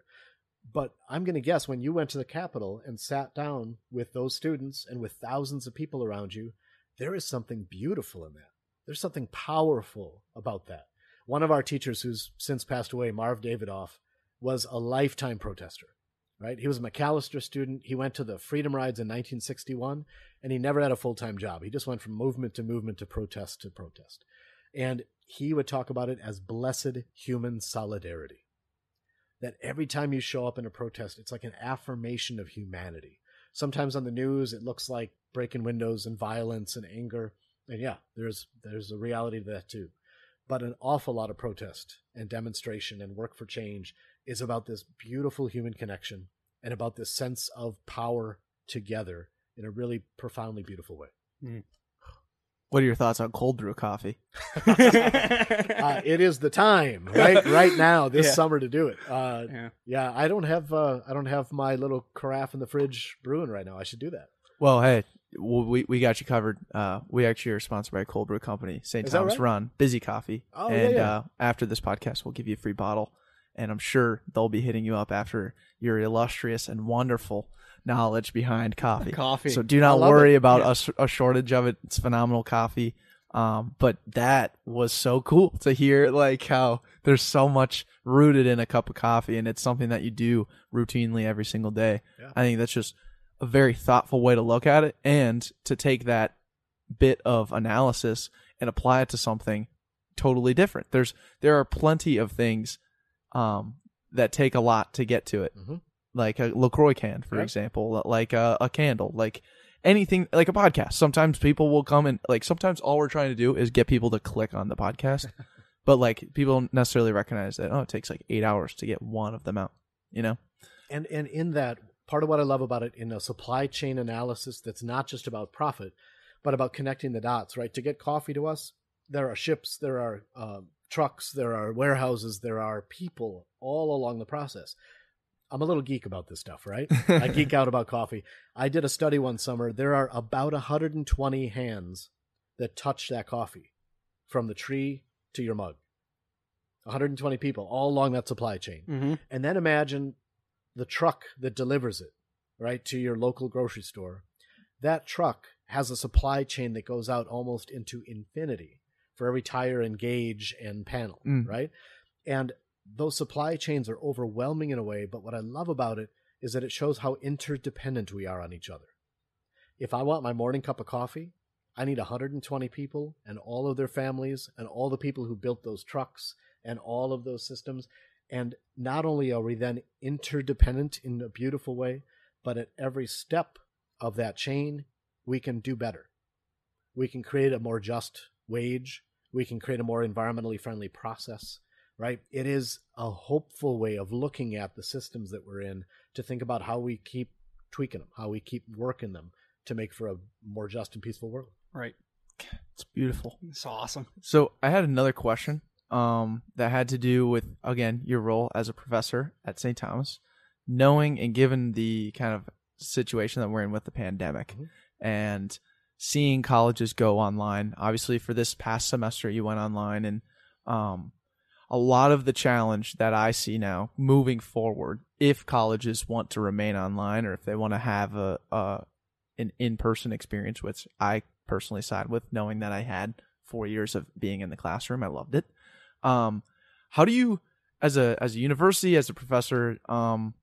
But I'm going to guess when you went to the Capitol and sat down with those students and with thousands of people around you, there is something beautiful in that. There's something powerful about that. One of our teachers, who's since passed away, Marv Davidoff, was a lifetime protester right? He was a Macalester student. He went to the Freedom Rides in 1961, and he never had a full time job. He just went from movement to movement to protest to protest. And he would talk about it as blessed human solidarity. That every time you show up in a protest, it's like an affirmation of humanity. Sometimes on the news, it looks like breaking windows and violence and anger. And yeah, there's there's a reality to that too. But an awful lot of protest and demonstration and work for change is about this beautiful human connection and about this sense of power together in a really profoundly beautiful way. What are your thoughts on cold brew coffee? Uh, it is the time, right? Right now, this Yeah. summer to do it. Uh, yeah. yeah, I don't have uh, I don't have my little carafe in the fridge brewing right now. I should do that. Well, hey, we we got you covered. Uh, we actually are sponsored by a cold brew company, St. Thomas right? Run, Bizzy Coffee. Oh, yeah, and yeah. Uh, after this podcast, we'll give you a free bottle, and I'm sure they'll be hitting you up after your illustrious and wonderful knowledge behind coffee. Coffee. So do not worry it. about Yeah. a a, shortage of it. It's phenomenal coffee. Um, but that was so cool to hear, like how there's so much rooted in a cup of coffee, and it's something that you do routinely every single day. Yeah. I think that's just a very thoughtful way to look at it, and to take that bit of analysis and apply it to something totally different. There's there are plenty of things um, that take a lot to get to it Mhm. like a Lacroix can, for example, like a, a candle, like anything, like a podcast. Sometimes people will come and like sometimes all we're trying to do is get people to click on the podcast, but like people don't necessarily recognize that oh, it takes like eight hours to get one of them out. You know, And and in that, part of what I love about it in a supply chain analysis that's not just about profit, but about connecting the dots. Right? To get coffee to us, there are ships, there are um, trucks, there are warehouses, there are people all along the process. I'm a little geek about this stuff, right? I geek out about coffee. I did a study one summer. There are about 120 hands that touch that coffee from the tree to your mug. 120 people all along that supply chain. hmm And then imagine the truck that delivers it, right, to your local grocery store. That truck has a supply chain that goes out almost into infinity for every tire and gauge and panel, Mm. right? And those supply chains are overwhelming in a way, but what I love about it is that it shows how interdependent we are on each other. If I want my morning cup of coffee, I need 120 people and all of their families and all the people who built those trucks and all of those systems. And not only are we then interdependent in a beautiful way, but at every step of that chain, we can do better. we can create a more just wage, we can create a more environmentally friendly process, right? It is a hopeful way of looking at the systems that we're in to think about how we keep tweaking them, how we keep working them to make for a more just and peaceful world. Right. It's beautiful. It's awesome. So I had another question um, that had to do with again your role as a professor at St. Thomas, knowing and given the kind of situation that we're in with the pandemic, Mhm. and seeing colleges go online. Obviously, for this past semester, you went online, and um, a lot of the challenge that I see now moving forward, if colleges want to remain online or if they want to have a, a an in person experience, which I personally side with, knowing that I had four years of being in the classroom. I loved it. Um, how do you, as a as a university, as a professor, um,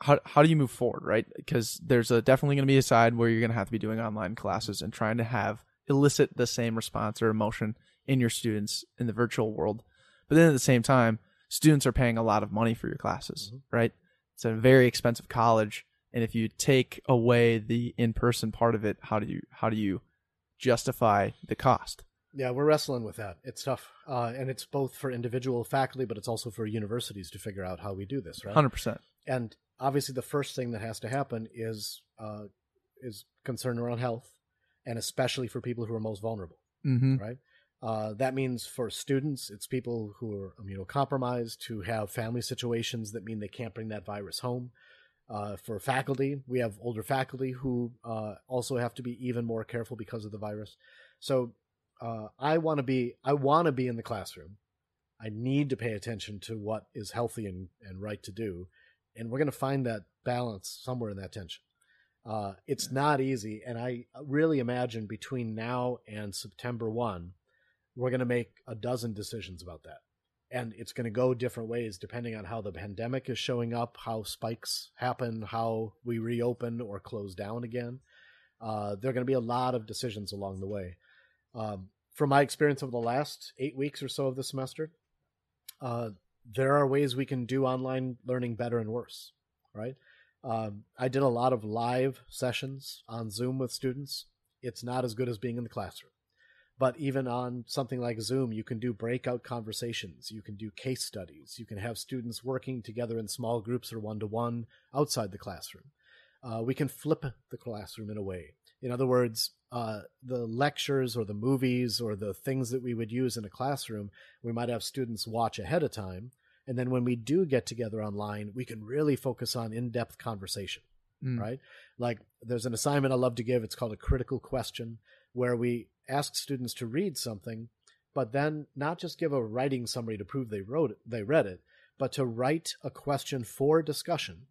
how how do you move forward, right? Because there's a definitely going to be a side where you're going to have to be doing online classes and trying to have elicit the same response or emotion in your students in the virtual world. But then at the same time, students are paying a lot of money for your classes, right? It's a very expensive college, and if you take away the in-person part of it, how do you how do you justify the cost? Yeah, we're wrestling with that. It's tough, uh, and it's both for individual faculty, but it's also for universities to figure out how we do this, right? Hundred percent. And obviously, the first thing that has to happen is uh, is concern around health, and especially for people who are most vulnerable, Mm-hmm. right? Uh, that means for students, it's people who are immunocompromised, who have family situations that mean they can't bring that virus home. Uh, for faculty, we have older faculty who uh, also have to be even more careful because of the virus. So uh, I want to be I want to be in the classroom. I need to pay attention to what is healthy and, and right to do, and we're going to find that balance somewhere in that tension. Uh, it's not easy, and I really imagine between now and September one, we're going to make a dozen decisions about that, and it's going to go different ways depending on how the pandemic is showing up, how spikes happen, how we reopen or close down again. Uh, there are going to be a lot of decisions along the way. Um, from my experience over the last eight weeks or so of the semester, uh, there are ways we can do online learning better and worse, right? Um, I did a lot of live sessions on Zoom with students. It's not as good as being in the classroom. But even on something like Zoom, you can do breakout conversations, you can do case studies, you can have students working together in small groups or one to one outside the classroom. Uh, we can flip the classroom in a way. In other words, uh, the lectures or the movies or the things that we would use in a classroom, we might have students watch ahead of time. And then when we do get together online, we can really focus on in depth conversation, Mm. right? Like there's an assignment I love to give. It's called a critical question, where we ask students to read something, but then not just give a writing summary to prove they wrote it, they read it, but to write a question for discussion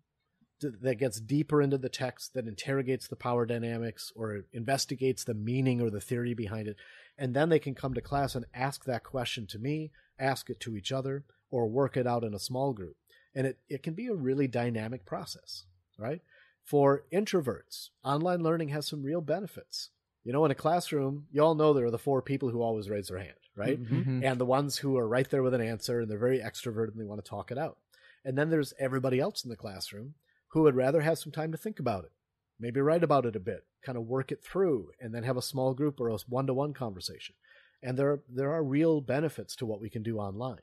that gets deeper into the text, that interrogates the power dynamics or investigates the meaning or the theory behind it. And then they can come to class and ask that question to me, ask it to each other, or work it out in a small group. And it, it can be a really dynamic process, right? For introverts, online learning has some real benefits. You know, in a classroom, you all know there are the four people who always raise their hand, right? Mhm. and the ones who are right there with an answer and they're very extroverted and they want to talk it out. And then there's everybody else in the classroom who would rather have some time to think about it, maybe write about it a bit, kind of work it through, and then have a small group or a one to one conversation. And there, there are real benefits to what we can do online.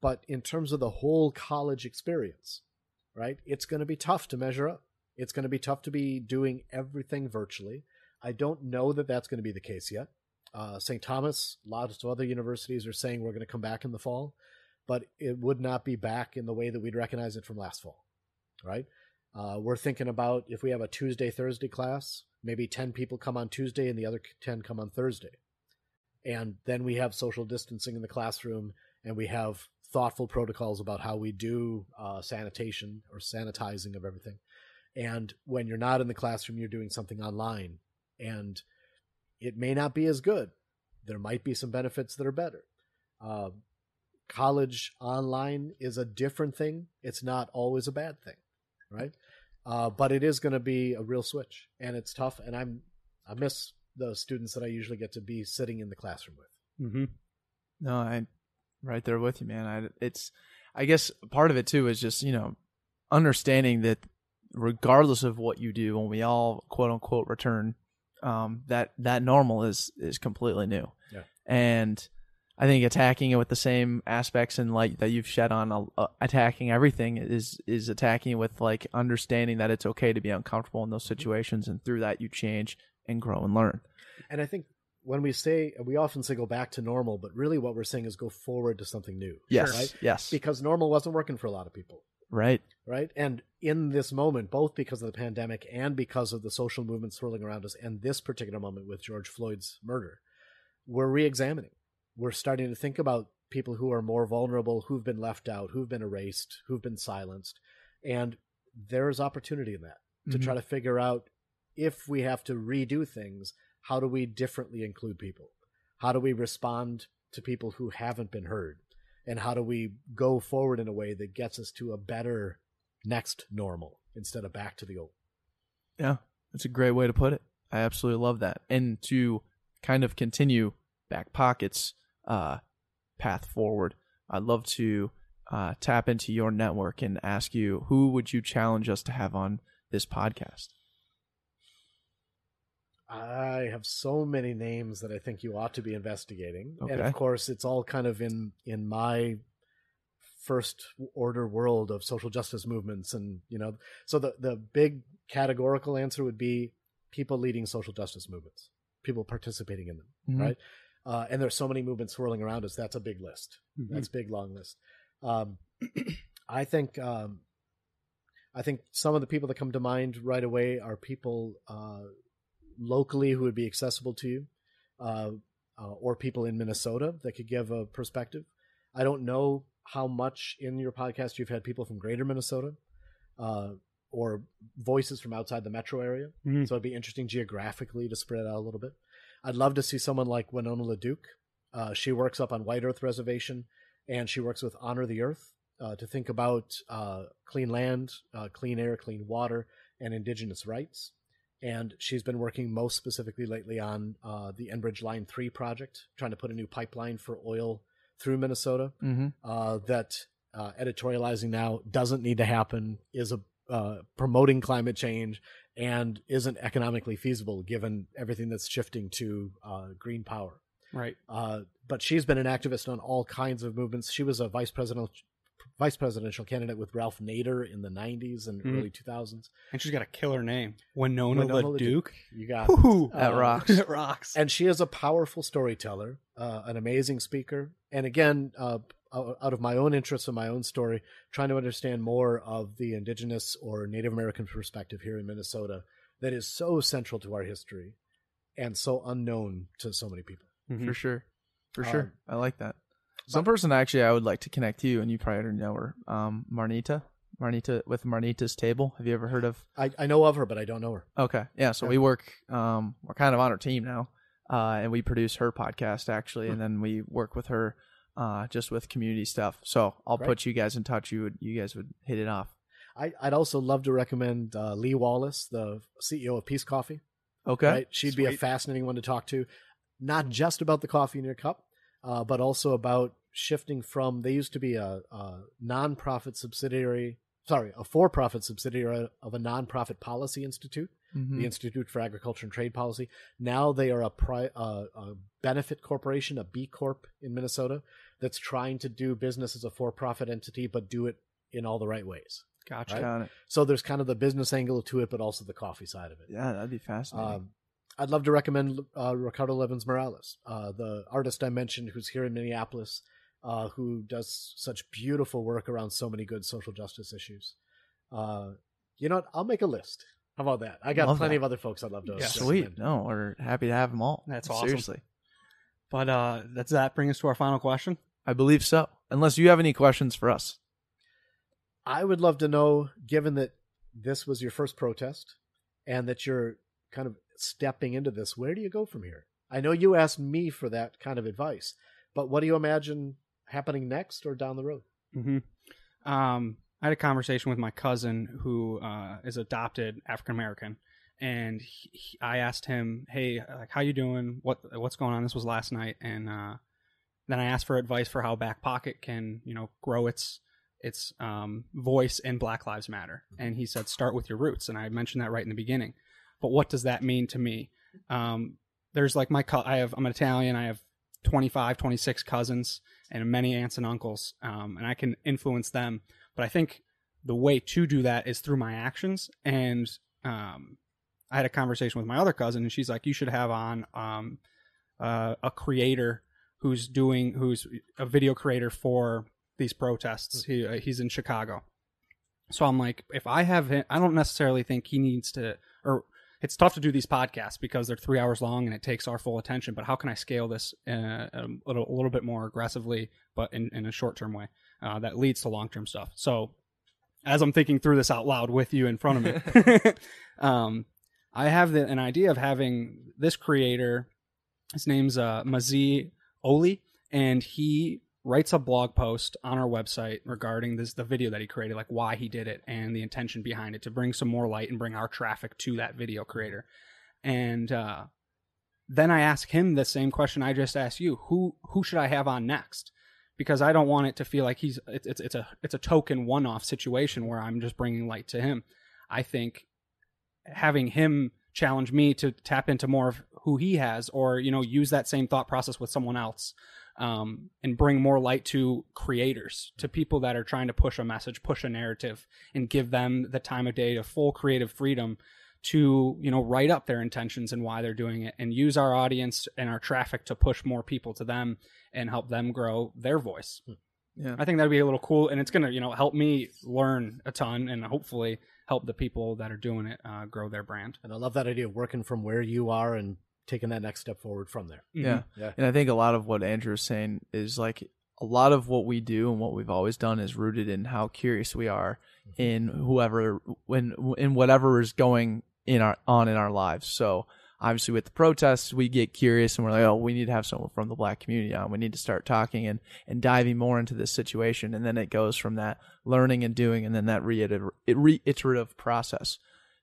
But in terms of the whole college experience, right, it's going to be tough to measure up. It's going to be tough to be doing everything virtually. I don't know that that's going to be the case yet. Uh, St. Thomas, lots of other universities are saying we're going to come back in the fall, but it would not be back in the way that we'd recognize it from last fall, right? Uh, we're thinking about if we have a Tuesday, Thursday class, maybe 10 people come on Tuesday and the other 10 come on Thursday. And then we have social distancing in the classroom and we have thoughtful protocols about how we do uh, sanitation or sanitizing of everything. And when you're not in the classroom, you're doing something online. And it may not be as good. There might be some benefits that are better. Uh, college online is a different thing. It's not always a bad thing, right? Uh, but it is going to be a real switch, and it's tough. And I'm I miss the students that I usually get to be sitting in the classroom with. Mm-hmm. No, I right there with you, man. I it's I guess part of it too is just, you know, understanding that regardless of what you do, when we all quote unquote return um, that that normal is is completely new. Yeah. And I think attacking it with the same aspects and light that you've shed on uh, uh, attacking everything is is attacking it with like understanding that it's okay to be uncomfortable in those situations, and through that you change and grow and learn. And I think when we say we often say go back to normal, but really what we're saying is go forward to something new. Yes, Right? yes, Because normal wasn't working for a lot of people. right. right? And in this moment, both because of the pandemic and because of the social movement swirling around us, and this particular moment with George Floyd's murder, we're re examining. We're starting to think about people who are more vulnerable, who've been left out, who've been erased, who've been silenced. And there is opportunity in that to Mhm. try to figure out if we have to redo things, how do we differently include people? How do we respond to people who haven't been heard? And how do we go forward in a way that gets us to a better next normal instead of back to the old? Yeah, that's a great way to put it. I absolutely love that. And to kind of continue back pockets uh, path forward, I'd love to uh, tap into your network and ask you who would you challenge us to have on this podcast? I have so many names that I think you ought to be investigating. And of course, it's all kind of in in my first order world of social justice movements and you know so the the big categorical answer would be people leading social justice movements people participating in them Mhm. right uh, and there's so many movements swirling around us. That's a big list. That's a big long list. Um, i think um, i think some of the people that come to mind right away are people uh, locally who would be accessible to you uh, uh, or people in minnesota that could give a perspective. I don't know how much in your podcast you've had people from greater minnesota uh, or voices from outside the metro area. Mhm. so it'd be interesting geographically to spread out a little bit i'd love to see someone like winona LaDuke. uh, she works up on white earth reservation and she works with honor the earth uh, to think about uh, clean land uh, clean air clean water and indigenous rights and she's been working most specifically lately on uh, the enbridge line 3 project trying to put a new pipeline for oil through minnesota Mm-hmm. uh, that uh, editorializing now doesn't need to happen, is a uh, promoting climate change, and isn't economically feasible given everything that's shifting to uh, green power. Right. Uh, but she's been an activist on all kinds of movements. She was a vice presidential vice presidential candidate with Ralph Nader in the 90s and Mhm. early 2000s. And she's got a killer name. Winona, Winona LaDuke. You got Woo-hoo. That Uh, rocks. it rocks. and she is a powerful storyteller, uh, an amazing speaker, and again, uh, out out of my own interests and my own story, trying to understand more of the indigenous or Native American perspective here in Minnesota that is so central to our history and so unknown to so many people. Mhm. For sure. For Um, sure. I like that. Some person actually I would like to connect to you, and you probably already know her. Um, Marnita. Marnita with Marnita's Table. Have you ever heard of I, I know of her, but I don't know her. Okay. Yeah. So Yeah. we work, um, we're kind of on her team now. Uh, and we produce her podcast actually. And then we work with her, uh, just with community stuff. So I'll Great. put you guys in touch. You would, you guys would hit it off. I, I'd also love to recommend uh, Lee Wallace, the CEO of Peace Coffee. Okay. Right? She'd be a fascinating one to talk to, not just about the coffee in your cup, uh, but also about shifting from they used to be a, a nonprofit subsidiary, sorry, a for-profit subsidiary of a nonprofit policy institute, Mhm. the Institute for Agriculture and Trade Policy. Now they are a, pri- uh, a benefit corporation, a B Corp in Minnesota, that's trying to do business as a for-profit entity, but do it in all the right ways. Gotcha. right? Got it. So there's kind of the business angle to it, but also the coffee side of it. Yeah. That'd be fascinating. Um, I'd love to recommend uh, Ricardo Levins Morales, uh, the artist I mentioned who's here in Minneapolis, uh, who does such beautiful work around so many good social justice issues. Uh, you know what? I'll make a list. How about that? I got Love plenty that. of other folks I'd love to. Yeah. Sweet. recommend. No, we're happy to have them all. That's awesome. Seriously. But uh, does that bring us to our final question? I believe so. Unless you have any questions for us. I would love to know, given that this was your first protest and that you're kind of stepping into this, where do you go from here? I know you asked me for that kind of advice, but what do you imagine happening next or down the road? hmm Um, I had a conversation with my cousin who uh, is adopted African American, and he, he- I asked him, "Hey, like, how you doing? What what's going on?" This was last night, and uh, then I asked for advice for how Back Pocket can, you know, grow its its um, voice in Black Lives Matter, and he said, "Start with your roots." And I mentioned that right in the beginning. But what does that mean to me? um, there's like my cou- I have I'm Italian. I have 25, 26 cousins and many aunts and uncles, um, and I can influence them. But I think the way to do that is through my actions. And um, I had a conversation with my other cousin, and she's like, "You should have on um, uh, a creator who's doing who's a video creator for these protests. He uh, he's in Chicago." So I'm like, if I have him, I don't necessarily think he needs to, or it's tough to do these podcasts because they're three hours long and it takes our full attention. But how can I scale this uh, a little, a little bit more aggressively, but in, in a short term way uh, that leads to long term stuff? So as I'm thinking through this out loud with you in front of me, um, I have the, an idea of having this creator. His name's uh, Mazi Oli, and he writes a blog post on our website regarding this the video that he created, like why he did it and the intention behind it to bring some more light and bring our traffic to that video creator. And uh, then I ask him the same question I just asked you: who who should I have on next? Because I don't want it to feel like he's it's it's, it's a it's a token one off situation where I'm just bringing light to him. I think having him challenge me to tap into more of who he has, or you know, use that same thought process with someone else um, and bring more light to creators, to people that are trying to push a message, push a narrative, and give them the time of day to full creative freedom to you know write up their intentions and why they're doing it, and use our audience and our traffic to push more people to them and help them grow their voice. Hmm. Yeah. I think that'd be a little cool, and it's gonna you know help me learn a ton, and hopefully help the people that are doing it uh, grow their brand. And I love that idea of working from where you are and taking that next step forward from there. Mm-hmm. Yeah. Yeah. And I think a lot of what Andrew is saying is like a lot of what we do and what we've always done is rooted in how curious we are mm-hmm. in whoever when in whatever is going in our on in our lives. So obviously with the protests we get curious and we're like, oh, we need to have someone from the black community on. We need to start talking and and diving more into this situation. And then it goes from that learning and doing and then that reiterative, process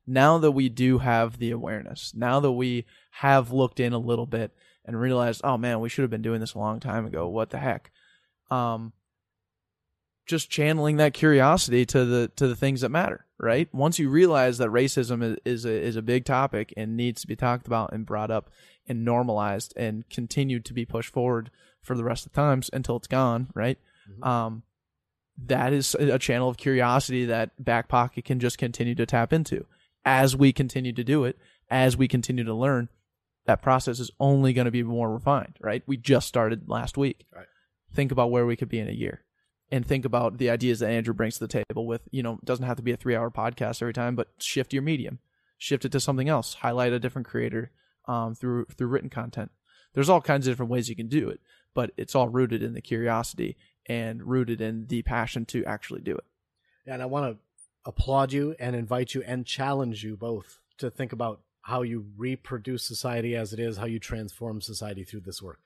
now that we do have the awareness, now that we have looked in a little bit and realized, oh man, we should have been doing this a long time ago. What the heck? Um, just channeling that curiosity to the to the things that matter, right? Once you realize that racism is is a, is a big topic and needs to be talked about and brought up and normalized and continued to be pushed forward for the rest of the times until it's gone, right? Um, that is a channel of curiosity that back pocket can just continue to tap into as we continue to do it as we continue to learn that process is only going to be more refined right we just started last week Right. think about where we could be in a year and think about the ideas that andrew brings to the table with you know it doesn't have to be a three hour podcast every time but shift your medium shift it to something else highlight a different creator um, through through written content there's all kinds of different ways you can do it but it's all rooted in the curiosity and rooted in the passion to actually do it And I want to applaud you and invite you and challenge you both to think about how you reproduce society as it is, how you transform society through this work.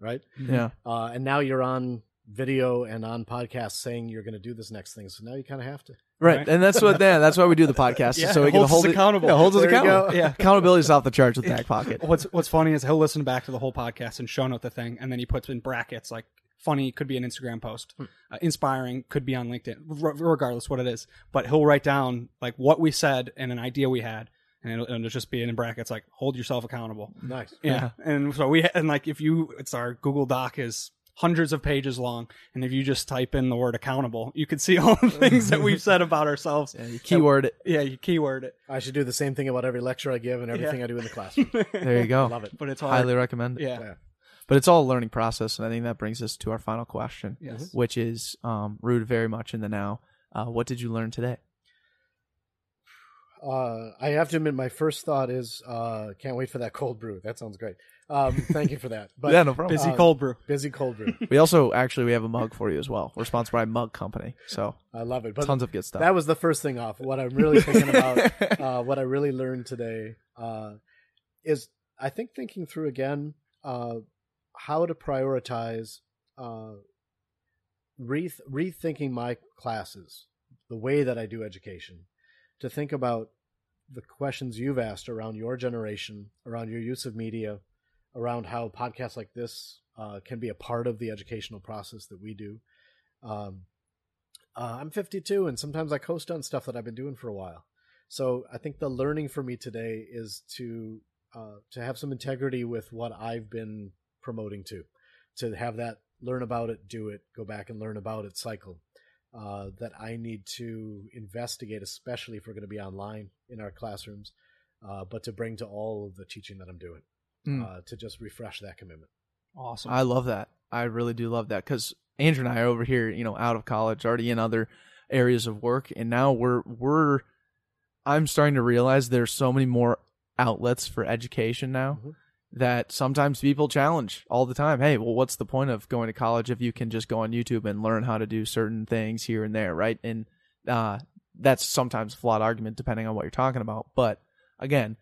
Right? yeah Uh, and now you're on video and on podcast saying you're going to do this next thing. So now you kind of have to. Right. Right. and that's what yeah, that's why we do the podcast. Yeah, so we can hold it accountable. Yeah, holds us accountable. go. Yeah. Accountability's off the charts with back pocket. What's What's funny is he'll listen back to the whole podcast and show note the thing, and then he puts in brackets like funny could be an Instagram post, uh, inspiring could be on LinkedIn, r- regardless what it is. But he'll write down like what we said and an idea we had, and it'll, it'll just be in brackets like hold yourself accountable. Nice. Yeah. And so we and like if you it's our Google Doc is hundreds of pages long, and if you just type in the word accountable, you can see all the things that we've said about ourselves. Yeah, you keyword it. Yeah, you keyword it. I should do the same thing about every lecture I give and everything I do in the classroom. There you go. Love it. But it's hard. Highly recommend it. yeah. Yeah. But it's all a learning process, and I think that brings us to our final question, Yes. which is um, rooted very much in the now. Uh, what did you learn today? Uh, I have to admit, my first thought is, uh, can't wait for that cold brew. That sounds great. Um, thank you for that. But yeah, no problem. Bizzy Uh, cold brew. Bizzy cold brew. We also actually we have a mug for you as well. We're sponsored by Mug Company, so I love it. But tons of good stuff. that was the first thing off. What I'm really thinking about, uh, what I really learned today, uh, is I think thinking through again uh, how to prioritize, uh, re- rethinking my classes, the way that I do education, to think about the questions you've asked around your generation, around your use of media, around how podcasts like this uh, can be a part of the educational process that we do. Um, uh, I'm 52, and sometimes I coast on stuff that I've been doing for a while. So I think the learning for me today is to uh, to have some integrity with what I've been promoting to, to have that learn about it, do it, go back and learn about it cycle. Uh, that I need to investigate, especially if we're going to be online in our classrooms, uh, but to bring to all of the teaching that I'm doing, Mm. uh, to just refresh that commitment. Awesome. I love that. I really do love that because Andrew and I are over here, you know, out of college, already in other areas of work, and now we're we're. I'm starting to realize there's so many more outlets for education now Mhm. that sometimes people challenge all the time. Hey, well, what's the point of going to college if you can just go on YouTube and learn how to do certain things here and there, right? And uh, that's sometimes a flawed argument depending on what you're talking about. But again,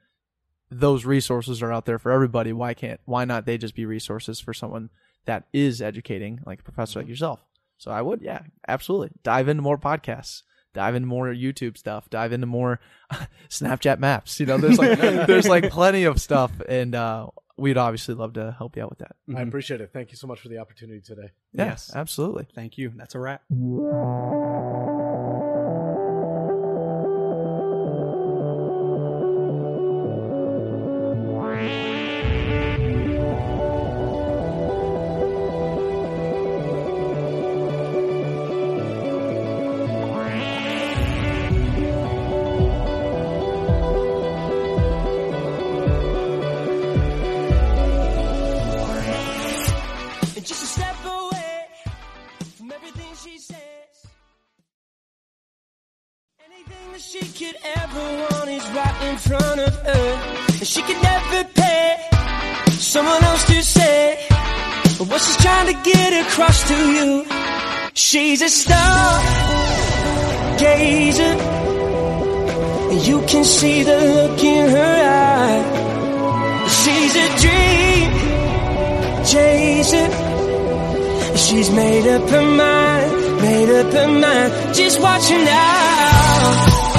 those resources are out there for everybody. Why can't why not they just be resources for someone that is educating, like a professor like yourself? So I would, yeah, absolutely. Dive into more podcasts. Dive into more YouTube stuff. Dive into more Snapchat maps. You know, there's like there's like plenty of stuff, and uh, we'd obviously love to help you out with that. I Mhm. appreciate it. Thank you so much for the opportunity today. Yeah, Yes. absolutely. Thank you. That's a wrap. In front of her. And she could never pay someone else to say what she's trying to get across to you. She's a star gazer. And you can see the look in her eye. She's a dream chaser. She's made up her mind, made up her mind. Just watch her now.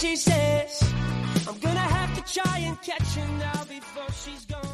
She says. I'm gonna have to try and catch her now before she's gone.